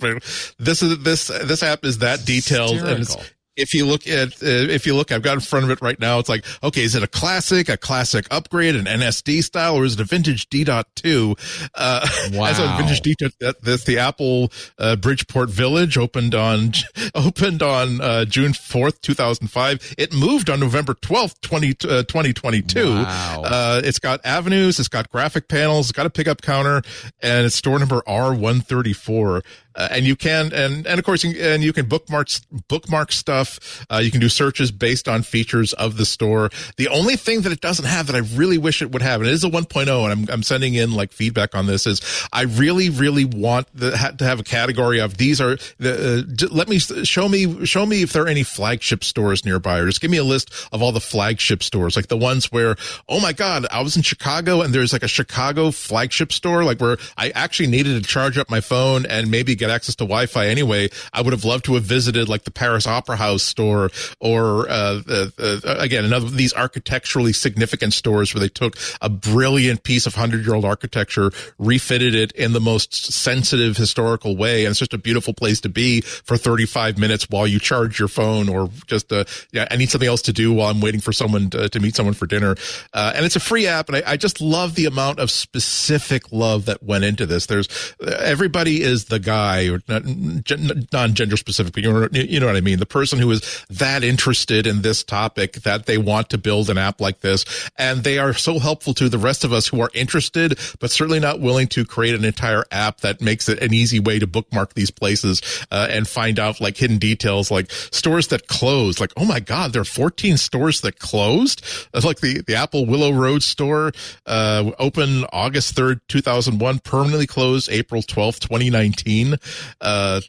This is, this, this app is that detailed and it's, Hysterical. If you look at uh, if you look i've got in front of it right now. It's like okay is it a classic a classic upgrade an nsd style or is it a vintage D d.2 uh Wow. as a vintage d that this the apple uh, bridgeport village opened on opened on uh, june 4th 2005 it moved on november 12th 20, uh, 2022 Wow. uh, it's got avenues it's got graphic panels it's got a pickup counter and it's store number r134 uh, and you can and and of course you, and you can bookmark bookmark stuff. Uh, you can do searches based on features of the store. The only thing that it doesn't have that i really wish it would have and it is a 1.0 and i'm, I'm sending in like feedback on this is i really really want the, ha- to have a category of these are the uh, let me show me show me if there are any flagship stores nearby or just give me a list of all the flagship stores like the ones where oh my god i was in chicago and there's like a chicago flagship store like where i actually needed to charge up my phone and maybe get access to wi-fi anyway i would have loved to have visited like the paris opera house store or uh, uh, uh, again another these architecturally significant stores where they took a brilliant piece of 100 year old architecture refitted it in the most sensitive historical way and it's just a beautiful place to be for 35 minutes while you charge your phone or just uh, yeah i need something else to do while i'm waiting for someone to, to meet someone for dinner. Uh, and it's a free app and I, I just love the amount of specific love that went into this. There's everybody is the guy or non-gender specific but you know, you know what i mean? The person who is that interested in this topic that they want to build an app like this. And they are so helpful to the rest of us who are interested but certainly not willing to create an entire app that makes it an easy way to bookmark these places uh, and find out like hidden details like stores that closed. Like oh my god there are 14 stores that closed? Uh, like the the apple willow road store uh open august 3rd 2001 permanently closed april 12th 2019 uh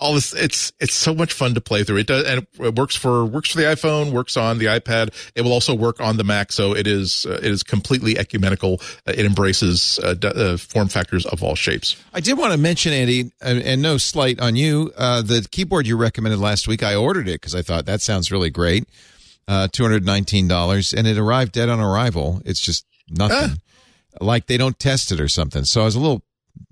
all this it's it's so much fun to play through it does and it works for works for the iphone works on the ipad it will also work on the mac so it is uh, it is completely ecumenical Uh, it embraces uh, d- uh, form factors of all shapes I did want to mention, Andy, and, and no slight on you, uh, the keyboard you recommended last week. I ordered it because I thought that sounds really great. Uh, $219, and it arrived dead on arrival. It's just nothing. Like they don't test it or something. So I was a little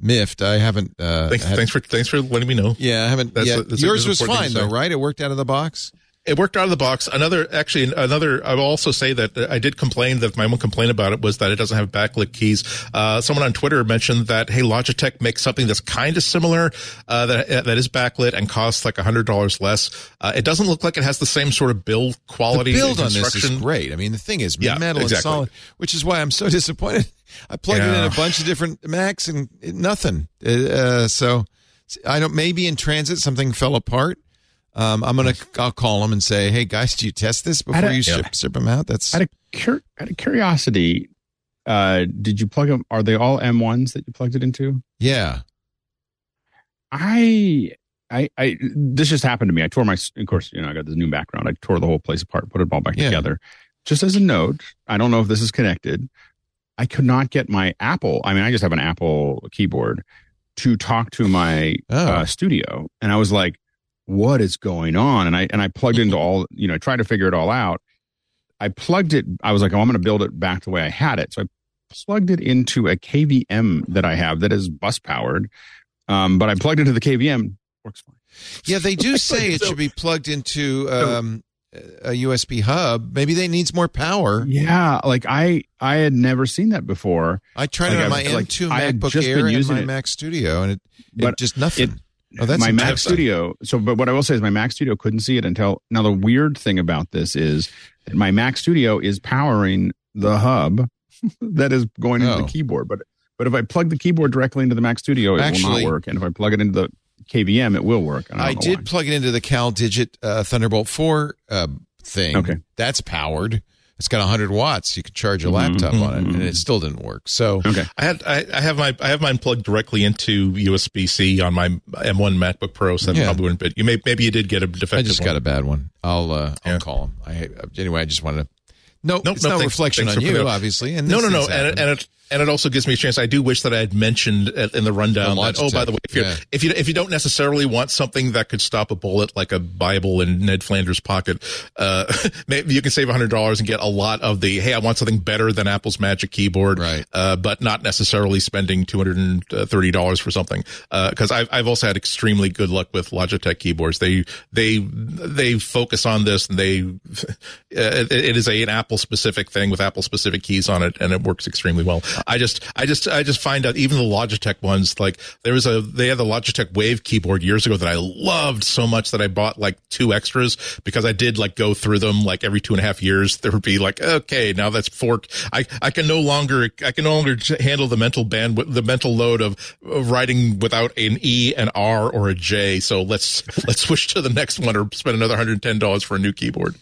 miffed. I haven't. Uh, thanks, had- thanks for thanks for letting me know Yeah, I haven't. That's yeah, a- yours was fine though, right? It worked out of the box. It worked out of the box. Another, actually, another. I will also say that I did complain that my one complaint about it was that it doesn't have backlit keys. Uh, someone on Twitter mentioned that hey, Logitech makes something that's kind of similar uh, that that is backlit and costs like a hundred dollars less. Uh, it doesn't look like it has the same sort of build quality. The build on this is great. I mean, the thing is Yeah, metal exactly. and solid, which is why I'm so disappointed. I plugged it in a bunch of different Macs and nothing. Uh, so I don't. Maybe in transit something fell apart. Um, I'm gonna. I'll call them and say, "Hey guys, do you test this before of- you Yeah. ship, ship them out?" That's Out of, cur- out of curiosity, uh, did you plug them? Are they all M1s that you plugged it into? yeah. I, I, I, this just happened to me. I tore my, of course, you know, I got this new background. I tore the whole place apart, put it all back Yeah. together. Just as a note, I don't know if this is connected. I could not get my Apple. I mean, I just have an Apple keyboard to talk to my Oh. uh, studio, and I was like, "What is going on?" And I and I plugged into all, you know, I tried to figure it all out. I plugged it. I was like, "Oh, I'm going to build it back the way I had it." So I plugged it into a KVM that I have that is bus powered. Um, but I plugged into the KVM, works fine. Yeah, they do say it should be plugged into um, a USB hub. Maybe they needs more power. Yeah, like I I had never seen that before. I tried Like, it on my like, M2 I had MacBook Air and my it. Mac Studio, and it, it But just nothing. it- oh, that's my Mac. Studio. So, but what I will say is my Mac Studio couldn't see it until now. The weird thing about this is that my Mac Studio is powering the hub that is going into Oh. the keyboard. But but if I plug the keyboard directly into the Mac Studio, it will not work. And if I plug it into the KVM, it will work. I, I did why. plug it into the CalDigit uh, Thunderbolt 4 uh, thing. Okay. That's powered. It's got 100 watts. You could charge a Mhm, laptop on it, and it still didn't work. So Okay. I had I, I have my I have mine plugged directly into USB C on my M1 MacBook Pro, so that Yeah. probably wouldn't. But you may maybe you did get a defective. I just got one. a bad one. I'll uh, I'll Yeah. call him. I anyway. I just wanted to. No, Nope, it's no, no thanks- reflection thanks on you, obviously. And No, no, no, and and it and it also gives me a chance. I do wish that I had mentioned in the rundown. The that, oh, by the way, if, you're, yeah. if you if you don't necessarily want something that could stop a bullet like a Bible in Ned Flanders' pocket, uh, maybe you can save hundred dollars and get a lot of the. Hey, I want something better than Apple's Magic Keyboard, Right. Uh, but not necessarily spending two hundred and thirty dollars for something. Because I've I've also had extremely good luck with Logitech keyboards. They they they focus on this. And they it, it is a, an Apple specific thing with Apple specific keys on it, and it works extremely well. I just I just I just find out even the Logitech ones like there was a they had the Logitech Wave keyboard years ago that I loved so much that I bought like two extras because I did like go through them like every two and a half years. There would be like okay now that's four. I I can no longer I can no longer handle the mental bandwidth the mental load of, of writing without an E an R or a J. So let's let's switch to the next one or spend another hundred ten dollars for a new keyboard.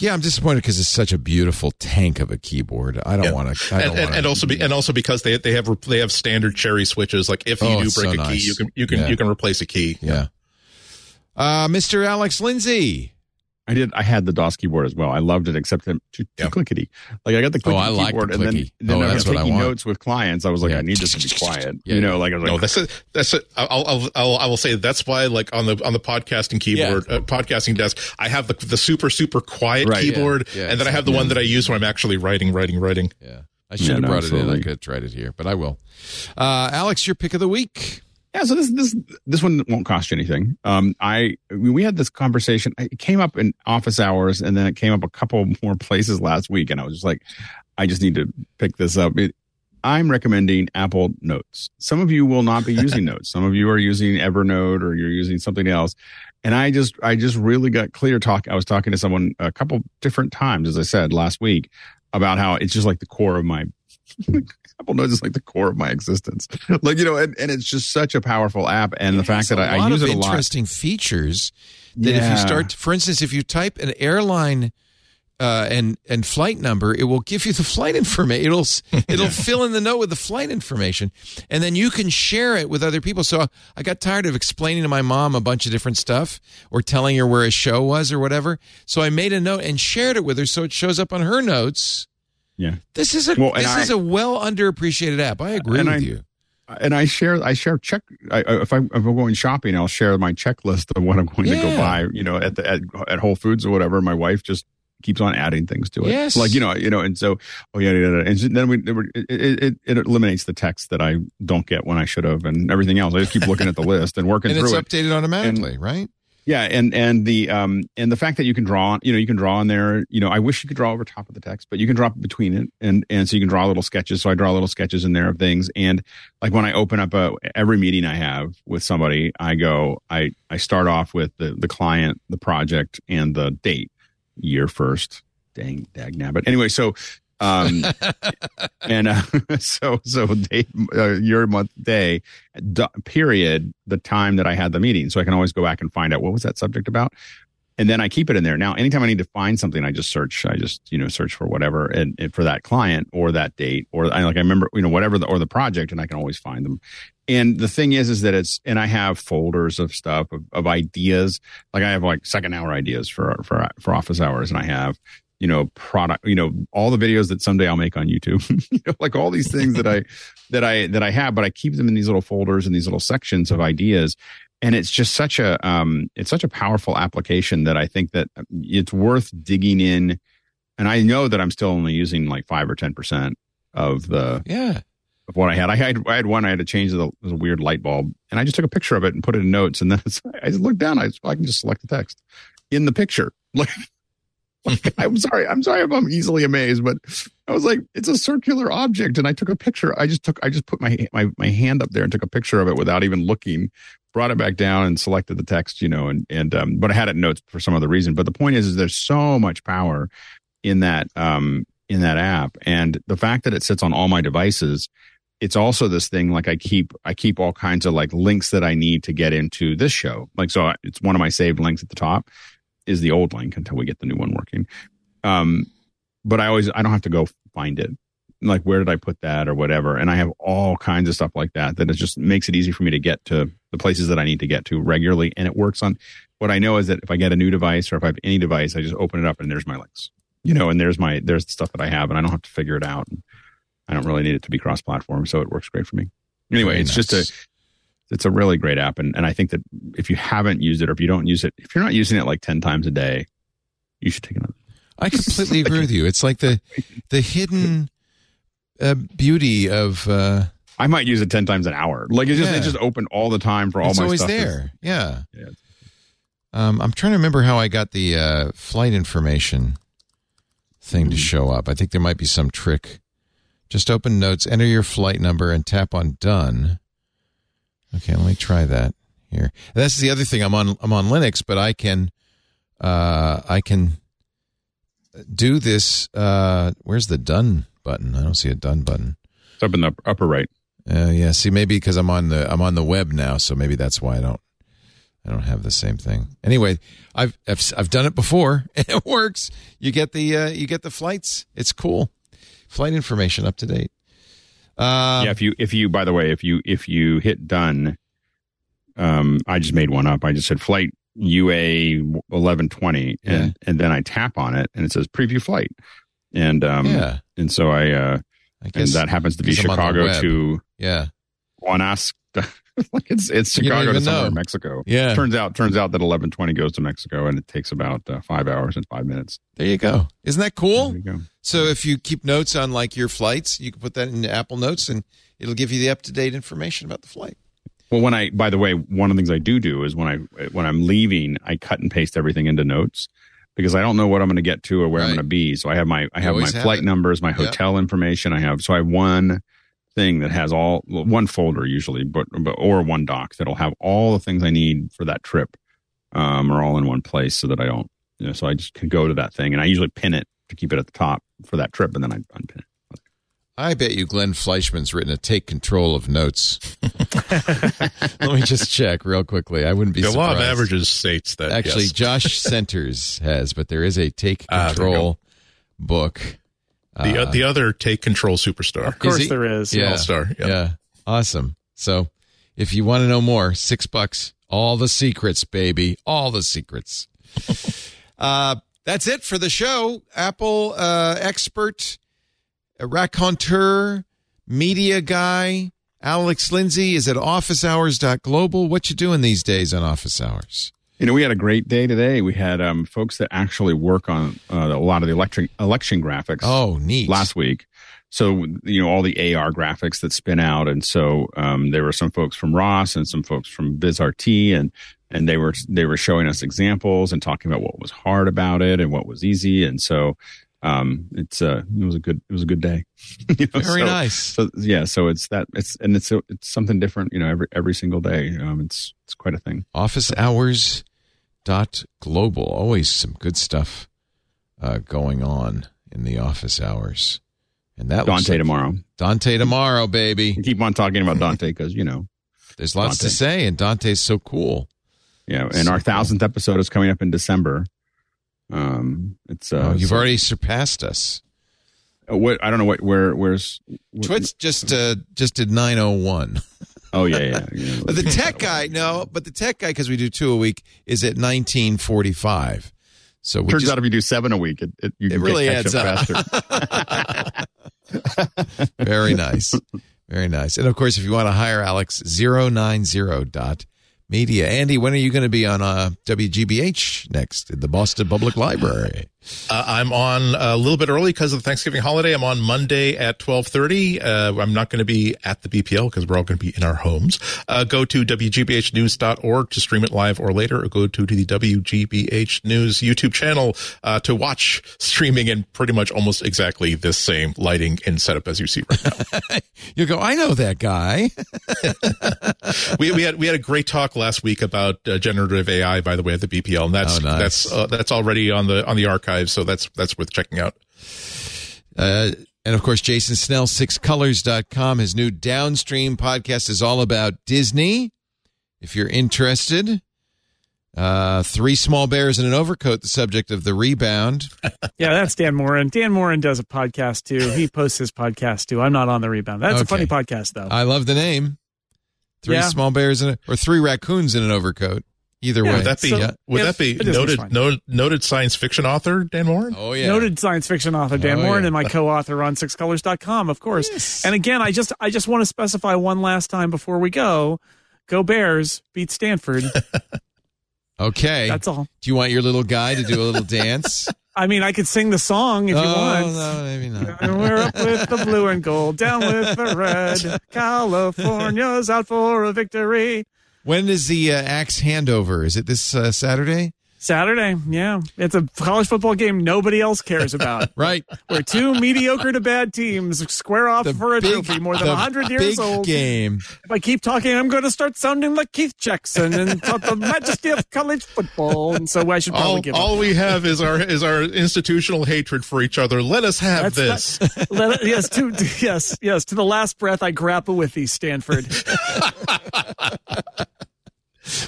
Yeah, I'm disappointed because it's such a beautiful tank of a keyboard. I don't Yeah. want to. And, and, and also be, and also because they they have they have standard cherry switches. Like if you Oh, do break so a key, you can you can Yeah. you can replace a key. Yeah. Uh, Mr. Alex Lindsay. I did. I had the Das keyboard as well. I loved it, except too, too Yeah. clickety. Like I got the clicky Oh, I like the keyboard, and then, then Oh, I was what I taking notes with clients. I was like, Yeah. I need this to be quiet. Yeah, you know, like I was like, No, that's it. That's it. I'll, I'll, I'll, I'll, say that's why, like on the on the podcasting keyboard, uh, podcasting desk, I have the the super super quiet Right, keyboard, Yeah, and then I have the one that I use when I'm actually writing, writing, writing. Yeah. I should Yeah, have no, brought it in. I could have tried it here, but I will. Uh, Alex, your pick of the week. Yeah, so this this this one won't cost you anything. Um, I we had this conversation. It came up in office hours, and then it came up a couple more places last week, and I was just like, I just need to pick this up. It, I'm recommending Apple Notes. Some of you will not be using Notes. Some of you are using Evernote or you're using something else. And I just I just really got clear talk. I was talking to someone a couple different times, as I said last week, about how it's just like the core of my Apple Notes is like the core of my existence. like, you know, and, and it's just such a powerful app. And the fact that I, lot use it a lot. interesting features that if you start, for instance, if you type an airline uh, and and flight number, it will give you the flight information. It'll it'll fill in the note with the flight information, and then you can share it with other people. So I got tired of explaining to my mom a bunch of different stuff or telling her where a show was or whatever. So I made a note and shared it with her, so it shows up on her notes. Yeah. This is a Well, this I- is a well underappreciated app. I agree with I- you. and I share, I share check. I, if, I, if I'm going shopping, I'll share my checklist of what I'm going to go buy, you know, at the, at, at Whole Foods or whatever. My wife just keeps on adding things to it. Yes. Like, you know, you know, and so, oh yeah, yeah, yeah. and then we, it, it, it, eliminates the text that I don't get when I should have and everything else. I just keep looking at the list and working And through it's it. updated automatically, right? Yeah, and and the um and the fact that you can draw, you know, you can draw on there. You know, I wish you could draw over top of the text, but you can draw between it, and and so you can draw little sketches. So I draw little sketches in there of things, and like when I open up a every meeting I have with somebody, I go, I I start off with the the client, the project, and the date, year first. Dang, dag nabbit. Anyway, so um and uh, so so date uh, year month day d- period the time that i had the meeting. So i can always go back and find out what was that subject about. And then i keep it in there. Now anytime i need to find something i just search i just you know search for whatever and, and for that client or that date or i like i remember you know whatever the, or the project and i can always find them. And the thing is is that it's and i have folders of stuff of, of ideas. Like i have like second hour ideas for for for office hours and i have you know product you know all the videos that someday i'll make on youtube you know like all these things that i that i that i have but i keep them in these little folders and these little sections of ideas and it's just such a um it's such a powerful application that i think that it's worth digging in and i know that i'm still only using like 5 or 10% of the Yeah. of what I had. I had I had one. I had to change the, the weird light bulb, and I just took a picture of it and put it in notes. And then I just looked down. I, I can just select the text in the picture. Like, I'm sorry. I'm sorry if I'm easily amazed, but I was like, it's a circular object, and I took a picture. I just took. I just put my my my hand up there and took a picture of it without even looking. Brought it back down and selected the text, you know, and and um, but I had it notes for some other reason. But the point is, is there's so much power in that um in that app, and the fact that it sits on all my devices it's also this thing like I keep I keep all kinds of like links that I need to get into this show. Like so it's one of my saved links at the top is the old link until we get the new one working. Um but I always I don't have to go find it. Like where did I put that or whatever. And I have all kinds of stuff like that that it just makes it easy for me to get to the places that I need to get to regularly and it works on what I know is that if I get a new device or if I have any device I just open it up and there's my links. You know, and there's my there's the stuff that I have and I don't have to figure it out. I don't really need it to be cross platform, so it works great for me. Anyway, Very it's nice. just a it's a really great app and, and I think that if you haven't used it or if you don't use it, if you're not using it like ten times a day, you should take another. I completely agree with you. It's like the the hidden uh, beauty of uh, I might use it ten times an hour. Like it's just Yeah. it's just open all the time for all it's my always stuff. there. Yeah. Yeah. Um, I'm trying to remember how I got the uh, flight information thing Hmm. to show up. I think there might be some trick. Just open notes, enter your flight number, and tap on done. Okay, let me try that here. That's the other thing. I'm on I'm on Linux, but I can uh, I can do this. Uh, where's the done button? I don't see a done button. It's up in the upper right. Uh, yeah, see, maybe because I'm on the I'm on the web now, so maybe that's why I don't I don't have the same thing. Anyway, I've I've, I've done it before and it works. You get the uh, you get the flights. It's cool. Flight information up to date. Uh, yeah, if you if you by the way, if you if you hit done, um, I just made one up. I just said flight UA eleven twenty, and Yeah. and then I tap on it, and it says preview flight, and um, Yeah. and so I uh, I and that happens to be because I'm on the Chicago to yeah Guanask. like it's it's Chicago to somewhere know. in Mexico. yeah. Turns out turns out that eleven twenty goes to Mexico, and it takes about uh, five hours and five minutes. There you go. Isn't that cool? There you go. So if you keep notes on like your flights, you can put that in Apple Notes, and it'll give you the up to date information about the flight. Well, when I, by the way, one of the things I do do is when I, when I'm leaving, I cut and paste everything into notes because I don't know what I'm going to get to or where I'm going to be. So I have my, I have my have flight it. numbers, my hotel information. I have, so I have one thing that has all, one folder usually, but, but, or one doc that'll have all the things I need for that trip, um, are all in one place so that I don't, you know, so I just can go to that thing and I usually pin it to keep it at the top for that trip and then I unpin it. I bet you Glenn Fleishman's written a take control of notes. Let me just check real quickly. I wouldn't be The law of averages states that Actually, yes. Josh Centers has, but there is a take Ah, there you control book. The Uh, the other take control superstar. Of course he? there is. yeah, All-star, yeah. yeah, awesome. So, if you want to know more, six bucks, all the secrets, baby, all the secrets. uh, that's it for the show. Apple uh, expert, a raconteur, media guy, Alex Lindsay is at officehours.global. What you doing these days on office hours? You know, we had a great day today. We had um, folks that actually work on uh, a lot of the election election graphics. Oh, neat. last week. So you know all the AR graphics that spin out, and so um, there were some folks from Ross and some folks from Vizrt, and and they were they were showing us examples and talking about what was hard about it and what was easy, and so um, it's uh, it was a good it was a good day. You know, Very so- nice. So yeah, so it's that it's and it's it's something different, you know, every every single day. Um, it's it's quite a thing. office hours dot global. Always some good stuff uh, going on in the office hours. And that Dante like- tomorrow. dante tomorrow baby. We keep on talking about Dante because you know there's lots to say and dante's so cool. Yeah, and So our cool. thousandth episode is coming up in December. Um, it's uh, oh, you've so- already surpassed us. Uh, what I don't know what where where's what- twitch just uh just did 901 Oh yeah, yeah. yeah. but the tech guy no but the tech guy because we do two a week is at 1945 so we turns just, out if you do seven a week, it it, you It can really adds up up. faster. Very nice. Very nice. And of course, if you want to hire Alex, 090 dot media. Andy, when are you going to be on uh, WGBH next at the Boston Public Library? Uh, I'm on a little bit early because of the Thanksgiving holiday. I'm on Monday at 12:30. Uh, I'm not going to be at the BPL because we're all going to be in our homes. Uh, go to wgbhnews.org to stream it live or later, or go to, to the WGBH News YouTube channel uh, to watch streaming in pretty much almost exactly this same lighting and setup as you see right now. you go, I know that guy. we, we had we had a great talk last week about uh, generative AI, by the way, at the BPL, and that's Oh, nice. that's uh, that's already on the on the archive, so that's that's worth checking out. Uh, and of course, Jason Snell, sixcolors.com. His new downstream podcast is all about Disney. If you're interested, uh, three small bears in an overcoat, the subject of the rebound. Yeah, that's Dan Moren. Dan Moren does a podcast too. He posts his podcast too. I'm not on the rebound. That's a funny podcast though. I love the name. Three Yeah. small bears in a, or three raccoons in an overcoat. Either Yeah, way. Would that be So- would Yeah, that be noted noted noted science fiction author Dan Moren? Oh yeah. Noted science fiction author Dan Oh, Moren yeah. and my co-author on sixcolors.com, of course. Yes. And again, I just I just want to specify one last time before we go. Go Bears, beat Stanford. Okay. That's all. Do you want your little guy to do a little dance? I mean, I could sing the song if you oh, want. no, maybe not. And we're up with the blue and gold, down with the red. California's out for a victory. When is the uh, axe handover? Is it this uh, Saturday? Saturday, yeah. It's a college football game nobody else cares about. Right. where two mediocre to bad teams square off The for a big- trophy more than the 100 years old. game. If I keep talking, I'm going to start sounding like Keith Jackson and talk the majesty of college football. And so I should probably All, give all up. we have is our is our institutional hatred for each other. Let us have That's this. Let yes, to, yes, yes. To the last breath, I grapple with thee, Stanford.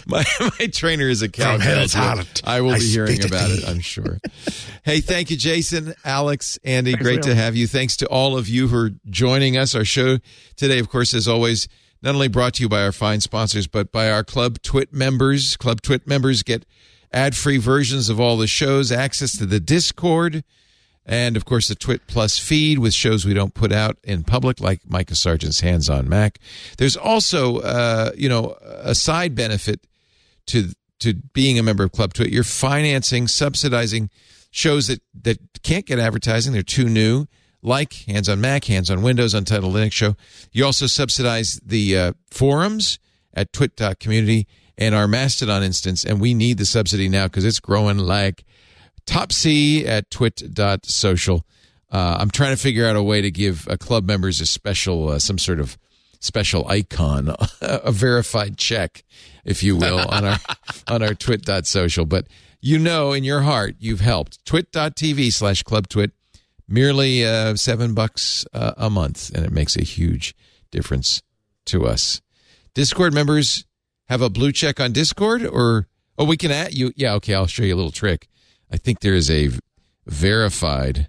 My, my trainer is a Cal From hell to graduate. heart, I will I be hearing about it, I'm sure. hey, thank you, Jason, Alex, Andy. Thanks, Great to Leo. have you. Thanks to all of you who are joining us. Our show today, of course, as always, not only brought to you by our fine sponsors, but by our Club Twit members. Club Twit members get ad free versions of all the shows, access to the Discord, and of course the Twit Plus feed with shows we don't put out in public, like Micah Sargent's Hands on Mac. There's also, uh, you know, a side benefit to to being a member of Club Twit. You're financing, subsidizing shows that that can't get advertising. They're too new, like Hands on Mac, Hands on Windows, Untitled Linux Show. You also subsidize the uh, forums at twit.community and our Mastodon instance, and we need the subsidy now because it's growing like topsy at twit.social. Uh, I'm trying to figure out a way to give uh, club members a special, uh, some sort of special icon, a verified check, if you will, on our on our twit.social. But you know in your heart you've helped. Twit.tv slash club twit, merely uh, seven bucks uh, a month, and it makes a huge difference to us. Discord members have a blue check on Discord, or oh, we can add you. Yeah, okay, I'll show you a little trick. I think there is a verified.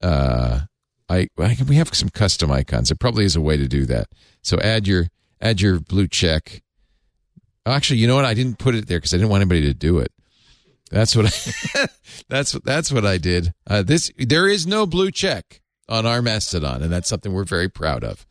Uh, I, I we have some custom icons. There probably is a way to do that. So add your add your blue check. Actually, you know what? I didn't put it there because I didn't want anybody to do it. That's what I, that's that's what I did. Uh, this there is no blue check on our Mastodon, and that's something we're very proud of.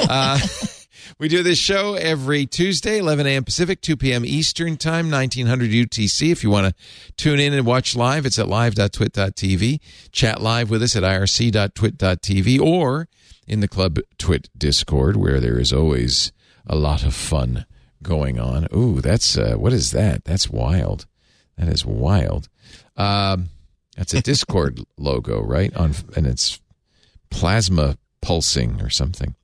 Uh, we do this show every Tuesday, 11 a.m. Pacific, 2 p.m. Eastern Time, 1900 UTC. If you want to tune in and watch live, it's at live.twit.tv. Chat live with us at irc.twit.tv or in the Club Twit Discord, where there is always a lot of fun going on. Ooh, that's uh, what is that? That's wild. That is wild. Um, that's a Discord logo, right? On and it's plasma pulsing or something.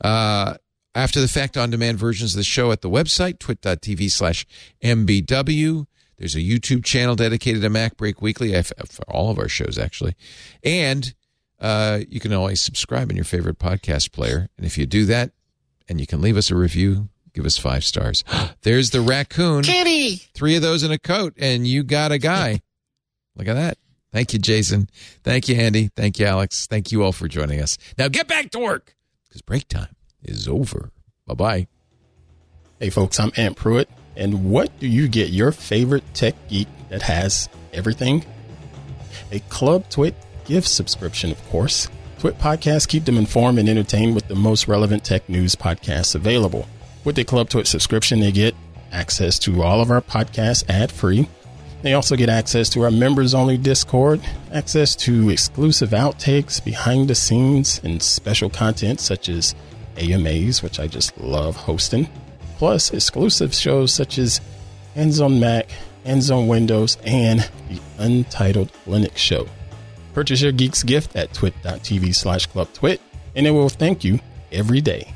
Uh, after the fact on demand versions of the show at the website, twit.tv slash MBW. There's a YouTube channel dedicated to Mac Break Weekly for all of our shows, actually. And uh, you can always subscribe in your favorite podcast player. And if you do that and you can leave us a review, give us five stars. There's the raccoon. Kitty. Three of those in a coat, and you got a guy. Look at that. Thank you, Jason. Thank you, Andy. Thank you, Alex. Thank you all for joining us. Now get back to work because break time is over. Bye bye. Hey folks, I'm Ant Pruitt, and what do you get your favorite tech geek that has everything? A Club Twit gift subscription, of course. Twit podcasts keep them informed and entertained with the most relevant tech news podcasts available. With the Club Twit subscription, they get access to all of our podcasts ad free. They also get access to our members only Discord, access to exclusive outtakes, behind the scenes, and special content such as AMAs, which I just love hosting, plus exclusive shows such as Hands on Mac, Hands on Windows, and the Untitled Linux Show. Purchase your Geeks gift at twit.tv slash club twit, and it will thank you every day.